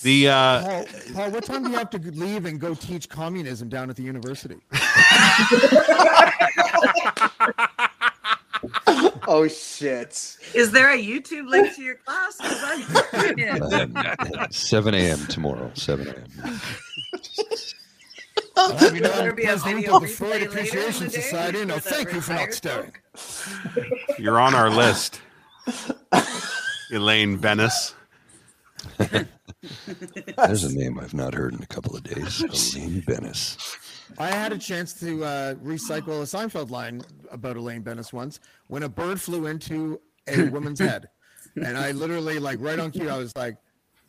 The uh, Paul, Paul, what time do you have to leave and go teach communism down at the university? Oh shit! Is there a YouTube link to your class? 'Cause Um, 7 a.m. tomorrow. 7 a.m. Well, you know, Better I'm be a president video of the replay Freud later in Appreciation the day Society. No, for the thank you for not retired staring. you're on our list, Elaine Benes. There's a name I've not heard in a couple of days. Elaine Benes. I had a chance to uh, recycle a Seinfeld line about Elaine Benes once when a bird flew into a woman's head. And I literally, like, right on cue, I was like,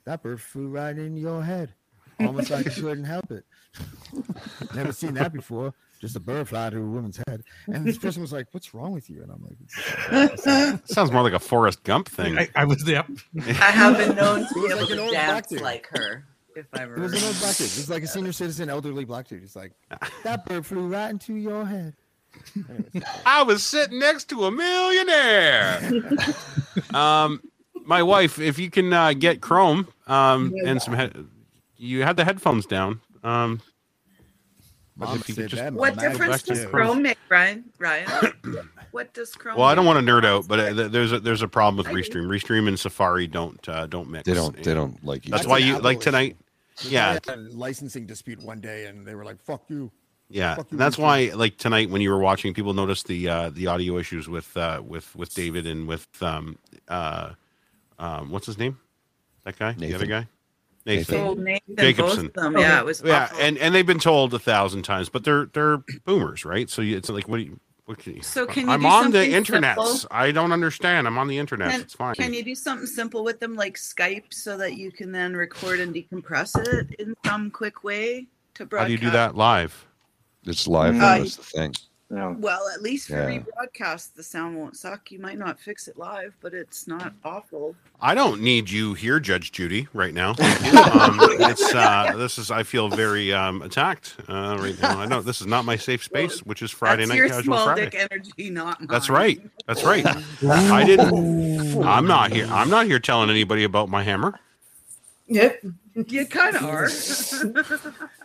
that bird flew right in your head. Almost like you couldn't help it. Never seen that before. Just a bird fly to a woman's head. And this person was like, what's wrong with you? And I'm like, Sounds more like a Forrest Gump thing. I, I was yep. I have been known to be was able like to dance dude. like her. If I It was an remember. old black dude. It was like a senior citizen, elderly black dude. He's like, that bird flew right into your head. Anyways. I was sitting next to a millionaire. um, my wife, if you can uh, get Chrome um, and some, head you had the headphones down. Um, but Mom if you said could just that, What difference does Chrome. Chrome make, Ryan? Ryan, what does Chrome? well, I don't want to nerd out, but uh, there's a there's a problem with Restream. Restream and Safari don't uh, don't mix. They don't. They don't like. That's each why you like tonight. Yeah, had a licensing dispute one day, and they were like, "Fuck you." Yeah, Fuck you, that's Restream. why like tonight when you were watching, people noticed the uh, the audio issues with uh, with with David and with um uh um what's his name? That guy, the other guy, Nathan, Told Nathan, Jacobson. Both of them. Yeah, it was. yeah, awful. and and they've been told a thousand times, but they're they're boomers, right? So you, it's like what do you? What can you So can you I'm on the internet. I don't understand. I'm on the internet. Can, it's fine. can you do something simple with them like Skype so that you can then record and decompress it in some quick way to broadcast? How do you do that live? It's live. Uh, though, that's the thing. No. Well, at least for Yeah. rebroadcast, the sound won't suck. You might not fix it live, but it's not awful. I don't need you here, Judge Judy, right now. Um, it's uh, this is. I feel very um, attacked uh, right now. I know this is not my safe space, which is Friday That's night your casual small Friday. dick energy, not mine. That's right. That's right. I didn't. I'm not here. I'm not here telling anybody about my hammer. Yep. You kind of are.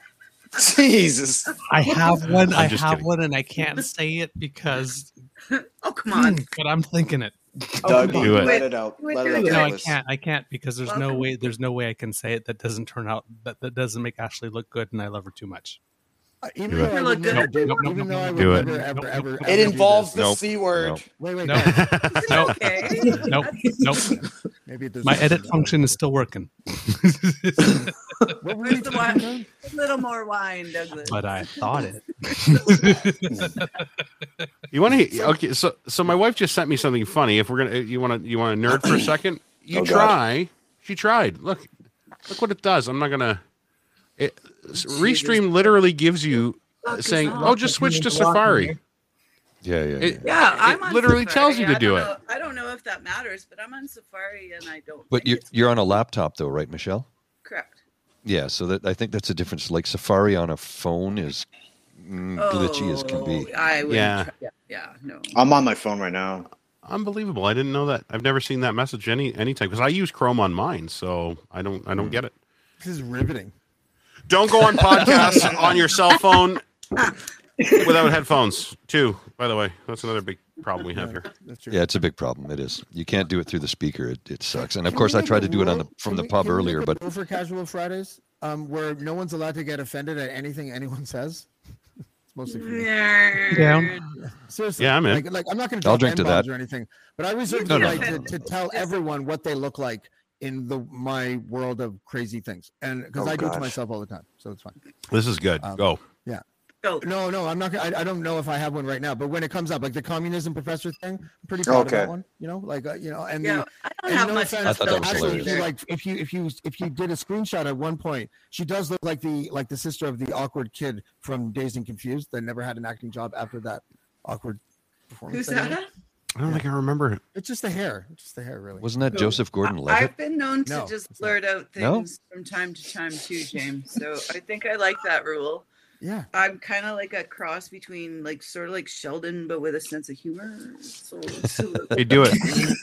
Jesus. I have one. I'm I have kidding. one, and I can't say it because. oh come on! But I'm thinking it. Doug, Do it. let it out. Do it, Let it out. No, I can't. I can't because there's no way. There's no way I can say it that doesn't turn out that that doesn't make Ashley look good, and I love her too much. Uh, even Do though it. I look never good. do, Nope, nope, even nope, though I would Do never, it. ever, ever, nope, ever It involves the. Nope. C word. Nope. Wait, wait, no, guys. Nope. okay. Nope. Nope. Maybe there's My edit function is still working, What were Where's the wine? A little more wine, Douglas. but I thought it. You want to? Okay. So so my wife just sent me something funny. If we're gonna, you want to, you want to nerd for a second? You Oh, God. try. She tried. Look, look what it does. I'm not gonna. It, Restream literally gives you uh, saying, "Oh, just switch to Safari." Yeah, yeah. It, yeah. Yeah, I'm on literally Safari. tells you to do don't it. I don't know if that matters, but I'm on Safari and I don't. But you're you're on a laptop though, right, Michelle? Correct. Yeah. So that I think that's a difference. Like Safari on a phone is mm, glitchy as can be. Oh, I would. Yeah. Yeah. yeah, yeah, no. I'm on my phone right now. Unbelievable! I didn't know that. I've never seen that message any anytime because I use Chrome on mine, so I don't I don't get it. This is riveting. Don't go on podcasts on your cell phone without headphones. Too, by the way, that's another big problem we have here. That's true. Yeah, it's a big problem. It is. You can't do it through the speaker. It, it sucks. And of Can course, I tried to do it on the from can the we- pub we earlier, but for casual Fridays, um, where no one's allowed to get offended at anything anyone says. it's mostly for me. Yeah. Seriously. Yeah, I'm in. Like, like I'm not going to I'll drink to that. or anything, but I reserve No, the no. right to, to tell everyone what they look like in the my world of crazy things, and because Oh, I do it to myself all the time, so it's fine. This is good. Um, Go. Yeah. No, no, I'm not. gonna- I, I don't know if I have one right now, but when it comes up, like the communism professor thing, I'm pretty proud of that one. You know, like uh, you know, and Yeah, the, I don't and have no much offense, I thought that was actually, if you like, if you if you if you did a screenshot at one point, she does look like the like the sister of the awkward kid from Dazed and Confused that never had an acting job after that awkward performance. Who's they that? I don't think I remember it. It's just the hair. It's just the hair, really. wasn't that So, Joseph Gordon-Levitt? I've been known to No, just blurt out No? things from time to time too, James. So I think I like that rule. Yeah. I'm kind of like a cross between like sort of like Sheldon, but with a sense of humor. So it's a little- Hey, do it.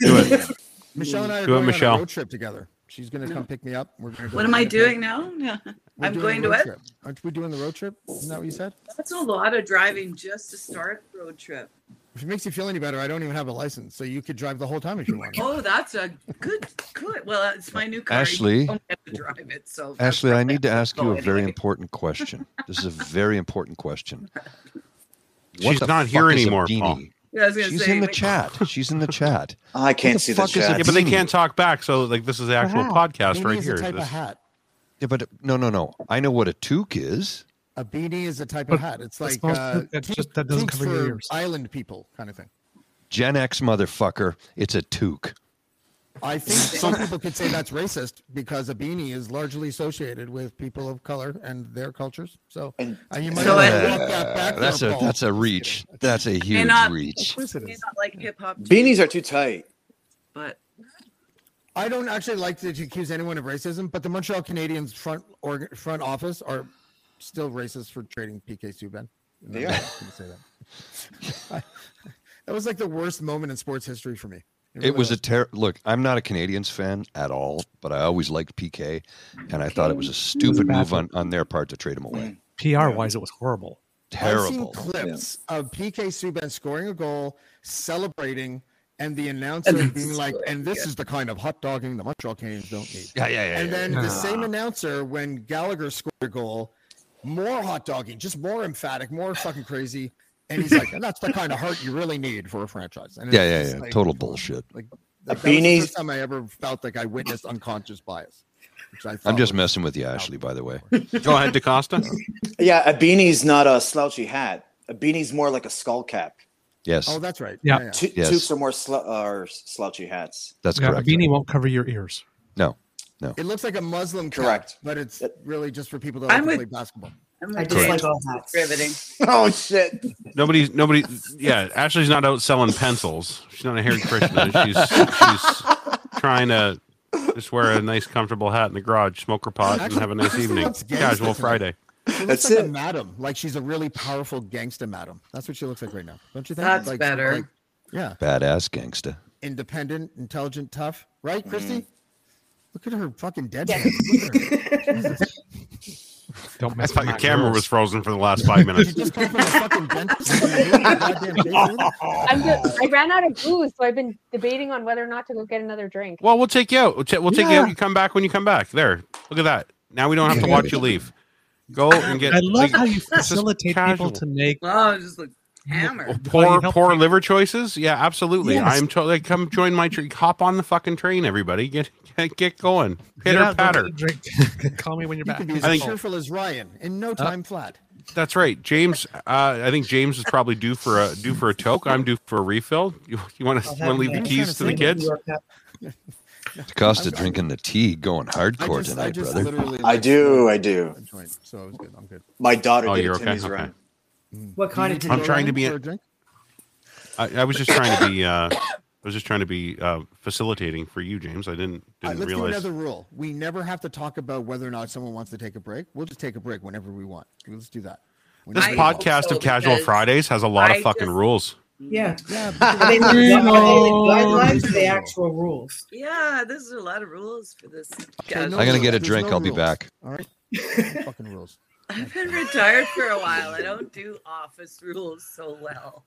Do it. Michelle and I are Do it, going on Michelle. a road trip together. She's gonna come pick me up. We're gonna go What am I doing now? Yeah. We're I'm doing going to road what? trip. Aren't we doing the road trip? Isn't that what you said? That's a lot of driving just to start a road trip. If it makes you feel any better, I don't even have a license, so you could drive the whole time if you want. Oh, that's a good, good. Well, it's my new car. Ashley? you to drive it. So Ashley, I need to ask you a very anyway. important question. This is a very important question. She's not here fuck is a anymore, Paul. Yeah, I was gonna She's say, in the like- chat. She's in the chat. I can't What see the the fuck is a chat. Yeah, but they can't talk back. So like this is the actual podcast Beanie right is here. a type This- of hat. Yeah, but no, no, no. I know what a toque is. A beanie is a type But of hat. It's like small uh, toque that toque- just- that doesn't toques cover your for ears. island people, kind of thing. Gen X motherfucker. It's a toque. I think some people could say that's racist because a beanie is largely associated with people of color and their cultures. So And- uh, you might So want at to least- walk that back. that's a Paul. that's a reach. That's a huge not- reach. Of course it May is. not like hip hop. Beanies are too tight. but I don't actually like to accuse anyone of racism, but the Montreal Canadiens front org- front office are still racist for trading PK Subban. And I'm They are. not gonna say that. that was like the worst moment in sports history for me. It really was a ter- look. I'm not a Canadiens fan at all, but I always liked PK, and I thought it was a stupid bad move on, on their part to trade him away. PR wise, it was horrible. Terrible. I've seen Terrible. clips of PK Subban scoring a goal, celebrating, and the announcer And being like, scoring, "And this yeah. is the kind of hot dogging the Montreal Canadiens don't need." Yeah, yeah, yeah. And yeah. then yeah. the same announcer, when Gallagher scored a goal, more hot dogging, just more emphatic, more fucking crazy. And he's like, "That's the kind of heart you really need for a franchise." And Yeah, yeah, yeah. like- Total um, bullshit. Like, A like that was the first time I ever felt like I witnessed unconscious bias. Which I I'm just messing with you, Ashley. By the way. Go ahead, DeCosta. Yeah, a beanie's not a slouchy hat. A beanie's more like a skull cap. Yes, Oh, that's right. Yeah. yeah. T- Yes. Toques are more slu- uh, are slouchy hats. that's Yeah, a correct. beanie won't cover your ears. No, It looks like a Muslim cap, Correct. but it's really just for people that I'm like to play basketball. I'm I with just James. like all hats. riveting. Oh shit! Nobody, nobody. Yeah, Ashley's not out selling pencils. She's not a Hare Krishna. She's she's trying to just wear a nice, comfortable hat in the garage, smoke her pot, and have a nice evening. looks gangsta Casual. Friday. She looks That's like a it. madam, like she's a really powerful gangsta madam. That's what she looks like right now, don't you think? That's like, better. like, yeah, badass gangsta. independent, intelligent, tough, right, Christy? Mm. Look at her fucking dead hands. Her. Jesus. Don't I mess thought with your camera girls. was frozen for the last five minutes. just come from a fucking dentist? and you moved your goddamn face in? I'm just, I ran out of booze, so I've been debating on whether or not to go get another drink. Well, we'll take you out. We'll, ta- we'll take you out. You come back when you come back. There. Look at that. Now we don't have to watch you leave. Go and get. I love like, how you facilitate people to make Oh, just like hammer. Poor you poor me. liver choices. Yeah, absolutely. Yes. I'm totally come join my train. Hop on the fucking train, everybody. Get get, get going. Pitter Yeah, go patter. a drink. Call me when you're You back. could be as cheerful as Ryan in no time flat. That's right, James. Uh, I think James is probably due for a due for a toke. I'm due for a refill. You, you want to want to leave the keys to the kids? Costa I'm- I'm- drinking the tea, going hardcore just, tonight, just brother. I do, I do. a so it was good. I'm good. My daughter Oh, did you're a okay? Timmy's Okay. run. What kind of I'm trying to be. For a drink? I, I was just trying to be. Uh, I was just trying to be uh, facilitating for you, James. I didn't didn't let's do realize. another rule. We never have to talk about whether or not someone wants to take a break. We'll just take a break whenever we want. Let's do that. This I Whenever- hope podcast so, of Casual because Fridays has a lot I of fucking just- rules. Yeah. Yeah, Are they, like, are they like guidelines or the actual rules? Yeah, there's a lot of rules for this. Okay, no I'm gonna rules. get a drink. no I'll be back. All right. fucking rules. I've been retired for a while. I don't do office rules so well.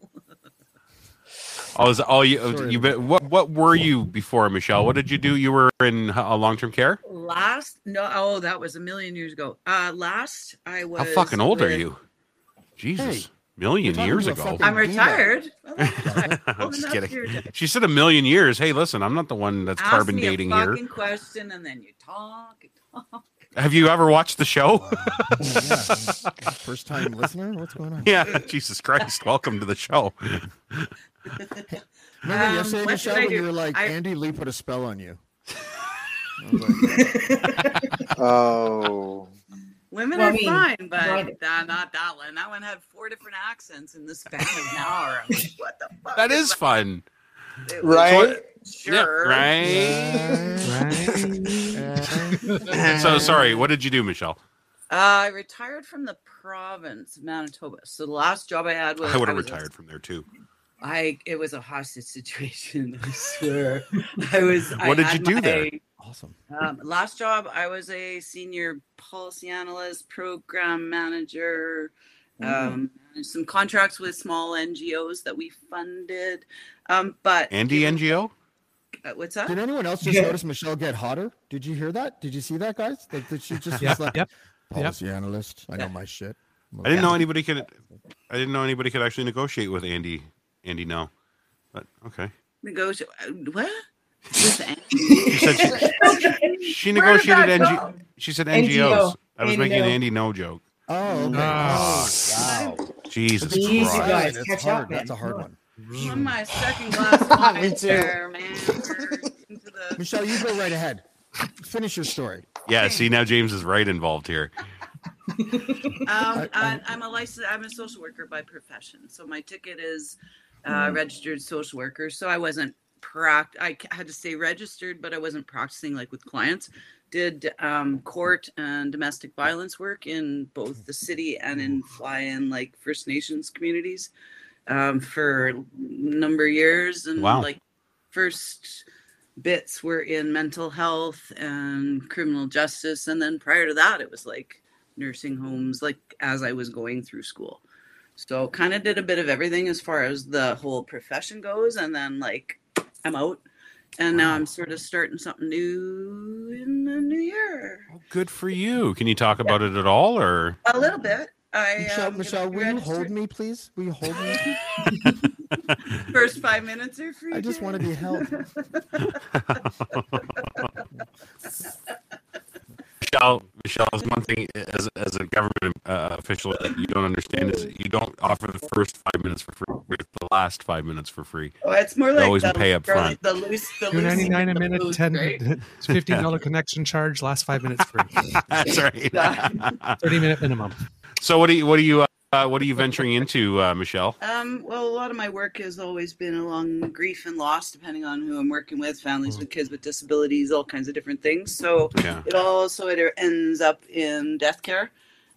Oh, is all you? Sorry. You been, what? What were you before, Michelle? What did you do? You were in a long term care. Last no, oh, that was a million years ago. Uh last I was. How fucking old are you? Jesus, million talking years about ago. fucking I'm retired. I'm just kidding. She said a million years. Hey, listen, I'm not the one that's Ask carbon me dating a here. question and then you talk and talk. Have you ever watched the show? First time listener? What's going on? yeah, Jesus Christ. Welcome to the show. Remember Um, yesterday, what Michelle, did when you were like, I- Andy Lee put a spell on you. Oh. Women Well, are I mean, fine, but right. uh, not that one. That one had four different accents in the span of an hour. I'm like, what the fuck? That is fun. It Right? Sure. Yeah, right. so sorry. What did you do, Michelle? Uh, I retired from the province of Manitoba. So the last job I had was I would have was- retired from there too. I it was a hostage situation. I swear. I was. I What did you do there? Awesome. Um, last job, I was a senior policy analyst, program manager. Um, managed some contracts with small NGOs that we funded. Um, but Andy NGO. Uh, what's up? Did anyone else just Yeah. notice Michelle get hotter? Did you hear that? Did you see that, guys? That, that she just Yep, was like yep, policy analyst. I know my shit. I didn't know anybody could. I didn't know anybody could actually negotiate with Andy. Andy, no. But okay. Negotiate. uh, What? With She said she, she negotiated that NG. She said NGO. NGOs. I was Andy making an. Andy no joke. Oh, okay. Oh, wow. Jesus Easy, Christ. guys. It's Catch hard. up, man. That's a hard one. I'm on my second glass of Me too. there, man. The- Michelle, you go right ahead. Finish your story. Yeah. See now James is right involved here. Um, I, I'm a licensed. I'm a social worker by profession. So my ticket is uh, registered social worker. So I wasn't pract. I had to stay registered, but I wasn't practicing like with clients. Did um, court and domestic violence work in both the city and in fly-in like First Nations communities um, for a number of years. And Wow. like first bits were in mental health and criminal justice, and then prior to that, it was like nursing homes like as I was going through school. So kind of did a bit of everything as far as the whole profession goes and then like I'm out and now I'm sort of starting something new in the new year. Good for you. Can you talk about it at all, or A little bit. I Michelle, um, Michelle, will you hold me, please? Will you hold me? first 5 minutes are free. I just want to be held. Michelle? Michelle is one thing as as a government uh, official that you don't understand is you don't offer the first five minutes for free, with the last five minutes for free. Oh, it's more You like always the, pay up front. the loose the Two ninety nine a minute, loose, ten right? fifteen dollar connection charge, last five minutes free. That's right. Thirty minute minimum. So what do you what do you uh, what are you venturing into, uh, Michelle? Um, well, a lot of my work has always been along grief and loss, depending on who I'm working with, families with kids with disabilities, all kinds of different things. So Yeah. it also it ends up in death care,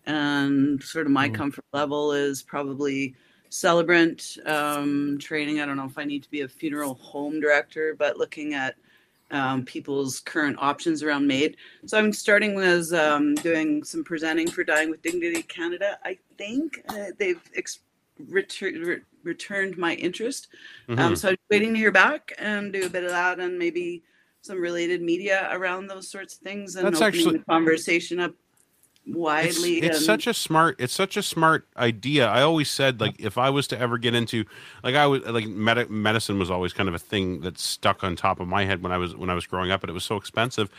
and sort of my Mm. comfort level is probably celebrant um, training. I don't know if I need to be a funeral home director, but looking at um, people's current options around MAID. So I'm starting with um, doing some presenting for Dying with Dignity Canada. I think uh, they've ex- retur- re- returned my interest. Um, Mhm. so I'm waiting to hear back and do a bit of that and maybe some related media around those sorts of things and That's opening actually- the conversation up widely. it's and- such a smart it's such a smart idea. I always said like if I was to ever get into like I was like med- medicine was always kind of a thing that stuck on top of my head when I was when I was growing up and it was so expensive.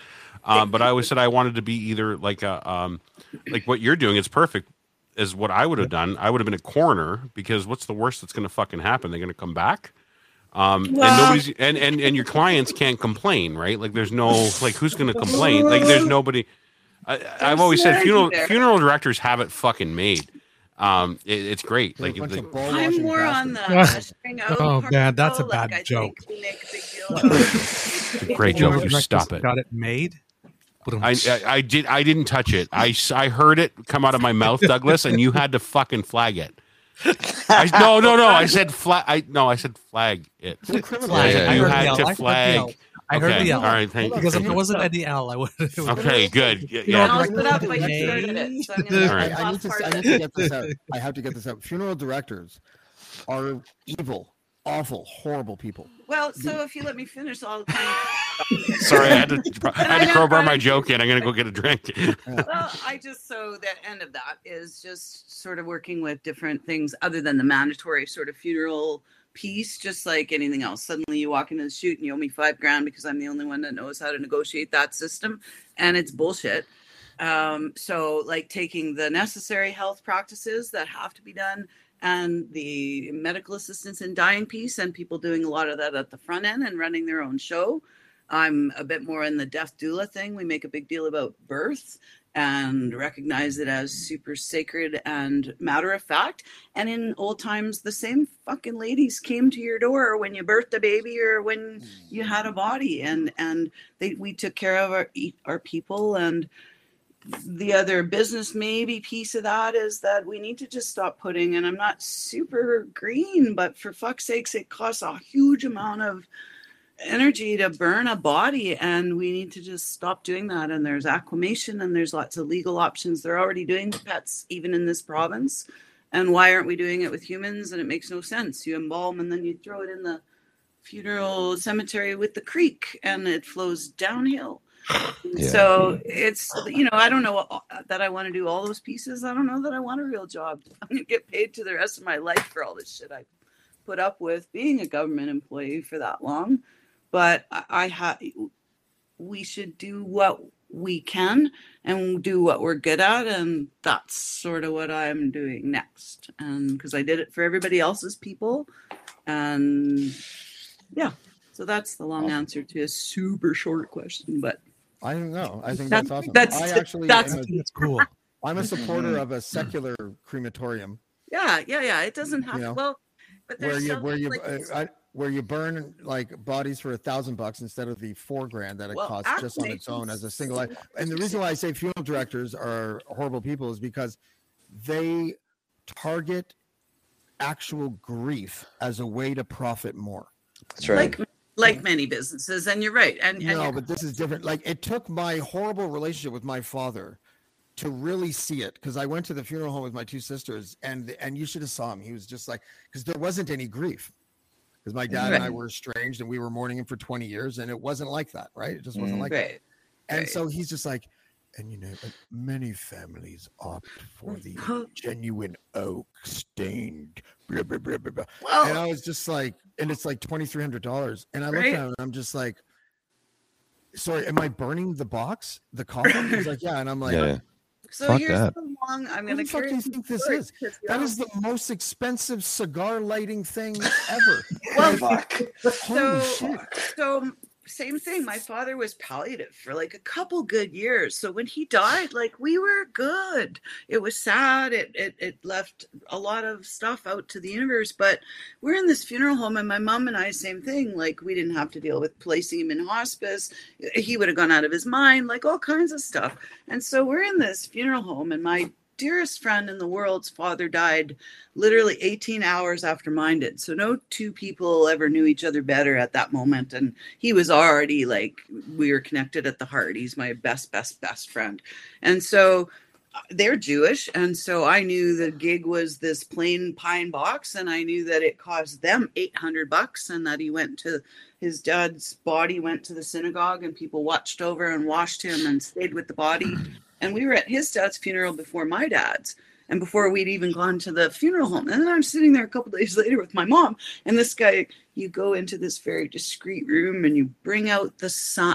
Um, but I always said I wanted to be either like a um, like what you're doing. It's perfect. Is what I would have done. I would have been a coroner because what's the worst that's going to fucking happen? They're going to come back. Um, and nobody's and, and and your clients can't complain, right? Like there's no like who's going to complain? Like there's nobody. I, I've always said funeral there. funeral directors have it fucking made. Um, it, it's great. They're Like bunch the- of ball I'm washing more on the ushering. Oh, part, man, that's a bad like, joke. Think we make a big deal about it. great joke. You stop it. Got it made. I, I I did I didn't touch it. I, I heard it come out of my mouth, Douglas, and you had to fucking flag it. I, no no no. I said flag. I no. I said flag it. You're criminal. Flag it. You heard had to heard the flag. L. I heard the L. All right. Thank you. Because if it wasn't Eddie L, I would. it would- Okay. Good. Yeah. You I'll director up, of but you started it. So I'm All right. I need to, I need to get this out. I have to get this out. Funeral directors are evil. awful, horrible people. Well, so if you let me finish, I'll. Sorry, I had to, I had to crowbar my joke in. I'm gonna go get a drink. well, I just so the end of that is just sort of working with different things other than the mandatory sort of funeral piece, just like anything else. Suddenly you walk into the shoot and you owe me five grand because I'm the only one that knows how to negotiate that system, and it's bullshit. Um, so like taking the necessary health practices that have to be done and the medical assistance in dying piece and people doing a lot of that at the front end and running their own show. I'm a bit more in the death doula thing. We make a big deal about birth and recognize it as super sacred and matter of fact. And in old times, the same fucking ladies came to your door when you birthed a baby or when hmm. you had a body, and and they we took care of our our people. And the other business maybe piece of that is that we need to just stop putting and i'm not super green but for fuck's sakes it costs a huge amount of energy to burn a body and we need to just stop doing that and there's aquamation and there's lots of legal options they're already doing pets even in this province and why aren't we doing it with humans and it makes no sense you embalm and then you throw it in the funeral cemetery with the creek and it flows downhill so it's you know I don't know uh, that I want to do all those pieces. I don't know that I want a real job. I'm gonna get paid to the rest of my life for all this shit I put up with being a government employee for that long. But I, I have we should do what we can and do what we're good at and that's sort of what I'm doing next. And because I did it for everybody else's people and yeah. So that's the long answer to a super short question, but I don't know. I think That's- that's, awesome. that's- I actually that's- a, that's cool. I'm a supporter of a secular crematorium Yeah, yeah, yeah. It doesn't have You know, well, but where there's you some, where you like, uh, I, where you burn like bodies for a thousand bucks instead of the four grand that it Well, costs just on its own as a single. life. And the reason why I say funeral directors are horrible people is because they target actual grief as a way to profit more. That's right. like like many businesses, and you're right. And, and no, but this is different. Like it took my horrible relationship with my father to really see it because I went to the funeral home with my two sisters, and and you should have saw him. He was just like because there wasn't any grief because my dad and I were estranged and we were mourning him for twenty years, and it wasn't like that, right? It just wasn't Mm. like Right, that. And right. so he's just like, and you know, many families opt for the genuine oak stained. Blah, blah, blah, blah, blah. Well- and I was just like, and it's like twenty three hundred dollars, and I looked Right. at him and I'm just like, sorry, am I burning the box, the coffin? He's like, yeah, and I'm like, Yeah. So Fuck here's that. the long. I'm going the to fuck do you think this is? That is the most expensive cigar lighting thing ever. Well, Like, so Holy shit. so same thing. My father was palliative for like a couple good years. So when he died, like we were good. It was sad. It it it left a lot of stuff out to the universe. But we're in this funeral home, and my mom and I, same thing. Like we didn't have to deal with placing him in hospice. He would have gone out of his mind, like all kinds of stuff. And so we're in this funeral home, and my dearest friend in the world's father died literally 18 hours after mine did. So no two people ever knew each other better at that moment. And he was already like, we were connected at the heart. He's my best, best, best friend. And so uh, they're Jewish. And so I knew the gig was this plain pine box. And I knew that it cost them 800 bucks and that he went to his dad's body went to the synagogue and people watched over and washed him and stayed with the body. And we were at his dad's funeral before my dad's and before we'd even gone to the funeral home. And then I'm sitting there a couple days later with my mom, and this guy, you go into this very discreet room and you bring out the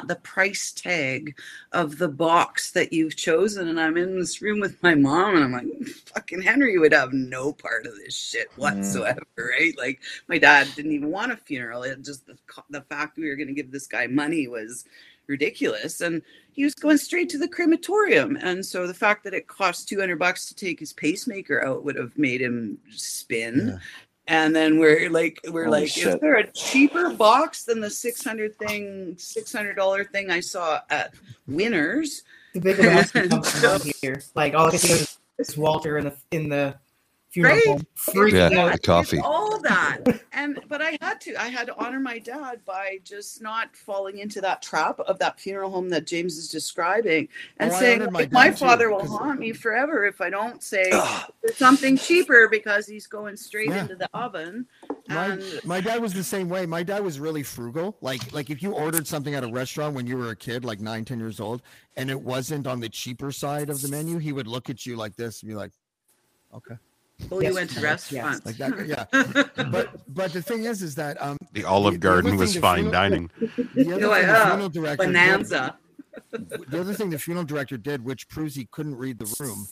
the price tag of the box that you've chosen. And I'm in this room with my mom, and I'm like, fucking Henry would have no part of this shit mm. whatsoever, right? Like my dad didn't even want a funeral. It just the, the fact we were going to give this guy money was ridiculous. And he was going straight to the crematorium. And so the fact that it cost 200 bucks to take his pacemaker out would have made him spin. And then we're like we're Holy like is there a cheaper box than the 600 thing 600 dollar thing i saw at winners? The big announcement comes from on here. Like all I can think of is- is Walter in the in the funeral Right? home freaking Yeah, the coffee. all that and but i had to i had to honor my dad by just not falling into that trap of that funeral home that james is describing and Oh, I saying my my, dad, too, father will 'cause- haunt me forever if i don't say something cheaper because he's going straight Yeah. into the oven My, my dad was the same way. My dad was really frugal. Like like if you ordered something at a restaurant when you were a kid, like nine, ten years old, and it wasn't on the cheaper side of the menu, he would look at you like this and be like, "Okay." Oh, you went to Yes, restaurants. Like that, yeah. but but the thing is, is that um, The Olive the Garden thing was the fine funeral- dining. The other No, thing the funeral director did- the other thing the funeral director did, which proves he couldn't read the room,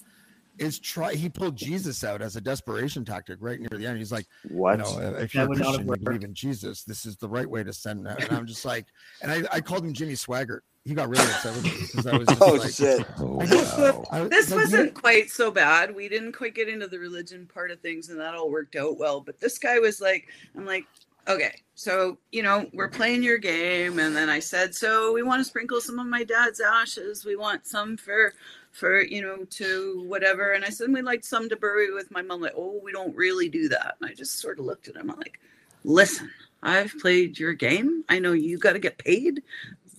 is try. He pulled Jesus out as a desperation tactic right near the end. He's like, What? You know, if you're a would not have Christian, you believe in Jesus. This is the right way to send that. And I'm just like, and I, I called him Jimmy Swaggart. He got really upset with me because I was just Oh, like, shit. I oh, just- I- this like, you- wasn't quite so bad. We didn't quite get into the religion part of things, and that all worked out well. But this guy was like, I'm like, okay, so you know, we're playing your game, and then I said, so we want to sprinkle some of my dad's ashes. We want some for for you know to whatever. And I said we'd like some to bury with my mom. Like, oh, we don't really do that. And I just sort of looked at him. I'm like, listen, I've played your game. I know you got to get paid,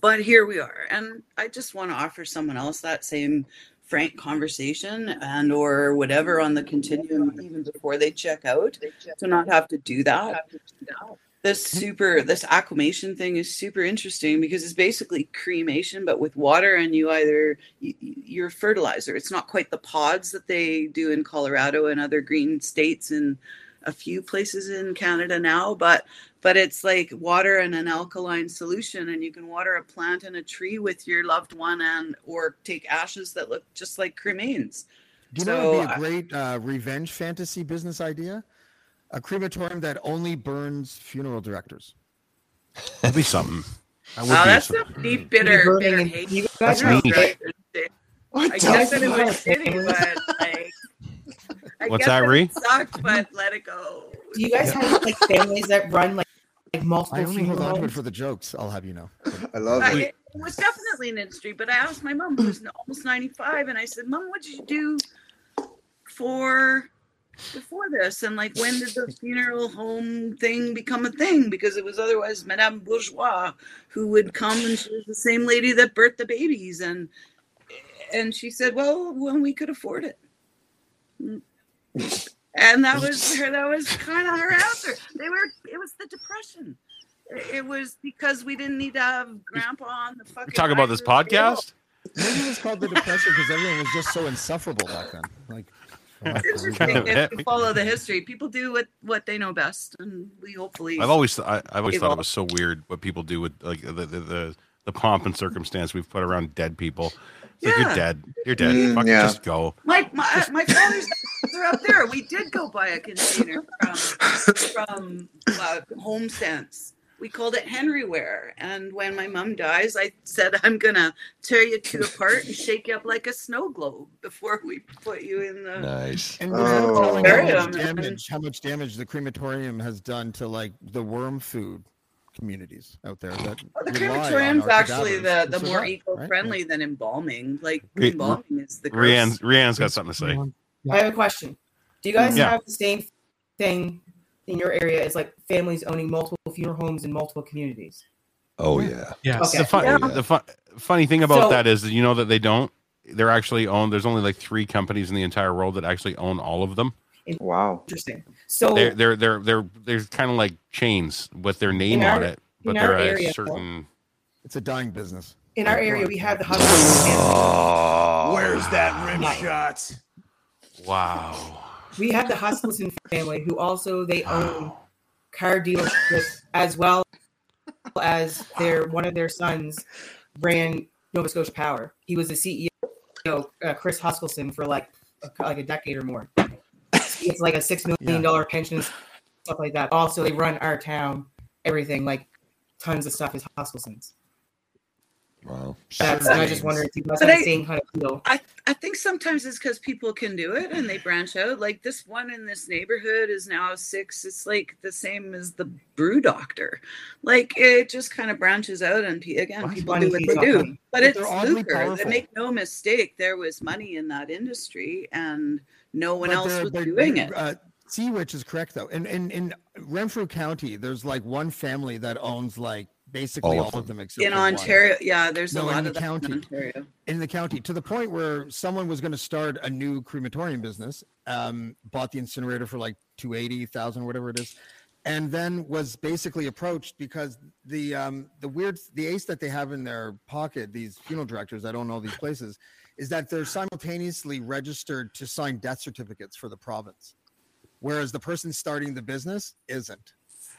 but here we are. And I just want to offer someone else that same frank conversation and or whatever on the continuum even before they check out to not have to do that this super this aquamation thing is super interesting because it's basically cremation but with water and you either y- y- your fertilizer it's not quite the pods that they do in colorado and other green states and a few places in canada now but but it's like water and an alkaline solution and you can water a plant and a tree with your loved one and or take ashes that look just like cremains Do you know So, what would be uh, a great uh, revenge fantasy business idea? A crematorium that only burns funeral directors. That'd be something. That would Oh, be that's something. a deep, bitter, burning bitter hate. you That's funeral neat. What I guess that it was shitty, but like, I What's guess that, it Ree? Sucked, but let it go. Do you guys have like families that run like like multiple? I multiple only hold on to it for the jokes. I'll have you know. I love I, it. it was definitely an industry, but I asked my mom, who's almost 95, and I said, Mom, what did you do for before this? And like, when did the funeral home thing become a thing? Because it was otherwise Madame Bourgeois who would come, and she was the same lady that birthed the babies. And and she said, Well, when we could afford it. Mm. And that was her. That was kind of her answer. They were. It was the depression. It was because we didn't need to have Grandpa on the fucking. Talk about this right of podcast. Maybe it was called the depression because everyone was just so insufferable back then. Like, It's interesting if you follow the history. People do what what they know best, and we hopefully. I've always I, I've always thought it was so weird what people do with like the the, the, the pomp and circumstance we've put around dead people. It's like you're dead. You're dead. Mm, Fucking yeah. just go. My my my father's are up there. We did go buy a container from from uh, HomeSense. We called it Henryware. And when my mom dies, I said I'm gonna tear you two apart and shake you up like a snow globe before we put you in the. Nice. And without Oh. telling how much damage, how much damage the crematorium has done to like the worm food communities out there. That Well, the crematorium's actually the, the more survive, eco-friendly than embalming. Like Re- embalming is the gross. Rianne's Rianne's got something to say. I have a question. Do you guys Yeah. have the same thing in your area as like families owning multiple funeral homes in multiple communities? Oh yeah. Yes. Okay. The, fun, Yeah. the fun, funny thing about So- that is that you know that they don't. They're actually owned. There's only like three companies in the entire world that actually own all of them. Wow. Interesting. So They're they're they're they're they're kind of like chains with their name In on it, but they're a area, certain. It's a dying business. in our area, we have the hospital. Oh. Where's that rim Nice. shot? Wow. We have the Huskilson family, who also they own car dealerships as well as their one of their sons ran Nova Scotia Power. He was the CEO, uh, Chris Huskilson, for like a, like a decade or more. It's like a six million dollar pension, stuff like that. Also, they run our town, everything like tons of stuff is Huskilson's. Wow. That's, and I just wonder if you guys But have I- the same kind of feel. I, I think sometimes it's because people can do it and they branch out. Like this one in this neighborhood is now six. It's like the same as the brew doctor. Like it just kind of branches out and pe- again, people do what they do. But But it's they're lucre. They make no mistake. There was money in that industry and no one But else they're- was but, doing it. Uh, Sea Witch is correct though. In in in Renfrew County, there's like one family that owns like basically All all of of them except In for one. Ontario, yeah, there's a No, in lot the of that county. in Ontario. in the county to the point where someone was going to start a new crematorium business um bought the incinerator for like 280,000 whatever it is and then was basically approached because the um, the weird the ace that they have in their pocket, these funeral directors, I don't know these places, is that they're simultaneously registered to sign death certificates for the province, whereas the person starting the business isn't.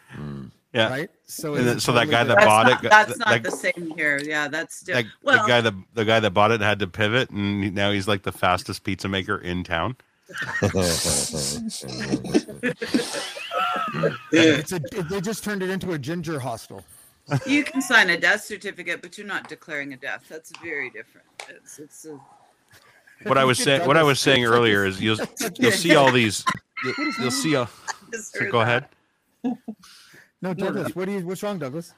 Hmm. Yeah. Right. So And it's then- so that guy that different. bought That's it. not, got- that's not that- the same here. Yeah, that's That, different. Well, the guy that the guy that bought it had to pivot, and now he's like the fastest pizza maker in town. It's a, they just turned it into a ginger hostel. You can sign a death certificate, but you're not declaring a death. That's very different. It's it's a, What I was saying, what I was saying earlier is you'll you'll see all these. You'll, you'll see all. So go ahead. No, Douglas, what do you? What's wrong, Douglas?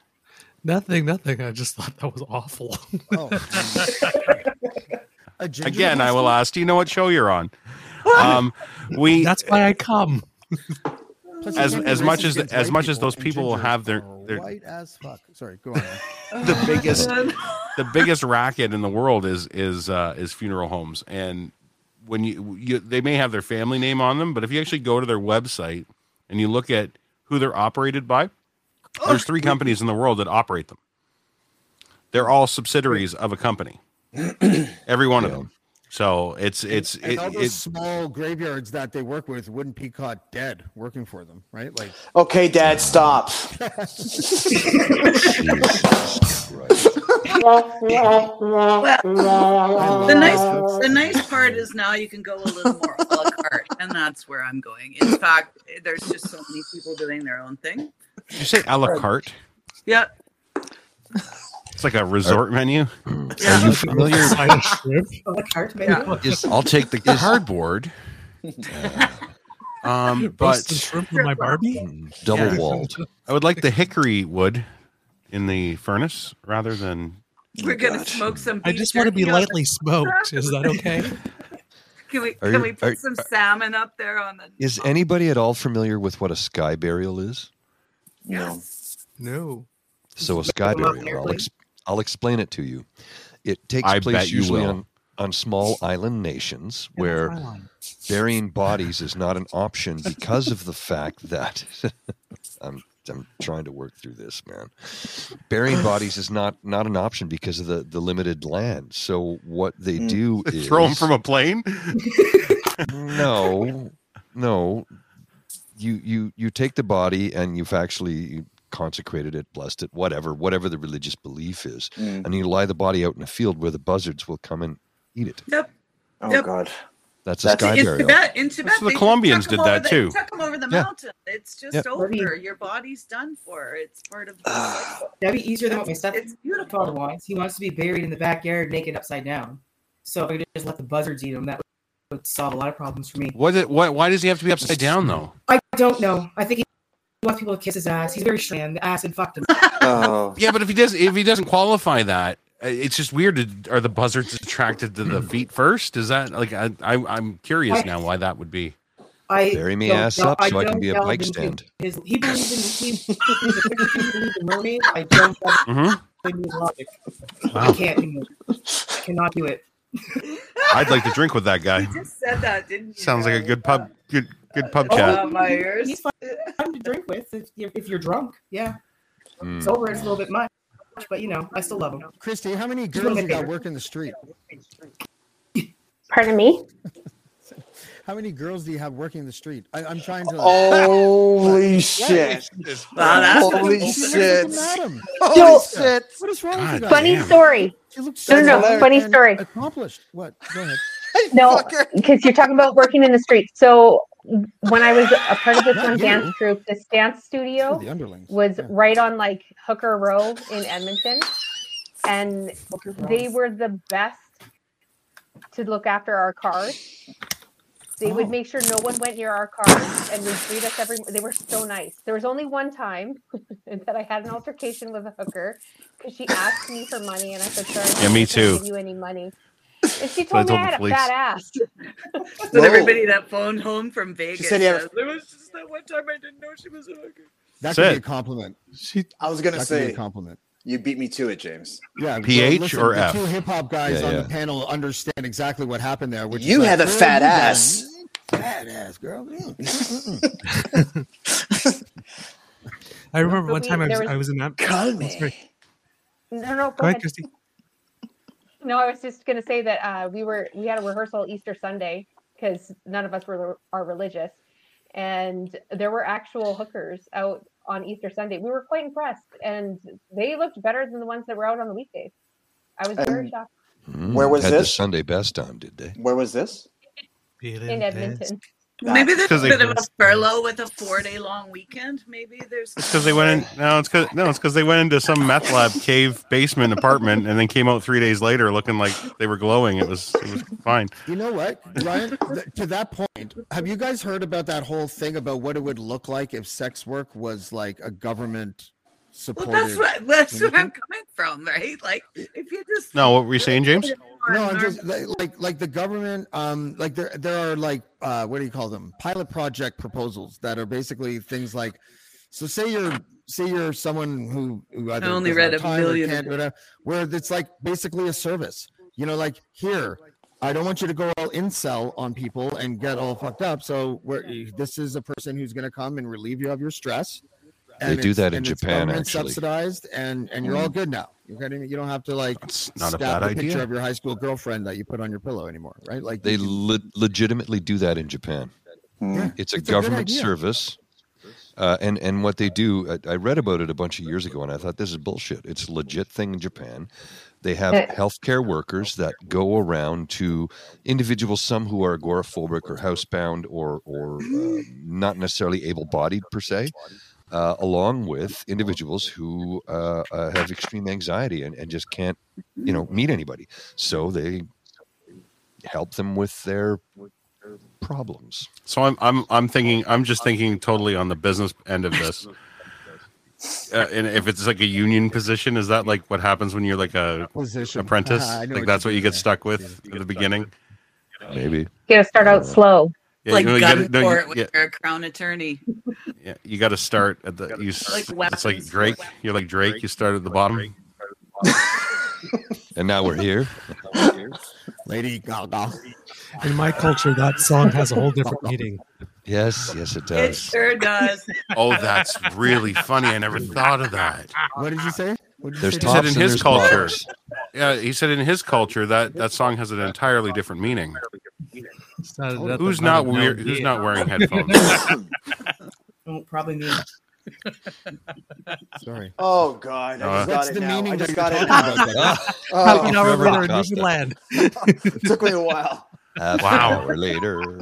Nothing, nothing. I just thought that was awful. Oh. Again, I will ask. Do you know what show you're on? Um, we. That's why I come. Plus, as you can't be as much as as white much as those people will have their their white as fuck. Sorry, go on. the biggest the biggest racket in the world is is uh, is funeral homes. And when you, you they may have their family name on them but if you actually go to their website and you look at who they're operated by there's three companies in the world that operate them. They're all subsidiaries of a company. Every one of them so it's it's and it, all those it, small graveyards that they work with wouldn't be caught dead working for them, right? Like, Okay, Dad, stop. well, the nice the nice part is now you can go a little more a la carte, and that's where I'm going. In fact, there's just so many people doing their own thing. did you say a la carte Yeah, it's like a resort menu Are you familiar? Side of shrimp. A la carte menu. Is, I'll take the cardboard um but Roasted shrimp with my Barbie. double Yeah. walled. I would like the hickory wood in the furnace rather than we're gonna smoke some. I just want to be jerky on the- lightly smoked. Is that okay? Can we Are can you- we put are- some salmon up there on the? Is anybody at all familiar with what a sky burial is? No. No. So a sky burial, I'll, ex- I'll explain it to you. It takes I place usually will. on, on small island nations where burying bodies is not an option because of the fact that I'm I'm trying to work through this, man. Burying bodies is not not an option because of the the limited land. So what they do is throw them from a plane. no, no. You you you take the body and you've actually consecrated it, blessed it, whatever, whatever the religious belief is, Mm. and you lie the body out in a field where the buzzards will come and eat it. Yep. Oh Yep. God. That's a That's- sky in burial. Tibet, in Tibet, So the Colombians did that over the- too. Took them over the Yeah. mountain. It's just Yeah. over. Your body's done for. It's part of. The That'd be easier than what my It's stepfather beautiful. wants. He wants to be buried in the backyard, naked, upside down. So if I could just let the buzzards eat him, that would solve a lot of problems for me. What? It, what? Why does he have to be upside down though? I don't know. I think he wants people to kiss his ass. He's very strand. The acid fucked him. Oh. Yeah, but if he does, if he doesn't qualify that, uh, it's just weird. Are the buzzards attracted to the feet first? Is that like I, I I'm curious I- now why that would be. I Bury me ass know- up so I can be a bike stand. His, he believes in he, he believes in mermaids. I don't Mhm. believe his logic. Wow. I can't do it. I cannot do it. I'd like to drink with that guy. You just said that, didn't you? Sounds like a good pub, good good pub Oh, chat. my ears. He's fun fun to drink with if you're, if you're drunk. Yeah, Mm. sober it's a little bit much, but you know I still love him. Christy, how many girls you got favorites. working the street? Pardon me? How many girls do you have working the street? I, I'm trying to. Holy shit. Holy shit. Holy shit. What is wrong with you guys? Funny damn. story. She looks No, no, no, funny story. Accomplished. What? Go ahead. No, because you're talking about working in the street. So when I was a part of this one dance group, this dance studio The underlings. was Yeah. right on like Hooker Row in Edmonton. And they were the best to look after our cars. They would Oh. make sure no one went near our cars and would greet us every they were so nice. There was only one time that I had an altercation with a hooker because she asked me for money and I said, sorry, I'm Yeah, me too. give you any money. And she So I told me I the had a fat ass. So everybody that phoned home from Vegas She said he had a- says, there was just that one time I didn't know she was a hooker. That That's could be a compliment. She I was gonna That be say a compliment. you beat me to it, James. Yeah. well, PH listen, or the F? Two hip hop guys Yeah, on yeah. the panel understand exactly what happened there. Which is You like, had a fat ass." Fat ass, girl. I remember one time I was, was- I was in that. Call That's me. right. No, no, Go go ahead, ahead. Christy. No, I was just gonna say that uh, we were we had a rehearsal Easter Sunday because none of us were are religious, and there were actual hookers out on Easter Sunday. We were quite impressed, and they looked better than the ones that were out on the weekdays. I was very And shocked Mm, Where was had the this? Sunday best time, did they? Where was this? in Edmonton. Maybe there's a bit of a furlough with a four day long weekend. Maybe there's. It's because they went in. No, it's because no, it's because they went into some meth lab cave basement apartment and then came out three days later looking like they were glowing. It was it was fine. You know what, Ryan? th- to that point, have you guys heard about that whole thing about what it would look like if sex work was like a government Well, that's what that's where I'm coming from, right? Like, if you just No, what were you saying, James? No, I'm just like, like the government. Um, like there there are like uh, what do you call them? Pilot project proposals that are basically things like. So say you're say you're someone who who either only read a or million whatever, where it's like basically a service. You know, like here. I don't want you to go all incel on people and get all fucked up. So we're, this is a person who's going to come and relieve you of your stress. They do that in and it's Japan, government actually. subsidized, and and you're all good now. You're getting, you don't have to like not a stab bad the picture idea. of your high school girlfriend that you put on your pillow anymore, right? Like They le- legitimately do that in Japan. Yeah, It's a it's government idea. service. Uh, and and what they do, I, I read about it a bunch of years ago, and I thought this is bullshit. It's a legit thing in Japan. They have healthcare workers that go around to individuals, some who are agoraphobic or housebound or or uh, not necessarily able-bodied per se, uh, along with individuals who uh, uh, have extreme anxiety and, and just can't, you know, meet anybody. So they help them with their problems. So I'm I'm I'm thinking I'm just thinking totally on the business end of this. Uh, and if it's like a union position, is that like what happens when you're like a Position. apprentice? I know like what that's what you get yeah. stuck with at the beginning. Maybe. You gotta start out slow. Yeah, like you, know, you gun gotta, no, court you, when yeah, you're a crown attorney. yeah, you got to start at the. You, s- Like it's like. Drake. You're like Drake. You start at the bottom. And now we're here. Lady Gaga. In my culture, that song has a whole different meaning. Yes, yes, it does. It does. sure does. Oh, that's really funny. I never thought of that. What did you say? What did you There's say? He said tops in and his culture. Bottoms. Yeah, he said in his culture that that song has an entirely different meaning. Not- not Who's not bottom, no. weird? Who's not wearing headphones? Oh, probably me. Sorry. Oh God, I Uh, just What's got the it now. meaning I that just got it now. Oh, How now we're in DeCosta. land. it took me a while. Half Wow. hour later.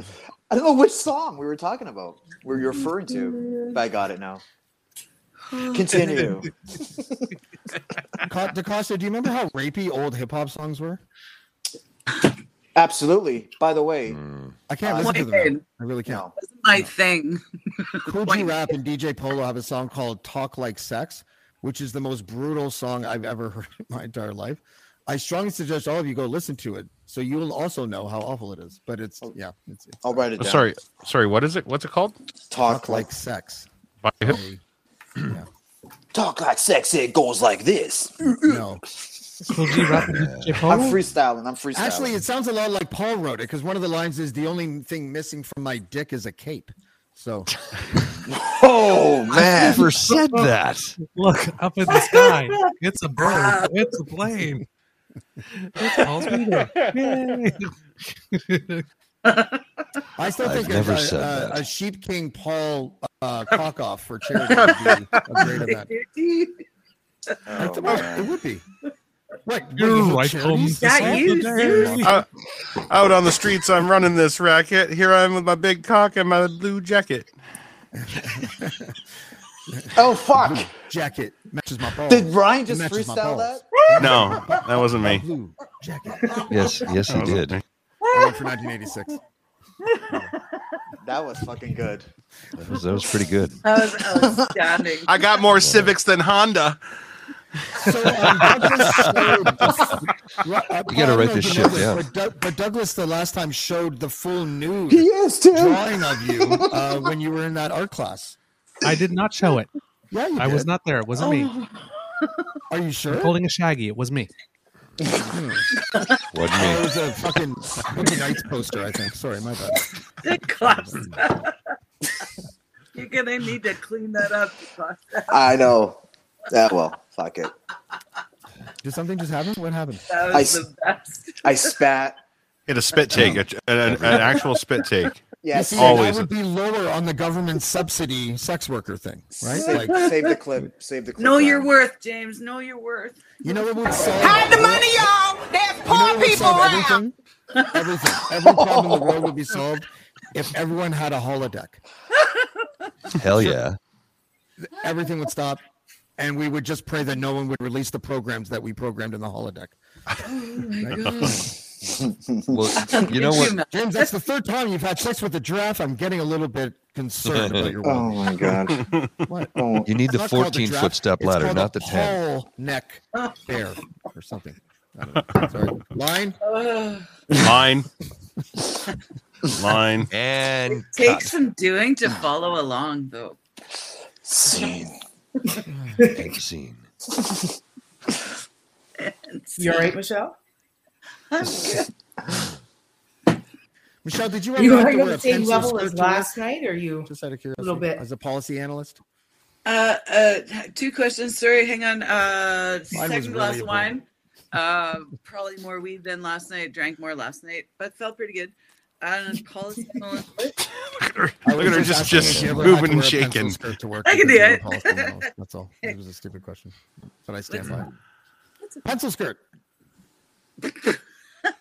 I don't know which song we were talking about. Were you referring to? But I got it now. Continue. Ca- DeCosta, do you remember how rapey old hip hop songs were? Absolutely. By the way, Mm. I can't Uh, listen to them. Wait. I really can't. no. My thing. Kool G Rap and DJ Polo have a song called "Talk Like Sex," which is the most brutal song I've ever heard in my entire life. I strongly suggest all of you go listen to it, so you'll also know how awful it is. But it's yeah, it's, it's I'll write it Oh, down. sorry, sorry. What is it? What's it called? Talk, talk like like sex. By who? Yeah. talk like sex. It goes like this. No, Kool G Rap and DJ I'm freestyling. I'm freestyling. actually, it sounds a lot like Paul wrote it because one of the lines is the only thing missing from my dick is a cape. So oh man, I man. never said that. Look up in the sky. It's a bird. It's a plane. It's Paul's meter. Yay. I still think never a, said a, a Sheep King Paul uh, cock off for charity would be a great event. Oh, th- it would be. What? You're right, charities? comes you- Saturday. Uh, out on the streets, I'm running this racket. Here I am with my big cock and my blue jacket. Oh fuck! jacket matches my balls. Did Ryan just matches my freestyle that? No, that wasn't me. blue jacket. Yes, yes, he did. Me. I went for 1986. That was fucking good. That was, that was pretty good. That was outstanding. I got more Civics than Honda. So um, Douglas showed. Uh, Paul, I gotta write this if you know shit down. But, Doug- but Douglas, the last time showed the full nude He is too. drawing of you uh, when you were in that art class. I did not show it. Yeah, you I was not there. It wasn't me. Are you I'm sure? holding a shaggy. It was me. Wasn't Oh, it was a fucking Boogie Nights poster, I think. Sorry, my bad. Good class. You're gonna need to clean that up. I know. Yeah, well, fuck it. Did something just happen? What happened? That I was s- the best. I spat. Hit a spit take, a, an, an actual spit take. You see, always. that would be lower on the government subsidy sex worker thing, right? Save, Like, save the clip. Save the clip. Know your worth, James. Know your worth. you know what would solve? Hide the money, y'all. There's You know poor people solve around. everything? Everything. Every problem in the world would be solved if everyone had a holodeck. Hell yeah. Everything would stop, and we would just pray that no one would release the programs that we programmed in the holodeck. Oh Well, you know what? James? That's the third time you've had sex with a giraffe. I'm getting a little bit concerned about your. Oh my god. What? Oh. You need the not called a 14 giraffe, foot step ladder, called not the 10. Pole neck bear or something. I don't know. Sorry. Line. Line. Line. And Takes some doing to follow along, though. Scene. Egg scene. You all right, Michelle? Michelle, did you You have are to on wear the same level as last night, or you Just out of curiosity, little bit. as a policy analyst. Uh, uh, two questions. Sorry, hang on. Uh, Mine second glass really of wine. Uh, probably more weed than last night. Drank more last night, but felt pretty good. And policy analyst. Look at her just, just if you ever had to moving and wear a pencil shaking. to work I can do it. That's all. It was a stupid question, but I stand by it. Pencil skirt. Did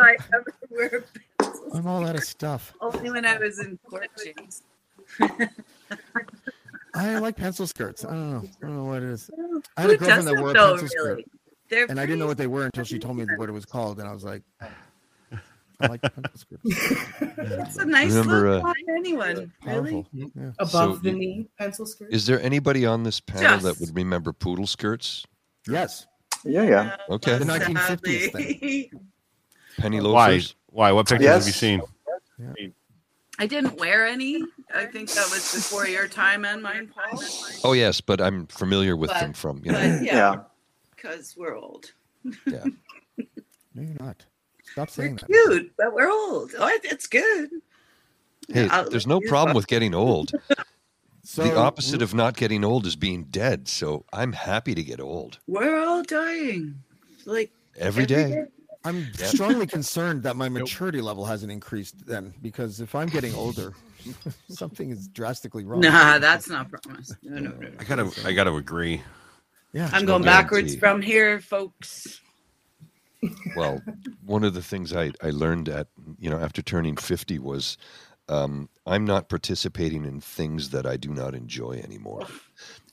I ever wear pencils? I'm all out of stuff. Only when I was in court, I like pencil skirts. I don't know. I don't know what it is. I had Who a girlfriend that wore a though, pencil really? skirt, They're and I didn't know what they were until she told me what it was called, and I was like, I like pencil skirts. It's a nice Remember, look uh, on anyone. Really? Powerful. Yeah. above So the you- knee pencil skirt? Is there anybody on this panel that would remember poodle skirts? Yes. Yeah, yeah. Okay. The 1950s thing. Penny Why? loafers? Why? Why? What pictures have you Yes. seen? I didn't wear any. I think that was before your time and mine, Paul. Oh, yes, but I'm familiar with But- them from, you know. But yeah, Yeah. because we're old. Yeah. No, you're not. Stop We're saying that. cute, but we're old. Oh, it's good. Hey, I'll there's no problem talk. with getting old. So the opposite of not getting old is being dead. So I'm happy to get old We're all dying. Like every day. I'm Yep. strongly concerned that my maturity level hasn't increased then, because if I'm getting older, something is drastically wrong. Nah, that's not promise. No, no, no. no. I gotta, I gotta agree. Yeah. I'm going backwards from here, folks. Well, one of the things I, I learned at, you know, after turning 50 was um, I'm not participating in things that I do not enjoy anymore.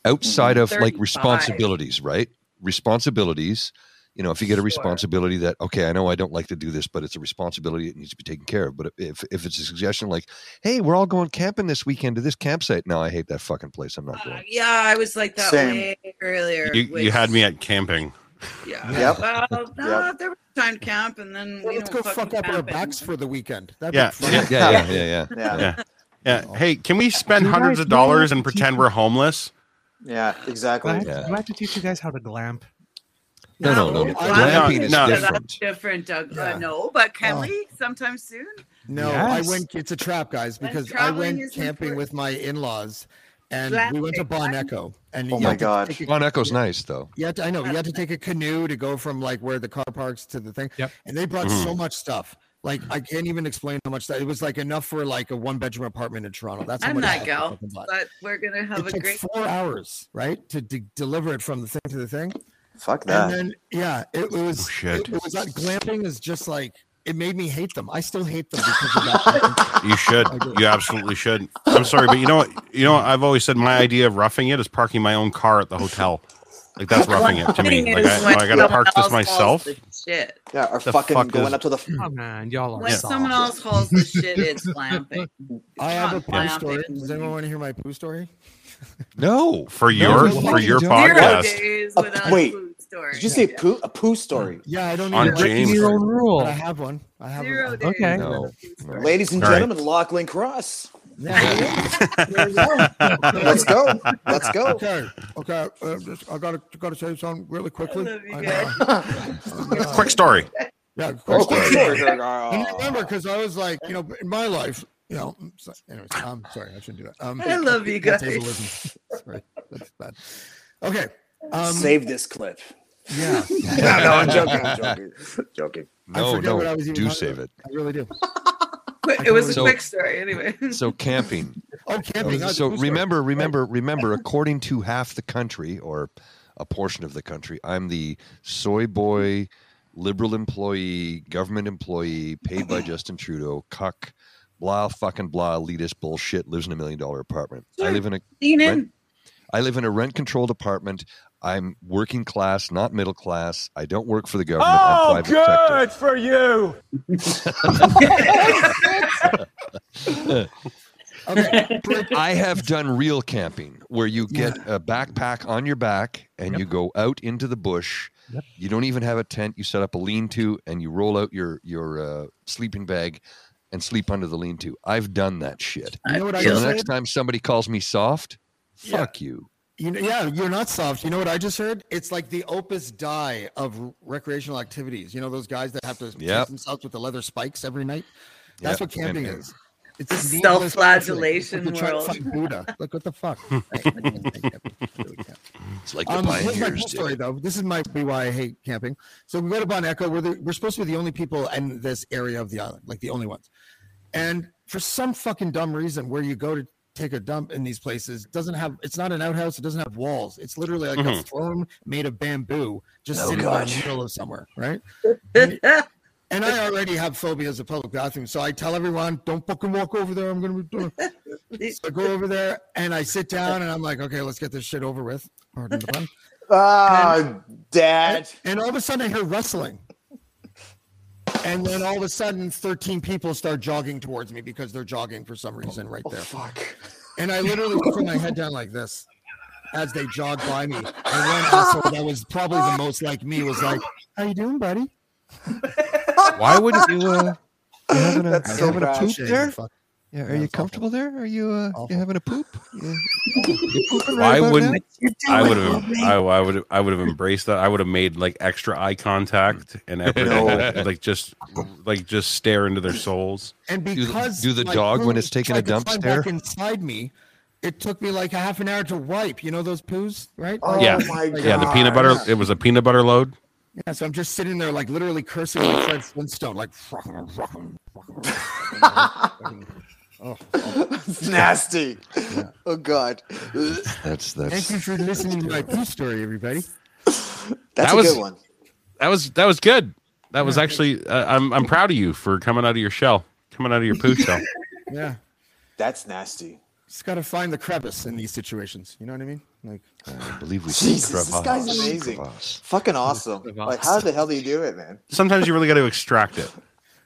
Outside of like responsibilities, right? Responsibilities. You know, if you get a Sure. responsibility that, okay, I know I don't like to do this, but it's a responsibility, it needs to be taken care of. But if, if it's a suggestion like, hey, we're all going camping this weekend to this campsite, no, I hate that fucking place. I'm not Uh, going. yeah, I was like that Same. way earlier. You, you had me at camping. Yeah. Yep. Well, no, there was time to camp, and then Well, we let's don't go fuck up our backs anymore. for the weekend. That'd Yeah, be fun. yeah, Yeah, yeah, yeah, yeah. Yeah. yeah, yeah. Hey, can we spend You hundreds of dollars and pretend teach we're homeless? Yeah, Do I, exactly. have, Yeah. do I have to teach you guys how to glamp? No, no, no. No, Glamping is no. different. That's different, Doug. Yeah. Uh, no, but can Oh. we sometime soon? No, Yes. I went. It's a trap, guys, because I went camping important. with my in-laws, and Glamping. we went to Bon Echo. And Oh my God. take a- Bon Echo's nice, though. You had to, I know. You had to take a canoe to go from like where the car parks to the thing. Yep. And they brought Mhm. so much stuff. Like I can't even explain how much that it was like enough for like a one bedroom apartment in Toronto. That's how I'm much that stuff they gal, fucking bought. but we're gonna have It a took great. four hours, right, to de- deliver it from the thing to the thing. Fuck that. And then yeah, it, was. Oh, shit. It, it was like glamping is just like it made me hate them. I still hate them because of that. You should. You absolutely should. I'm sorry, but you know what? You know what? I've always said my idea of roughing it is parking my own car at the hotel. Like that's roughing it to me. Like I, I gotta park this myself. Shit. Yeah, or The fucking fuck going is- up to the. Oh man, y'all are When soft. someone else hauls the shit, it's glamping. I have a Not poo glamping. story. Does anyone want to hear my poo story? No. For your no, for your podcast. days Uh, wait, food story. Did you say poo? A poo story? Yeah, I don't On even James. your own rule. But I have one. I have Zero one. Okay. No. without. Ladies and All right. gentlemen, Lachlan Cross. Yeah, there you go. Let's go. Let's go. Okay, okay. Uh, just, I gotta gotta say something really quickly. I love you I, guys. uh, uh, Quick story. Yeah, quick Oh, story. sure. And remember, because I was like, you know, in my life, you know. So, anyways, um, sorry, I shouldn't do that. Um, I love you guys. ableism. Sorry, that's bad. Okay. Um, Save this clip. Yeah. no, no, I'm joking. I'm joking. joking. I No, what I no, was even do save about. it. I really do. It was a So- quick story anyway. So camping. Oh, camping. oh, So remember, remember, remember. According to half the country or a portion of the country, I'm the soy boy, liberal employee, government employee, paid by Justin Trudeau, cuck, blah, fucking blah, elitist bullshit. Lives in a million dollar apartment. I live in a. Lean in. rent- I live in a rent controlled apartment. I'm working class, not middle class. I don't work for the government. Oh, I'm private sector. good for you. I have done real camping where you get a backpack on your back and you go out into the bush. You don't even have a tent. You set up a lean-to and you roll out your your uh, sleeping bag and sleep under the lean-to. I've done that shit. You know what so just the next time somebody calls me soft, fuck you. You know, yeah, you're not soft. You know what I just heard? It's like the Opus Dei of recreational activities. You know those guys that have to Yep. yep. themselves with the leather spikes every night. That's Yep. what camping And- is. It's this needless Self-flagellation conflict. Like you're trying to world. find Buddha. Like what the fuck? It's like Um, the here's my pioneers cool did. story though. This is my be why I hate camping. So we go to Bon Echo. We're the, we're supposed to be the only people in this area of the island, like the only ones. And for some fucking dumb reason, where you go to take a dump in these places doesn't have. It's not an outhouse. It doesn't have walls. It's literally like a Mhm. throne made of bamboo, just Oh, sitting in the middle of somewhere, right? And, and I already have phobias of public bathrooms, so I tell everyone, "Don't fucking walk over there. I'm gonna be doing." So I go over there and I sit down and I'm like, "Okay, let's get this shit over with." Pardon the pun. Ah, Dad. And all of a sudden, I hear rustling. And then all of a sudden, 13 people start jogging towards me because they're jogging for some reason right there. Oh, fuck. And I literally put my head down like this as they jog by me. And one asshole that was probably the most like me was like, How you doing, buddy? Why wouldn't you? Uh, you having a, That's you so having a poop Shame, there? Fuck. Yeah, are Yeah, you it's awful. comfortable there? Are you uh, you having a poop? You, you right I wouldn't. I would have. I, I would. I would have embraced that. I would have made like extra eye contact and everything. No. like just, like just stare into their souls. And Do the- because do the my dog when it's taking a dump climb stare? inside me, it took me like a half an hour to wipe. You know those poos, right? Oh yeah, my yeah. The peanut butter. It was a peanut butter load. Yeah, so I'm just sitting there, like literally cursing like Fred Flintstone, like. Oh, It's nasty. Oh God. That's that's. Thank you for listening to my poo story, everybody. That's That a was- good one. That was that was good. That was actually. Uh, I'm I'm proud of you for coming out of your shell, coming out of your poo shell. Yeah, That's nasty. just got to find the crevice in these situations. You know what I mean? Like, I believe we Jesus, see this guy's amazing. Crevasse. Fucking awesome. Like, how the hell do you do it, man? Sometimes you really got to extract it.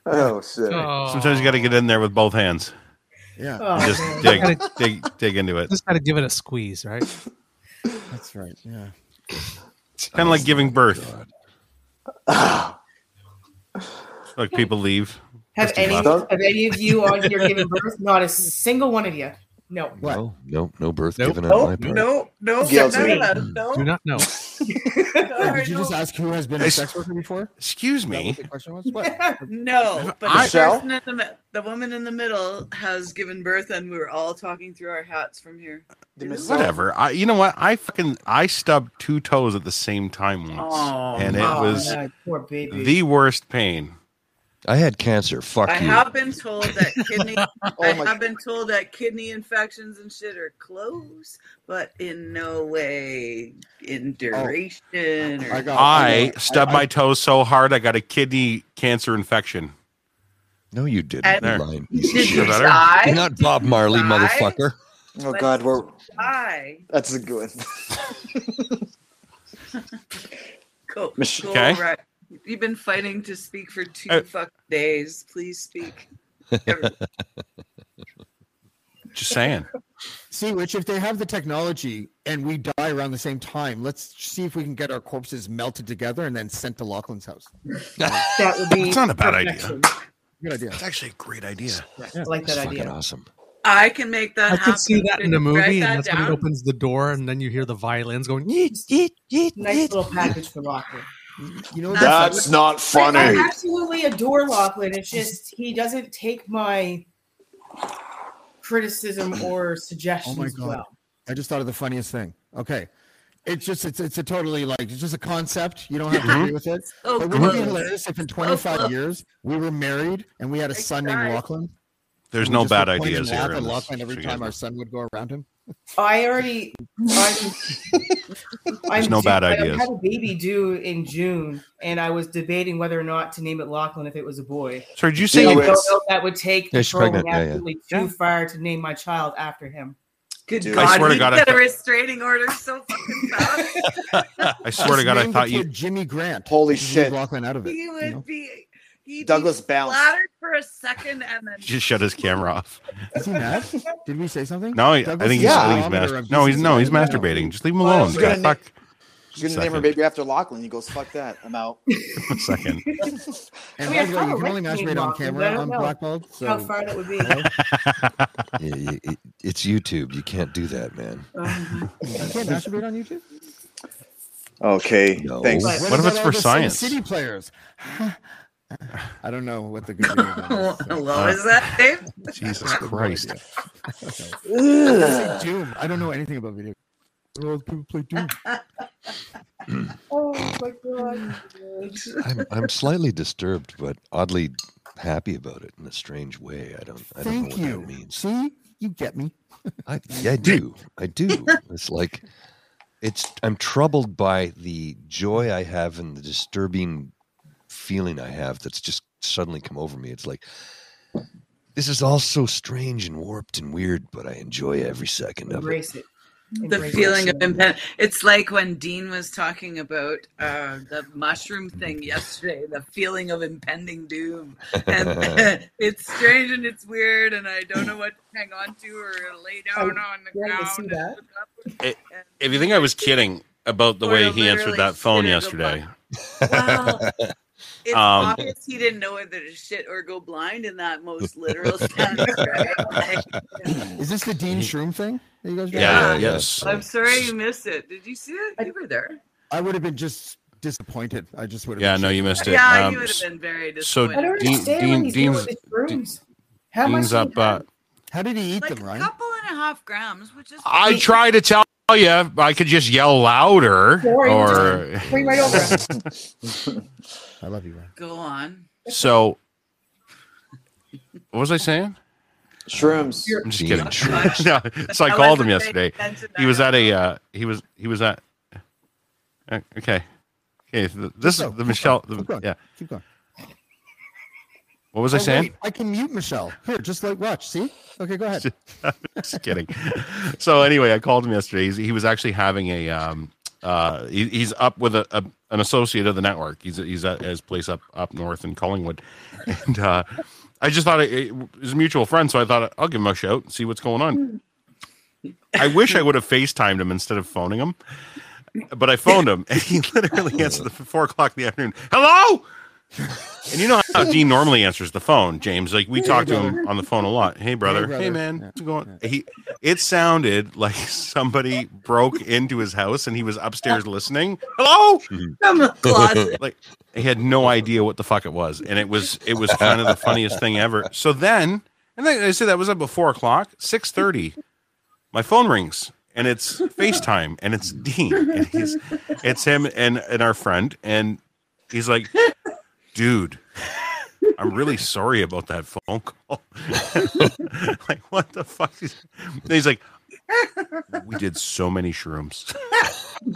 Oh shit. Sometimes you got to get in there with both hands. Yeah, Oh, and just man. dig, Gotta- dig, dig into it. Just got to give it a squeeze, right? that's right. Yeah. Kind of like giving oh, birth. Like people leave. Have any month. have any of you on here given birth? Not a single one of you. No. What? No, no, no birth Nope. given on my Nope, part. no, no, Guilty. no, no, no, Do not know. Did you just ask who has been a sex worker before? Excuse me. the question was? What? No, but I- the person in the the woman in the middle has given birth, and we were all talking through our hats from here. Whatever. I. You know what? I fucking I stubbed two toes at the same time once, Oh, and it was God, poor baby. the worst pain. I had cancer. Fuck I you. have been told that kidney. Oh I Oh my- have been told that kidney infections and shit are close, but in no way in oh, duration. or I got. I got- stubbed I- my toes so hard I got a kidney cancer infection. No, you didn't. And- you There. lying Did you better? die? You're not Bob Marley, die? motherfucker. Oh God, we're Die. that's a good one. Go, Mich- go Okay. right. You've been fighting to speak for two Uh, fucking days. Please speak. Just saying. See, which if they have the technology and we die around the same time, let's see if we can get our corpses melted together and then sent to Lachlan's house. that would be It's not a bad idea. Good idea. It's actually a great idea. I like That's that fucking idea. awesome. I can make that I happen. could see that in a Can you write movie, that and that's when down? he opens the door, and then you hear the violins going. Yeet, yeet, yeet, Nice yeet. little package for Lachlan. You know, That's not I, funny. I absolutely adore Lachlan. It's just he doesn't take my criticism or Oh suggestions my god! well. I just thought of the funniest thing. Okay, it's just it's it's a totally like it's just a concept. You don't have to Mhm. agree with it. So but wouldn't it be hilarious if in 25 close. years we were married and we had a son named tried. Lachlan? There's no bad ideas here. at in Lachlan every so you guys time our son would go around him. I already. I'm, There's no due- bad I ideas. have a baby due in June, and I was debating whether or not to name it Lachlan if it was a boy. Sorry, did you I say don't you- know that would take Yeah, she's controlling pregnant. Yeah, yeah. too far to name my child after him. Good I God, swear to you God, I get a restraining order so fucking fast. I swear to God, I thought the you. Jimmy Grant. Holy Just shit. Lachlan out of it. he you know? be. He'd Douglas be bounced. flattered for a second and then Just shut his camera off. Is he mad? Did we say something? No, I, I Douglas think is he's, a I think he's barometer No, he's no, he's masturbating. Just leave him Well, alone. she's gonna Yeah, fuck. She's gonna name her baby after Lachlan. He goes, "Fuck that, I'm out." A second. And I mean, by the way, you can only masturbate on Lachlan, but I camera on know Blackballed. So How far that would be? Yeah, y- y- it's YouTube. You can't do that, man. Um, you can't masturbate on YouTube. Okay, No. thanks. What What if it's for science? City players. I don't know what the good video is. so- Hello, is that Dave? Jesus Christ. I Doom. I don't know anything about video. Oh, people play Doom. oh my god! I'm I'm slightly disturbed, but oddly happy about it in a strange way. I don't I don't Thank know what you. that means. See, you get me. I, yeah, I do. I do. It's like it's I'm troubled by the joy I have and the disturbing feeling I have that's just suddenly come over me. It's like this is all so strange and warped and weird, but I enjoy every second of it. Embrace it. the Embrace feeling it. of impend it's like when dean was talking about uh, the mushroom thing yesterday the feeling of impending doom and it's strange and it's weird and i don't know what to hang on to or lay down on the Yeah, I ground see and that. look up. If you think I was kidding about the way he answered that phone sit in a yesterday, well it's Um, obvious he didn't know whether to shit or go blind in that most literal sense right Like, Is this the Dean Shroom thing that you guys? yeah, Yeah. yes. i'm sorry you missed it did you see it you were there I would have been just disappointed. I just would have. Yeah, been no, you missed it. yeah Um, you would have been very so disappointed I don't Dean- understand Dean- what Dean's- with his rooms. How much? Dean's do you up. Uh, How did he eat like them, Right, a couple and a half grams, which is I try to tell you, I could just yell louder, Sorry, or just bring right over. I love you, Ryan. go on. so. What was I saying? Shrooms. I'm just kidding. Shrooms. no, so I I called him yesterday. He was at a. Uh, he was. He was at. uh, Okay. Okay. This is the going, Michelle. Keep the- going. yeah. Keep going. What was I Oh, saying? wait, I can mute Michelle. Here, just like watch. See? Okay, go ahead. just kidding. So anyway, I called him yesterday. He's, he was actually having a. Um, uh, he, he's up with a, a an associate of the network. He's he's at his place up up north in Collingwood, and uh, I just thought it, it was a mutual friend, so I thought I'll give him a shout and see what's going on. I wish I would have FaceTimed him instead of phoning him, but I phoned him, and he literally answered the four o'clock in the afternoon. Hello. And you know how Dean normally answers the phone, James. Like we talk to him on the phone a lot. Hey brother, hey, brother. man, Yeah. what's going? He, it sounded like somebody broke into his house and he was upstairs listening. Hello, From like he had no idea what the fuck it was, and it was it was kind of the funniest thing ever. So then, and then I said that was up at four o'clock, six thirty. My phone rings and it's FaceTime and it's Dean and he's it's him and and our friend and he's like, dude. I'm really sorry about that phone call. like, what the fuck? Is... And he's like, we did so many shrooms.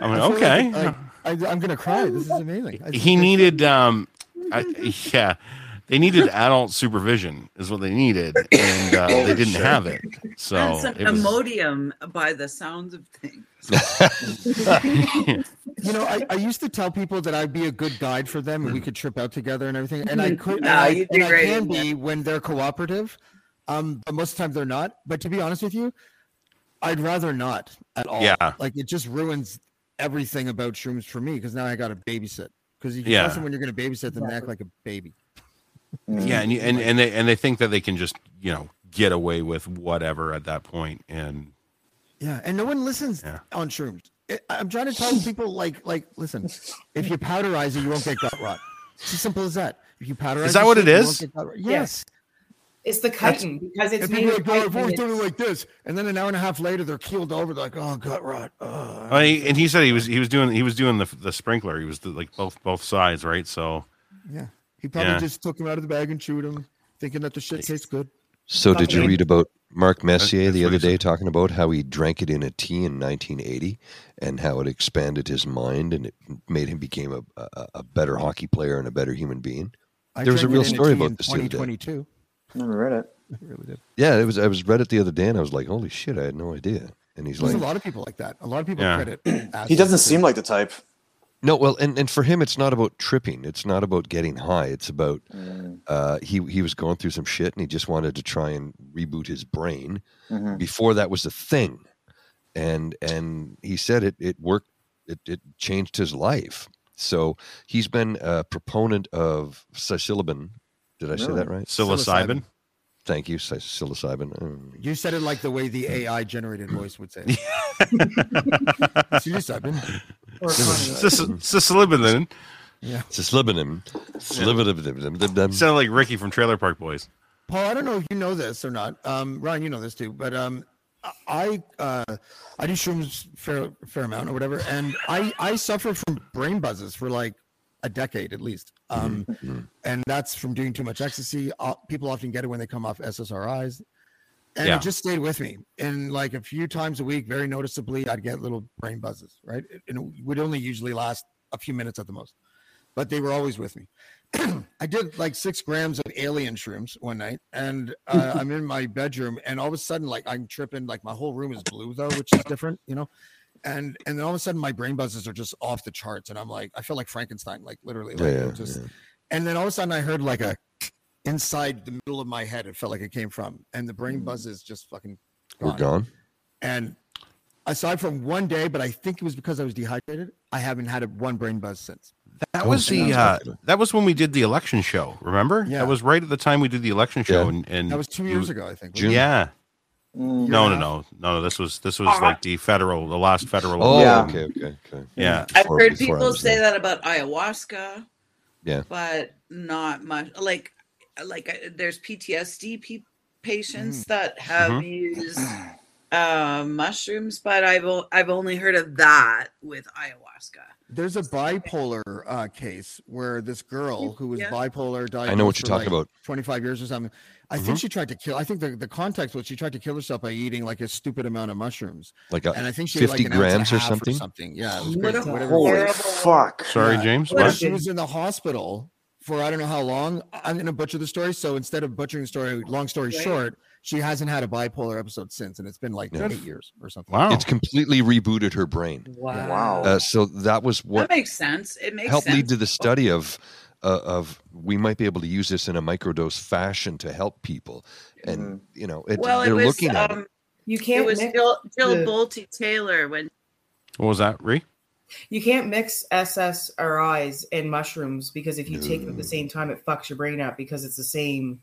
I'm like, okay. Like, I, I, I'm gonna cry. This is amazing. I- he needed, um, I, yeah, they needed adult supervision, is what they needed, and uh, they didn't have it. So and some it was, Imodium by the sounds of things. You know, I, I used to tell people that I'd be a good guide for them and we could trip out together and everything. And I could, and, I, and I can be when they're cooperative. Um, but most of the time they're not. But to be honest with you, I'd rather not at all. Yeah. Like it just ruins everything about shrooms for me because now I got to babysit. Because you can Yeah. tell them when you're going to babysit them, they act like a baby. yeah, and, you- and and they and they think that they can just you know get away with whatever at that point, and Yeah, and no one listens on shrooms. I- I'm trying to tell people like like listen, if you powderize it, you won't get gut rot. It's as simple as that. If you powderize, Is that what shit, it you is? won't get gut rot. Yes. It's the That's- chitin because it's and made people of are like, "Oh, I've chitin. always done it like this, and then an hour and a half later, they're keeled over. They're like, "Oh, gut rot." Uh, oh. He- and he said he was he was doing he was doing the the sprinkler. He was the, like both both sides, right? So Yeah, he probably Yeah. just took him out of the bag and chewed him, thinking that the shit tastes good. So did you read about Mark Messier that's the other day talking about how he drank it in a tea in 1980 and how it expanded his mind and it made him became a, a, a better hockey player and a better human being? I there was a real story tea in about this the other day. 2022. Never read it. I really did. Yeah, it was. I was read it the other day and I was like, "Holy shit! I had no idea." And he's There's like, a lot of people like that. A lot of people Yeah. credit. He doesn't seem like the type. No, well, and, and for him, it's not about tripping. It's not about getting high. It's about uh, he he was going through some shit, and he just wanted to try and reboot his brain. Mhm. Before that was a thing, and and he said it it worked. It it changed his life. So he's been a proponent of psilocybin. Did I say that right? Psilocybin. Thank you, psilocybin. Um, You said it like the way the AI generated voice would say. it. Psilocybin. Or Psilocybin. Yeah. Psilocybin. Psilocybin. Sound like Ricky from Trailer Park Boys. Paul, I don't know if you know this or not. Um, Ryan, you know this too, but um, I uh, I do shrooms fair fair amount or whatever, and I I suffer from brain buzzes for like a decade at least. Um, and that's from doing too much ecstasy. Uh, people often get it when they come off SSRIs, and Yeah. it just stayed with me. And like a few times a week, very noticeably, I'd get little brain buzzes. Right, and it would only usually last a few minutes at the most, but they were always with me. I did like six grams of alien shrooms one night, and uh, I'm in my bedroom, and all of a sudden, like I'm tripping, like my whole room is blue though, which is different, you know. And and then all of a sudden, my brain buzzes are just off the charts, and I'm like, I feel like Frankenstein, like literally, like Yeah, just. yeah. And then all of a sudden, I heard like a inside the middle of my head. It felt like it came from, and the brain buzzes just fucking We're gone. and aside from one day, but I think it was because I was dehydrated. I haven't had a one brain buzz since. That was the uh, that was when we did the election show. Remember? Yeah. That was right at the time we did the election show, Yeah. and, and That was two you- years ago, I think. wasn't? Yeah. Mm. No, no, no, no. This was this was like the federal, the last federal. Oh, Yeah. okay, okay, okay. Yeah. I've Before- heard before people say there. that about ayahuasca, Yeah. but not much. Like, like I- there's PTSD pe- patients that have Mhm. used uh, mushrooms, but I've o- I've only heard of that with ayahuasca. There's a bipolar uh, case where this girl who was Yeah. bipolar died. I know what you're talking about. 25 years or something. I Mhm. think she tried to kill. I think the, the context was she tried to kill herself by eating like a stupid amount of mushrooms. Like a and I think she 50 like an ounce and a grams or half something? something. Yeah, it was What a Whatever. Holy fuck. Sorry, Yeah. James. But What? she was in the hospital for I don't know how long. I'm going to butcher the story. So instead of butchering the story, long story Right. short, she hasn't had a bipolar episode since, and it's been like Yeah. eight years or something. Wow. It's completely rebooted her brain. Wow. Wow. Uh, so that was what that makes sense. It makes helped sense. lead to the study of uh, of we might be able to use this in a microdose fashion to help people, and you know it, well, they're was looking at um, it. You can't It was Jill, Jill the- Bolte Taylor when What was that, Ree? You can't mix SSRIs and mushrooms because if you take them at the same time, it fucks your brain up because it's the same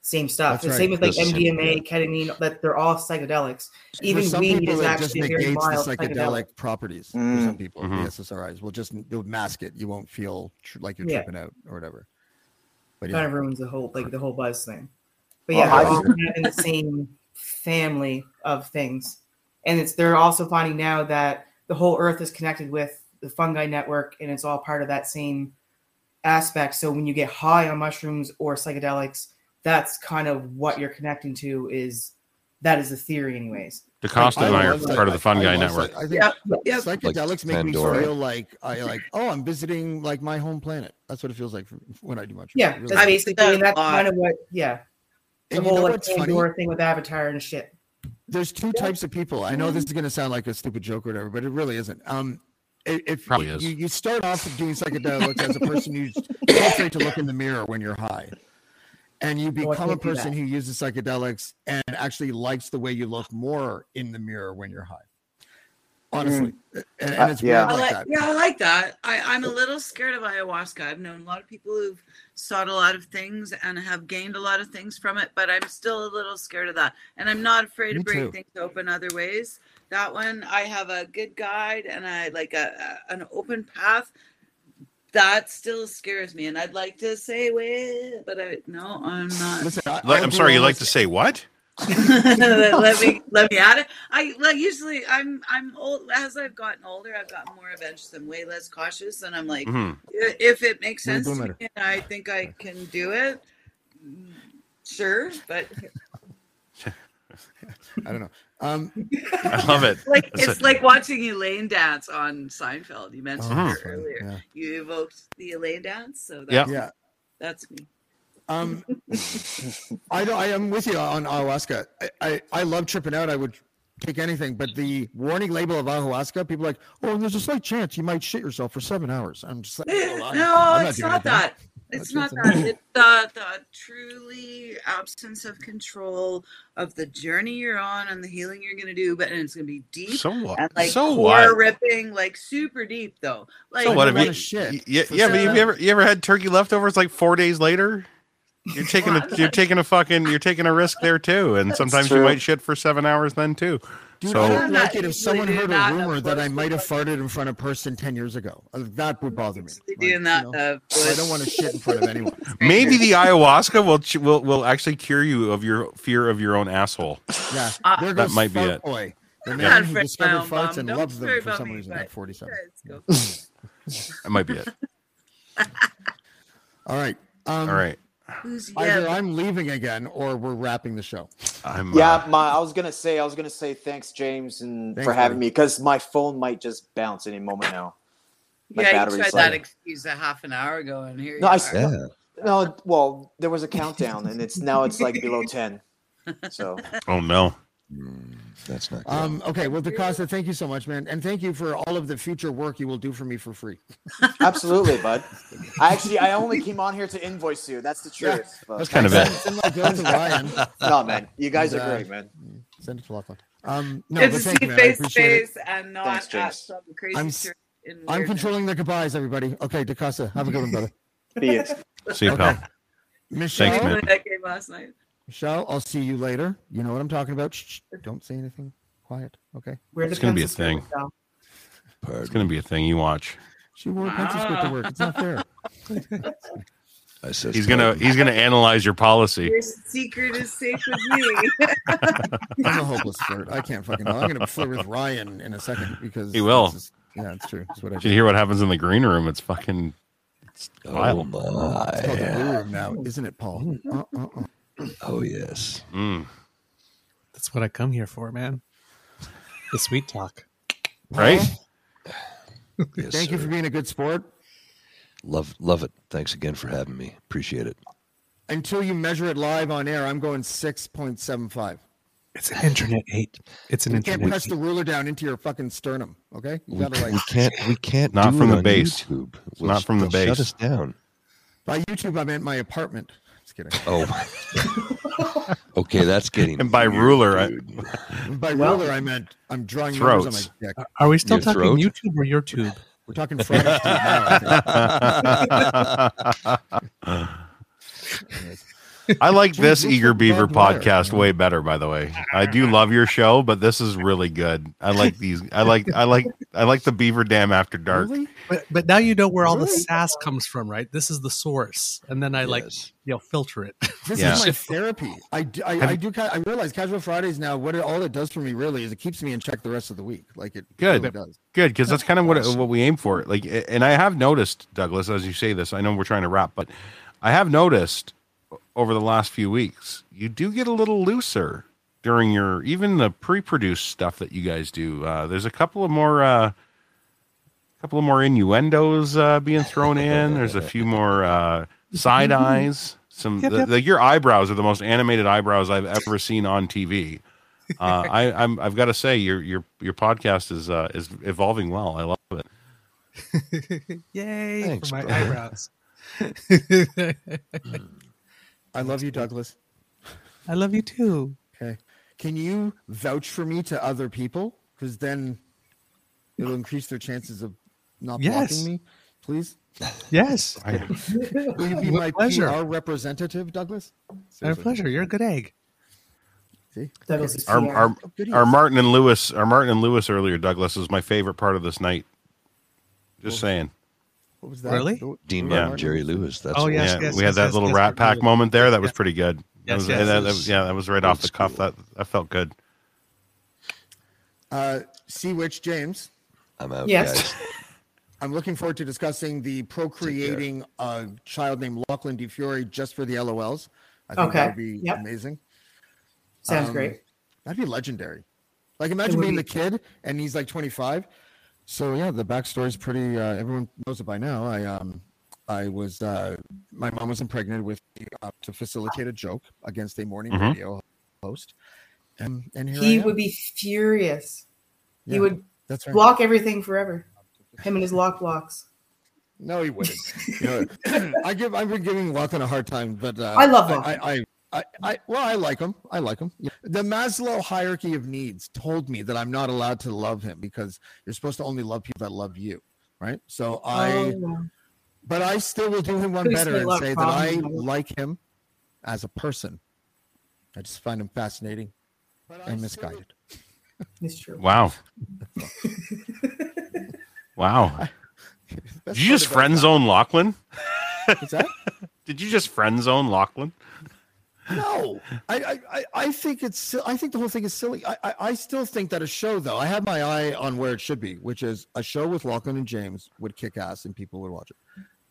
same stuff. That's the right. same with like That's the same, MDMA, ketamine, that they're all psychedelics. Even for some weed people, is it just actually a very negates mild the psychedelic. psychedelic properties. For Mm. some people, Mhm. the SSRIs will just they'll mask it. You won't feel tr- like you're Yeah. tripping out or whatever. But Kind of ruins the whole like the whole buzz thing. But yeah, I they're all just- kind of in the same family of things. And it's they're also finding now that the whole earth is connected with the fungi network and it's all part of that same aspect. So when you get high on mushrooms or psychedelics, that's kind of what you're connecting to is that is the theory anyways. DeCosta and I are love that. part of the Fun I Guy love Network. that. I think Yep, yep. psychedelics make Pandora. me feel like I like oh I'm visiting like my home planet. That's what it feels like for, when I do mushrooms. Yeah, really that's is. basically and that's kind of what yeah. The And you whole know like what's funny? Pandora thing with Avatar and shit. There's two types of people. I know this is going to sound like a stupid joke or whatever, but it really isn't. Um, if Probably you, is. you, you start off doing psychedelics as a person who's too afraid to look in the mirror when you're high, and you Oh, I become a person who uses psychedelics and actually likes the way you look more in the mirror when you're high. Honestly, and, and it's yeah. weird I like like, that. yeah, I like that. I, I'm a little scared of ayahuasca. I've known a lot of people who've sought a lot of things and have gained a lot of things from it, but I'm still a little scared of that. And I'm not afraid Me to break too. things open other ways. That one, I have a good guide and I like a, a an open path. that still scares me, and I'd like to say wait, but I no, I'm not. Listen, I, I'm sorry. You like to say what? Let me let me add it. I like usually I'm I'm old as I've gotten older. I've gotten more adventurous and way less cautious, and I'm like, Mhm. if it makes You're sense to me, and I think I can do it. Sure, but I don't know. Um, I love it. like That's it's it. like watching Elaine dance on Seinfeld. You mentioned Oh, her earlier. yeah. You evoked the Elaine dance, so Yeah. Yeah. that's me. Um, I. I am with you on ayahuasca. I, I, I love tripping out. I would take anything, but the warning label of ayahuasca, people are like, oh, there's a slight chance you might shit yourself for seven hours. I'm just like, well, I'm- no, it's doing not it that. It's not that. It's the the truly absence of control of the journey you're on and the healing you're gonna do, but and it's gonna be deep So what? and like So core what? ripping, like super deep though. Like so what? I Have you, shit y- yeah, for yeah, but have you ever you ever had turkey leftovers like four days later? You're taking a you're taking a fucking you're taking a risk there too, and sometimes you might shit for seven hours then too. Dude, so I would I'm like it if someone heard a rumor that I might have farted in front of a person 10 years ago. Uh, That would bother me. Usually doing that. you know, uh, I don't want to shit in front of anyone. maybe the ayahuasca will will will actually cure you of your fear of your own asshole. Yeah, Ah, there That might be it. Boy, the man not who afraid of my discovered farts mom. and Don't loves them for some me, reason at 47. Let's. That might be it. All right. Um, All right, Who's Either yeah? I'm leaving again or we're wrapping the show. I'm Yeah, uh, my I was gonna say I was gonna say thanks, James, and Thanks, for having buddy. me because my phone might just bounce any moment now. My yeah, you tried like- that excuse a half an hour ago, and here No, you I are. s- No, well, there was a countdown, and it's now it's like below ten. So oh no. That's not good. Um, okay, well, DeCosta, thank you so much, man. And thank you for all of the future work you will do for me for free. absolutely, bud. I actually I only came on here to invoice you. That's the truth. but- That's kind of it. Send my bill to Ryan. no, man, you guys And, are uh, great, man. Send it to Lachlan. Um, no, Good but to thank see you, man. Face to appreciate it. face and not Thanks, at James. some crazy I'm in I'm controlling the goodbyes, everybody. Okay, DeCosta, have a good one, brother. Be it. See you, Okay. pal. Michelle, Thanks, man. That game last night. Michelle, I'll see you later. You know what I'm talking about. Shh, shh, don't say anything. Quiet. Okay. Where It's gonna be a thing. skirt. It's gonna be a thing. You watch. She wore a pencil skirt to work. It's not fair. I said He's gonna he's gonna analyze your policy. Your secret is safe with me. I'm a hopeless flirt. I can't fucking know. I'm gonna flirt with Ryan in a second because He will. this is- yeah, it's true. That's what I Did do. hear what happens in the green room? It's fucking it's Oh wild. It's called the blue room now, isn't it, Paul? Uh, uh, uh. Oh yes. Mm, That's what I come here for, man. The sweet talk. right? yes Thank you for being a good sport. Love love it. Thanks again for having me. Appreciate it. Until you measure it live on air, I'm going six point seven five. It's an internet eight. It's an You can't press eight. the ruler down into your fucking sternum. Okay, you We, gotta like we can't we can't Not do from it the on base. YouTube. Not from the they'll Shut us down. by YouTube. I meant my apartment. Just kidding. Oh. okay, that's getting. And by weird, ruler, I- By Well- ruler, I meant I'm drawing numbers on Throats. my dick. Are we still Your talking throat? YouTube or your tube? We're talking Friday Street now. I think. Anyways. I like this Eager Beaver podcast way better, by the way. I do love your show, but this is really good. I like these. I like. I like. I like the Beaver Dam After Dark. Really? But but now you know where all the sass comes from, right? This is the source, and then I like you know filter it. This Yeah. is my therapy. I, do- I, I do. I realize Casual Fridays now. What it, all it does for me really is it keeps me in check the rest of the week. Like it Good. really does. Good, because that's kind of what what we aim for. Like, and I have noticed, Douglas, as you say this, I know we're trying to wrap, but I have noticed over the last few weeks, you do get a little looser during your even the pre-produced stuff that you guys do. Uh, there's a couple of more, uh, couple of more innuendos uh, being thrown in. There's a few more uh, side eyes. Some Yep, the, yep. the- your eyebrows are the most animated eyebrows I've ever seen on TV. Uh, I, I'm I've got to say your your your podcast is uh, is evolving well. I love it. Yay Thanks, for my bro. eyebrows. I love you, Douglas. I love you too. Okay. Can you vouch for me to other people? Because then it'll increase their chances of not Yes. blocking me. Please. Yes, Will you be my pleasure. PR representative, Douglas? my Seriously. pleasure. You're a good egg. See? Douglas is Our our, good he our. Martin and Lewis our Martin and Lewis earlier, Douglas, is my favorite part of this night. Just saying. What was that? Really? Dean the Martin, Martin? Jerry Lewis. That's Oh, yes, yeah, yes, we had that yes, little yes, Rat Pack yes. moment there. That was pretty good. That was, yes, that- that was- yeah, that was right off the cuff. That that felt good. Uh, Sea Witch James. I'm out, Yes. guys. I'm looking forward to discussing the procreating a child named Lachlan DeFiore just for the LOLs. I think Okay. that would be Yep. amazing. Sounds Um, great. That'd be legendary. Like imagine being be. the kid and he's like 25. So yeah, the backstory is pretty. Uh, everyone knows it by now. I um, I was uh, my mom was impregnated with me uh, to facilitate a joke against a morning Mhm. radio host, and and here I He am. would be furious. He would that's right. block everything forever. Him and his lock blocks. No, he wouldn't. You know, I give I've been giving Lachlan a hard time, but uh, I love I, Lachlan. I, I, I, I well, I like him. I like him. Yeah. The Maslow hierarchy of needs told me that I'm not allowed to love him because you're supposed to only love people that love you, right? So I, Oh. but I still will do him one better and say that I problems with it. like him as a person. I just find him fascinating and misguided. It's true. Wow. wow. Did you just friend zone Lachlan? What's that? Did you just friend zone Lachlan? No, I, I, I- I think it's. I think the whole thing is silly. I, I, I still think that a show, though, I have my eye on where it should be, which is a show with Lachlan and James would kick ass and people would watch it,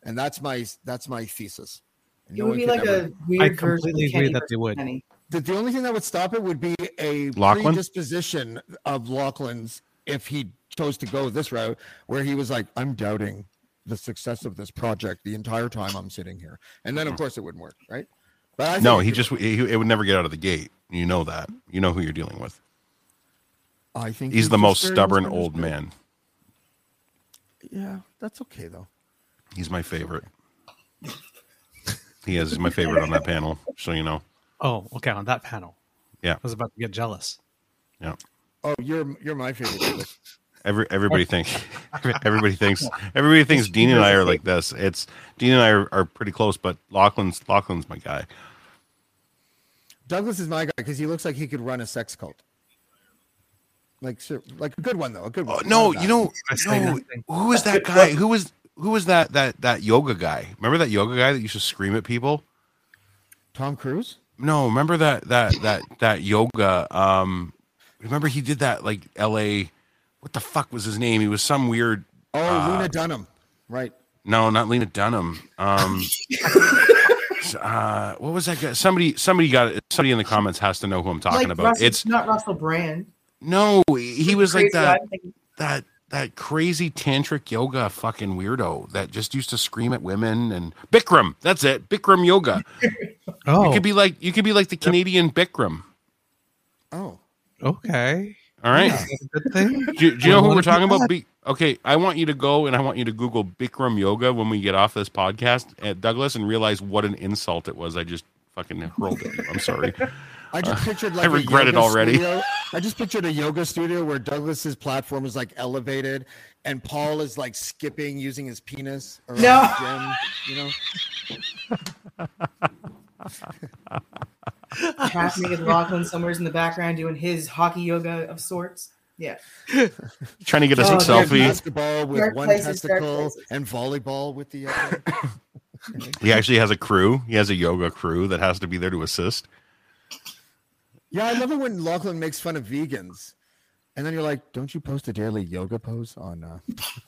and that's my that's my thesis. And It no would be like ever- a weird version of completely agree Kenny that they would. Kenny. The, the only thing that would stop it would be a Lachlan? predisposition of Lachlan's if he chose to go this route, where he was like, "I'm doubting the success of this project the entire time I'm sitting here," and then of mm-hmm. course it wouldn't work, right? But I No, he just he, it would never get out of the gate. You know that. You know who you're dealing with. I think He's he's the most stubborn old misunderstood. man. Yeah, that's okay though. He's my favorite. He is my favorite on that panel, so you know. Oh, okay. On that panel, Yeah, I was about to get jealous. yeah. Oh, you're you're my favorite. Douglas. Every everybody thinks everybody thinks everybody thinks Dean and I are like this. It's Dean and I are, are pretty close, but Lachlan's Lachlan's my guy. Douglas is my guy because he looks like he could run a sex cult. Like, ser- like a good one though. A good one. Oh, no, you know, one. I say no, nothing. who was that guy? Who was who was that that that yoga guy? Remember that yoga guy that used to scream at people? Tom Cruise. No, remember that that that that yoga. Um, remember he did that like L.A. What the fuck was his name? He was some weird. Oh, uh, Lena Dunham. Right. No, not Lena Dunham. Um, uh, what was that guy? Somebody, somebody got it. Somebody in the comments has to know who I'm talking like about. Russell, It's not Russell Brand. no, he was like that. That that crazy tantric yoga fucking weirdo that just used to scream at women and Bikram. That's it, Bikram yoga. Oh, You could be like you could be like the Canadian Bikram. Oh. okay. All right. Is good thing? Do, do you know who we're talking about? Be- okay, I want you to go and I want you to Google Bikram yoga when we get off this podcast at Douglas and realize what an insult it was. I just fucking hurled at you. I'm sorry. I just Uh, pictured I like a regret it yoga already. studio- I just pictured a yoga studio where Douglas's platform is like elevated, and Paul is like skipping using his penis around No. the gym. You know. Half naked Lachlan somewhere's in the background doing his hockey yoga of sorts. Yeah. Trying to get us Oh, a selfie. Basketball with Dark one places, testicle and volleyball with the other. He actually has a crew. He has a yoga crew that has to be there to assist. Yeah, I love it when Lachlan makes fun of vegans, and then you're like, "Don't you post a daily yoga pose on uh,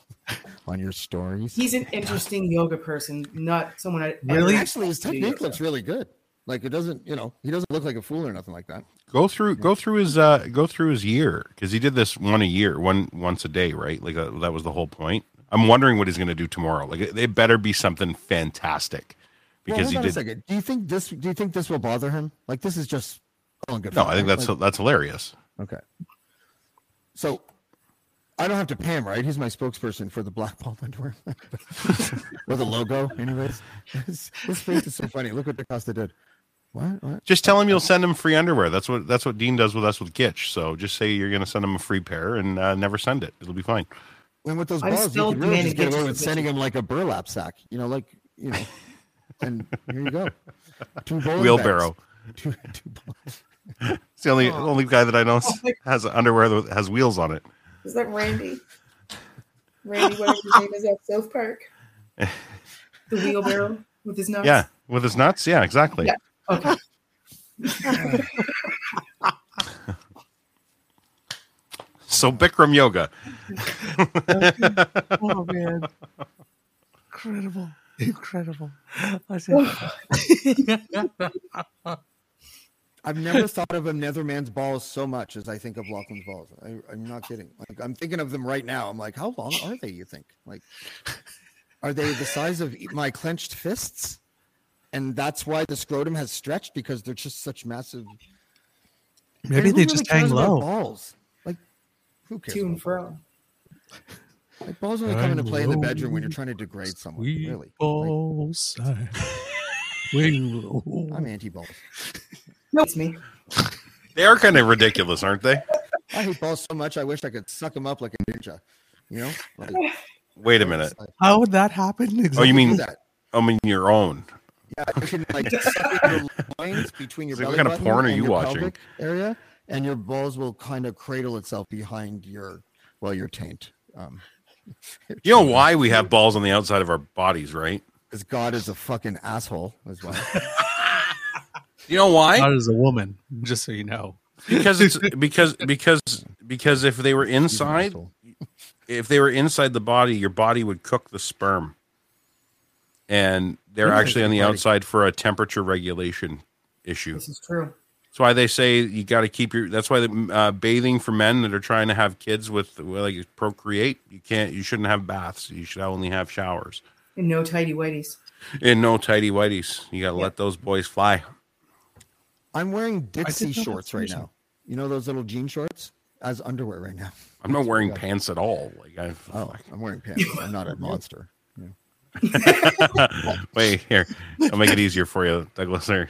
on your stories?" He's an interesting yoga person, not someone I Really? Actually, his technique looks really good. Like it doesn't, you know, he doesn't look like a fool or nothing like that. Go through go through his uh go through his year because he did this one a year, one once a day, right? Like uh, that was the whole point. I'm wondering what he's going to do tomorrow. Like it, it better be something fantastic Well, because hold he did. a second. Do you think this? Do you think this will bother him? Like this is just in good. No, fun, I think right? that's Like- that's hilarious. Okay. So I don't have to pay him, right? He's my spokesperson for the Black Ball underwear. or the logo, anyways. His, his face is so funny. Look what DeCosta did. What? what? Just tell him you'll send him free underwear. That's what that's what Dean does with us with Gitch. So just say you're going to send him a free pair and uh, never send it. It'll be fine. And with those I'm balls, you can really just get away with sending him like a burlap sack. You know, like you know. And here you go. Two bowling Wheelbarrow. Two, two balls. It's the only only guy that I know s- has underwear that has wheels on it. Is that Randy? Randy, whatever his name is at South Park. The wheelbarrow with his nuts. Yeah, with his nuts. Yeah, exactly. Yeah. Okay. So Bikram yoga. oh man, incredible, incredible. I said, I've never thought of another man's balls so much as I think of Lachlan's balls. I, I'm not kidding. Like I'm thinking of them right now. I'm like, how long are they? You think? Like, are they the size of my clenched fists? And that's why the scrotum has stretched because they're just such massive. Maybe they who just hang low. Balls, like who cares? To and about fro. Like balls only come into play in the bedroom when you're trying to degrade someone. Really, balls. Wing low. I'm anti-balls. No, it's me. They are kind of ridiculous, aren't they? I hate balls so much. I wish I could suck them up like a ninja. You know? Like, Wait a minute. How would that happen? Oh, you mean? that. I mean your own. Yeah, you can like suck your loins between your It's like, belly what kind of porn are you watching? area, and your balls will kind of cradle itself behind your well, your taint. Um, You know why we have balls on the outside of our bodies, right? because God is a fucking asshole as well. You know why? Not as a woman, just so you know. because it's because because because if they were inside if they were inside the body your body would cook the sperm and they're actually on the Body. outside for a temperature regulation issue This is true. that's why they say you got to keep your that's why the uh, bathing for men that are trying to have kids with well, like procreate you can't you shouldn't have baths you should only have showers And no tidy whities. and no tidy whities you got to let those boys fly I'm wearing Dixie shorts right now. You know those little jean shorts as underwear right now. i'm not wearing pants at all like i Oh, I'm wearing pants. I'm not a monster. Wait here, I'll make it easier for you, Douglas. There.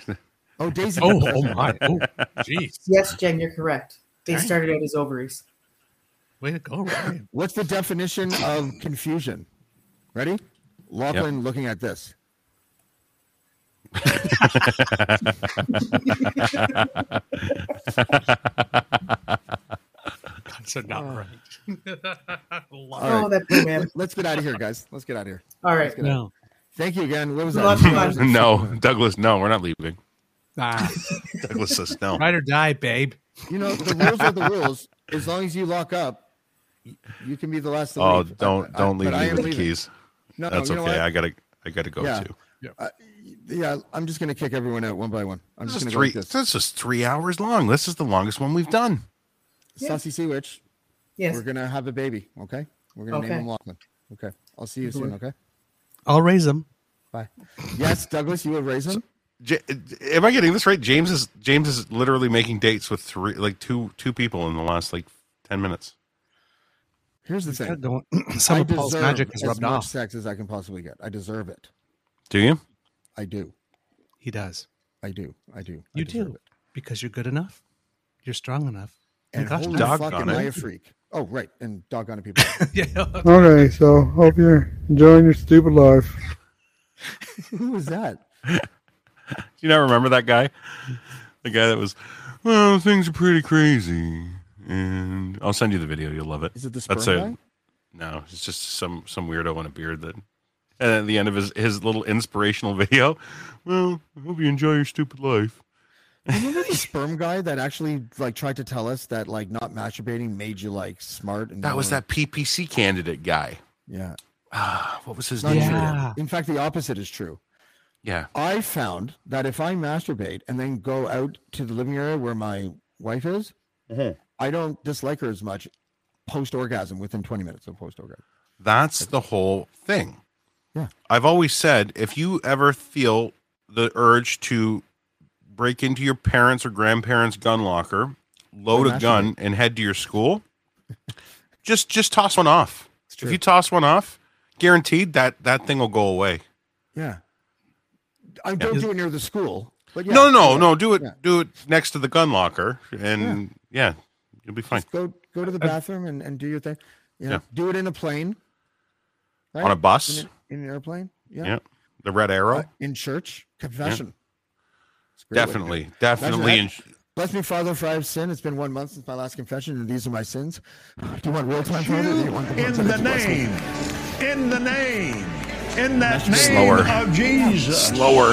Oh, Daisy. Oh, oh my. Oh, jeez. Yes, Jen, you're correct. They Dang. started out as ovaries. Way to go, Ryan. What's the definition of confusion? Ready? Lachlan looking at this. So not right. All Oh, right. that poor man. Let's get out of here, guys. Let's get out of here. All right. Let's out. No. Thank you again. What was that? love you, no, Douglas. No, we're not leaving. Ah, Douglas says no. ride or die, babe. You know, the rules are the rules. As long as you lock up, you can be the last to Oh, leave. don't I- don't but leave me with the leaving. keys. No, That's you know okay. what? I gotta I gotta go Yeah. too. Uh, yeah, I'm just gonna kick everyone out one by one. I'm This just gonna three. go like this. This is three hours long. This is the longest one we've done. Saucy Sea Witch. Yes. We're gonna have a baby. Okay. We're gonna name him Lachlan. Okay. I'll see you soon. Okay. I'll raise them. Bye. Yes, Douglas, you will raise him. J- am I getting this right? James is James is literally making dates with three, like two two people in the last like ten minutes. Here's the thing. got going- some I of Paul's deserve magic has as rubbed much off. sex as I can possibly get. I deserve it. Do you? I do. He does. I do. I do. You deserve do it. because you're good enough. You're strong enough. And gosh, holy doggone fuck, am. I a freak? Oh, right. And doggone it, people. yeah. Okay, so hope you're enjoying your stupid life. Who was that? Do you not remember that guy? The guy that was, well, things are pretty crazy, and I'll send you the video. You'll love it. Is it the That's sperm a no. It's just some some weirdo in a beard that. And at the end of his his little inspirational video, well, I hope you enjoy your stupid life. Remember the sperm guy that actually like tried to tell us that like not masturbating made you like smart and That was know- that PPC candidate guy. Yeah. Ah, what was his Not name? true. In fact, the opposite is true. Yeah. I found that if I masturbate and then go out to the living area where my wife is, I don't dislike her as much post orgasm within 20 minutes of post orgasm. That's the whole thing. Yeah. I've always said if you ever feel the urge to break into your parents' or grandparents' gun locker, load Or a gun, and head to your school, just just toss one off. If you toss one off, guaranteed that that thing will go away. Yeah. I don't do it near the school. But yeah, no, no, yeah, no. Do it. yeah. Do it next to the gun locker, and yeah, you'll be fine. Just go go to the bathroom and, and do your thing. Yeah. Yeah. Do it in a plane. On a bus? In, a- in an airplane. Yeah. Yeah. The red arrow. Uh, in church. Confession. It's a great way to do Definitely, it. definitely. Imagine. Bless me, Father, for I have sinned. It's been one month since my last confession, and these are my sins. Do you want real time, Father? Do you want the In the that I bless me? name, in the name, in that name Slower. of Jesus. Slower.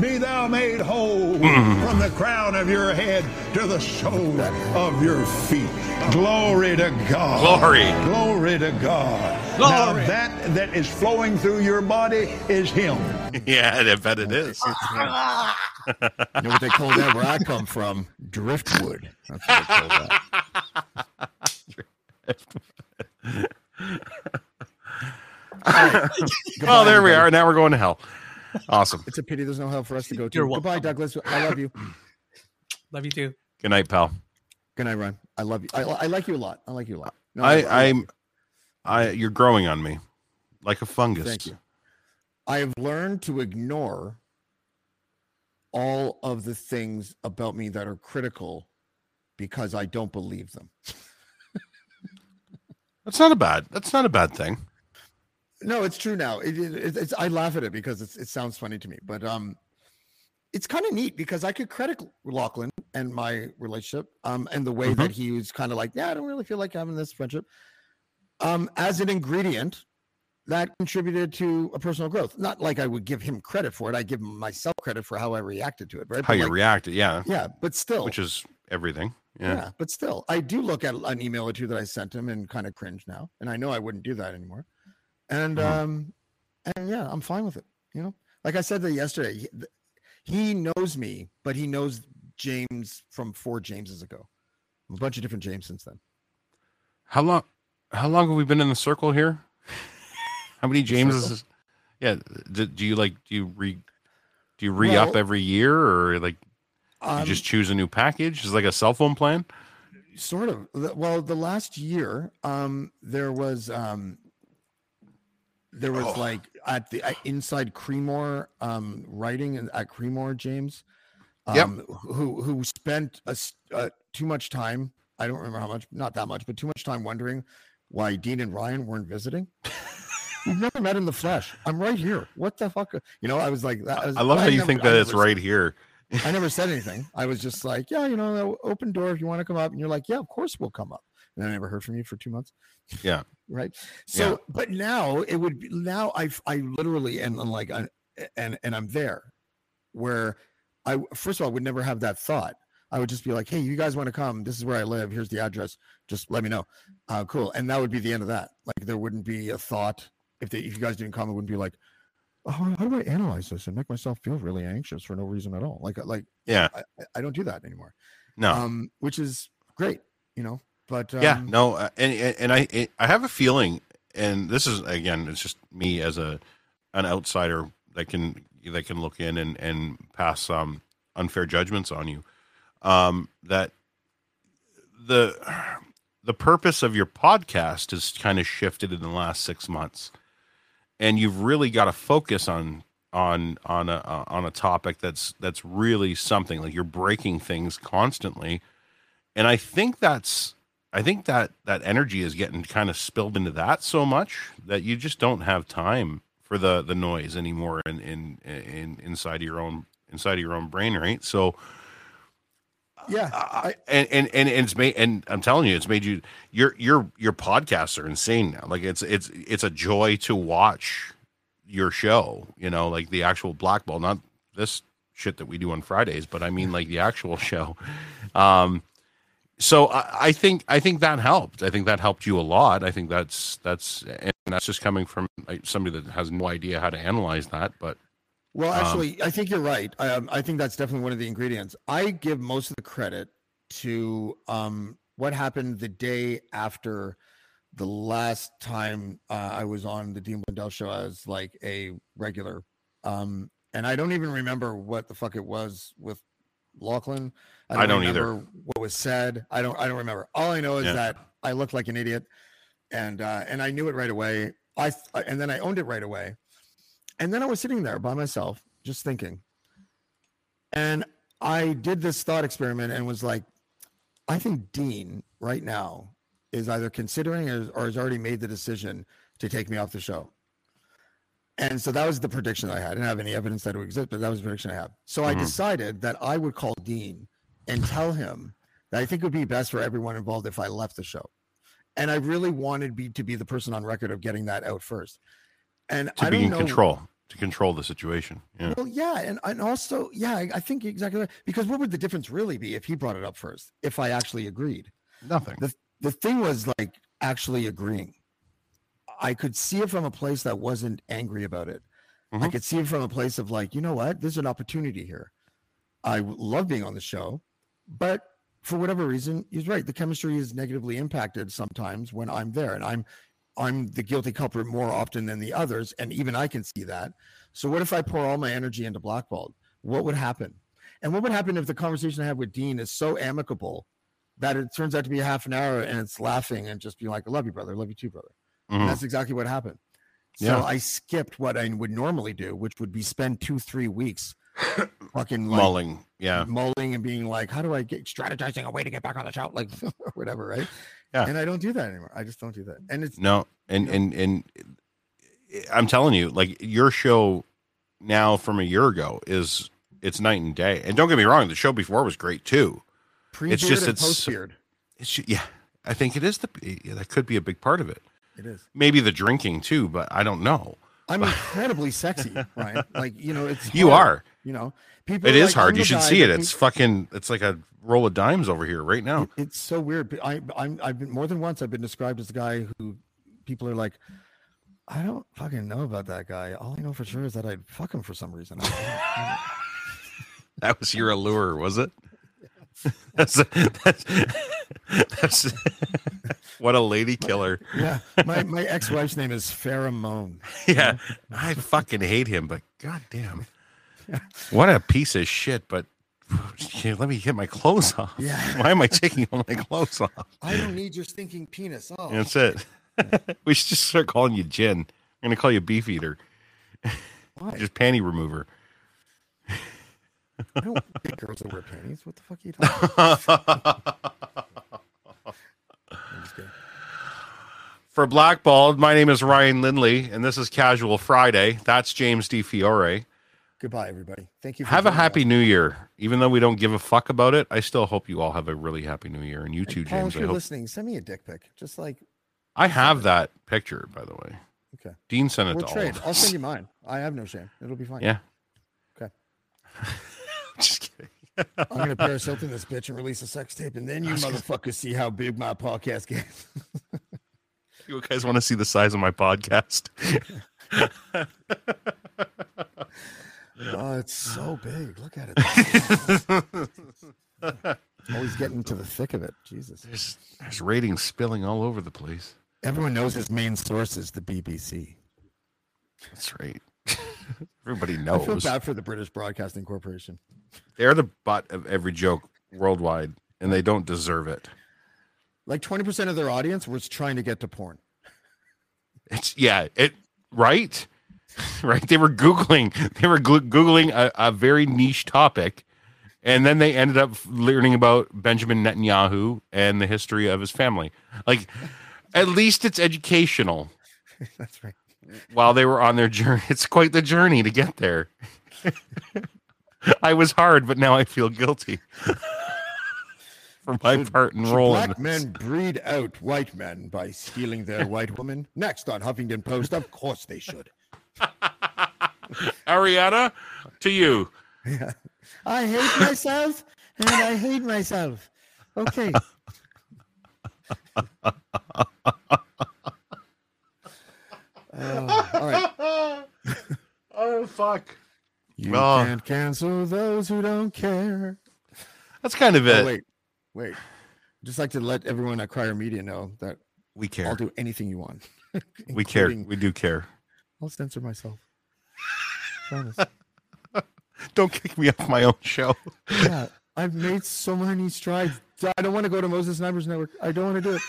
Be thou made whole Mm. from the crown of your head to the sole of your feet. Glory to God. Glory. Glory to God. Glory. Now that that is flowing through your body is Him. Yeah, I bet it is. You know what they call that where I come from? Driftwood. That's what they call that. oh, there we are. Now we're going to hell. Awesome. It's a pity there's no hell for us to go to. You're Goodbye, Douglas. I love you. Love you too. Good night, pal. Good night, Ron. I love you. I, I like you a lot. I like you a lot. No, I, love I'm, you. I, you're growing on me, like a fungus. Thank you. I have learned to ignore all of the things about me that are critical because I don't believe them. That's not a bad. That's not a bad thing. No, it's true now. It, it, it's I laugh at it because it's, it sounds funny to me, but um, it's kind of neat because I could credit Lachlan and my relationship, um, and the way that he was kind of like, yeah, I don't really feel like having this friendship, um, as an ingredient that contributed to a personal growth. Not like I would give him credit for it. I give myself credit for how I reacted to it. Right? How But you like- reacted, yeah. Yeah, but still, Which is everything. yeah. Yeah. but still, I do look at an email or two that I sent him and kind of cringe now, and I know I wouldn't do that anymore. And Mhm. um, and yeah, I'm fine with it. You know, like I said that yesterday, he, he knows me, but he knows James from four Jameses ago, a bunch of different James since then. How long? How long have we been in the circle here? How many Jameses? yeah. Do, do you like? Do you re? Do you re up Well, every year, or like? You Um, just choose a new package? It's like a cell phone plan? sort of well the last year um there was um there was Oh. like at the at inside creemore um writing in- at creemore james Yep. um who who spent a, uh, too much time i don't remember how much not that much but too much time wondering why dean and ryan weren't visiting we've never met in the flesh i'm right here what the fuck you know i was like that was, I love how you never- think that it's right here. I never said anything. I was just like, yeah, you know, open door if you want to come up. And you're like, yeah, of course we'll come up. And I never heard from you for two months. Yeah. Right. So, Yeah. but now it would be now I I literally and I'm like I, and and I'm there where I first of all would never have that thought. I would just be like, hey, you guys want to come? This is where I live. Here's the address. Just let me know. Uh, cool. And that would be the end of that. Like there wouldn't be a thought if they, if you guys didn't come, it wouldn't be like, oh, how do I analyze this and make myself feel really anxious for no reason at all? Like like Yeah. I, I- I don't do that anymore. No. Um, which is great, you know. But um, yeah no uh, and and i i have a feeling and this is again it's just me as a an outsider that can that can look in and and pass um unfair judgments on you. Um that the the purpose of your podcast has kind of shifted in the last six months and you've really got to focus on on on a uh, on a topic that's that's really something like you're breaking things constantly. And i think that's i think that that energy is getting kind of spilled into that so much that you just don't have time for the the noise anymore in in, in inside your own inside of your own brain right? So yeah I, and, and and it's made and i'm telling you it's made you your your your podcasts are insane now. Like it's it's it's a joy to watch your show you know like the actual black ball not this shit that we do on fridays but i mean like the actual show. Um so I, I think i think that helped i think that helped you a lot i think that's that's and that's just coming from somebody that has no idea how to analyze that but Well, um, actually, I think you're right. Um, I think that's definitely one of the ingredients. I give most of the credit to um, what happened the day after the last time uh, I was on the Dean Blundell show as like a regular. Um, and I don't even remember what the fuck it was with Lachlan. I don't either. remember What was said? I don't. I don't remember. All I know is Yeah. that I looked like an idiot, and uh, and I knew it right away. I and then I owned it right away. And then I was sitting there by myself, just thinking. And I did this thought experiment and was like, I think Dean right now is either considering or, or has already made the decision to take me off the show. And so that was the prediction I had. I didn't have any evidence that it would exist, but that was the prediction I had. So I Mhm. decided that I would call Dean and tell him that I think it would be best for everyone involved if I left the show. And I really wanted be, to be the person on record of getting that out first And to I be don't in know- control, to control the situation. Yeah. Well, yeah, and, and also, yeah, I, I think exactly right. Because what would the difference really be if he brought it up first? If I actually agreed, Nothing. the the thing was like actually agreeing. I could see it from a place that wasn't angry about it. I Mhm. could see it from a place of like, you know what, there's an opportunity here. I love being on the show, but for whatever reason, he's right. The chemistry is negatively impacted sometimes when I'm there, and I'm I'm the guilty culprit more often than the others, and even I can see that. So what if I pour all my energy into Blackballed? What would happen? And what would happen if the conversation I have with Dean is so amicable that it turns out to be a half an hour and it's laughing and just being like, I love you, brother. I love you too, brother. Mhm. That's exactly what happened. So Yeah. I skipped what I would normally do, which would be spend two, three weeks fucking like, Mulling, yeah. mulling and being like, how do I get strategizing a way to get back on the show? Like whatever, right? Yeah. And I don't do that anymore. I just don't do that. And it's No, and and and I'm telling you, like your show now from a year ago is it's night and day. And don't get me wrong, the show before was great too. pre-beard it's just and it's post-beard. it's ju- yeah. I think it is the yeah, that could be a big part of it. It is. Maybe the drinking too, but I don't know. I'm incredibly sexy, Ryan. Like, you know, it's You hard, are. You know, people It is like, hard. Oh you should see it. It's fucking. It's like a roll of dimes over here right now. It's so weird. but I, I'm, I've been more than once. I've been described as the guy who people are like, I don't fucking know about that guy. All I know for sure is that I'd fuck him for some reason. That was your allure, was it? That's that's, that's what a lady killer. yeah, my my ex wife's name is Pheromone. Yeah, I fucking hate him, but goddamn, what a piece of shit. But let me get my clothes off. Yeah. why am I taking all my clothes off? I don't need your stinking penis. Oh, That's it. we should just start calling you Jen. I'm gonna call you Beef Eater. Why? Just panty remover. I don't think girls that wear panties. What the fuck are you talking about? I'm just kidding. For Blackballed, my name is Ryan Lindley, and this is Casual Friday. That's James Di Fiore. Goodbye, everybody. Thank you. For Have a happy us. new year. Even though we don't give a fuck about it, I still hope you all have a really happy new year. And you too, Paul, James. if you're hope. listening, send me a dick pic. Just like I have that picture, by the way. Okay. Dean sent it we'll to trade. all of I'll send you mine. I have no shame. It'll be fine. Yeah. Okay. Just kidding. I'm gonna Paris Hilton this bitch and release a sex tape, and then you motherfuckers see how big my podcast gets. You guys want to see the size of my podcast? oh, it's so big. Look at it. Always getting to the thick of it. Jesus. There's, there's ratings spilling all over the place. Everyone knows his main source is the BBC. That's right. Everybody knows. I feel bad for the British Broadcasting Corporation. They're the butt of every joke worldwide, and they don't deserve it. Like 20% of their audience was trying to get to porn. It's yeah, it right, right. They were googling, they were googling a, a very niche topic, and then they ended up learning about Benjamin Netanyahu and the history of his family. Like, at least it's educational. That's right. While they were on their journey, it's quite the journey to get there. I was hard, but now I feel guilty for my part in Should rolling. Black men breed out white men by stealing their white woman. Next on Huffington Post, of course they should. Arianna, to you. Yeah. I hate myself and I hate myself. Okay. Oh, all right. oh fuck. You Well- can't cancel those who don't care. That's kind of Oh, it. wait, wait. Just like to let everyone at Crier Media know that We care. I'll do anything you want. We care. We do care. I'll censor myself. Promise. Don't kick me off my own show. yeah, I've made so many strides. I don't want to go to Moses Znaimer's Network. I don't want to do it.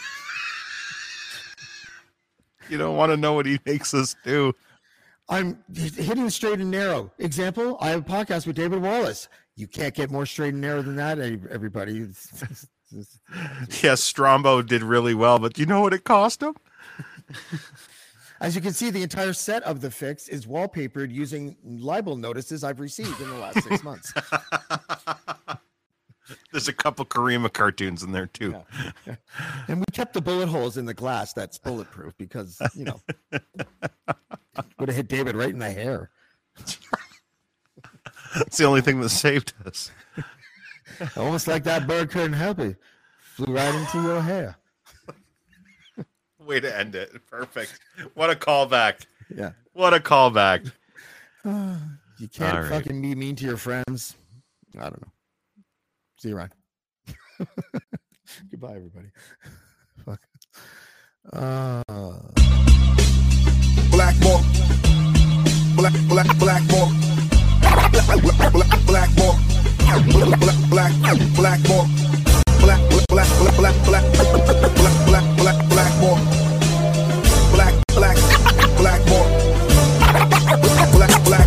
You don't want to know what he makes us do. I'm hitting straight and narrow. Example: I have a podcast with David Wallace. You can't get more straight and narrow than that, everybody. Yes, Strombo did really well, but you know what it cost him? As you can see, the entire set of the fix is wallpapered using libel notices I've received in the last six months. There's a couple Karima cartoons in there too. And we kept the bullet holes in the glass that's bulletproof because, you know, would would have hit David right in the hair. It's the only thing that saved us. Almost like that bird couldn't help it. Flew right into your hair. Way to end it. Perfect. What a callback. Yeah. What a callback. You can't right. fucking be mean to your friends. I don't know. See you, Ryan. Goodbye, everybody. Fuck. Uh, Blackmore. Black, black, Blackmore. Black, black, black, Blackmore. Black, black, black, Blackmore. Black, black, black, black, black, black, black, black, Blackmore. Black, black, black Blackmore. Black, black,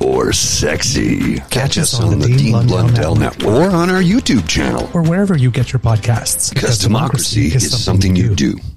or sexy. Catch us on, on the, the Dean Blundell, Blundell Network. Network or on our YouTube channel or wherever you get your podcasts. Because, because democracy, democracy, is something, something you do. do.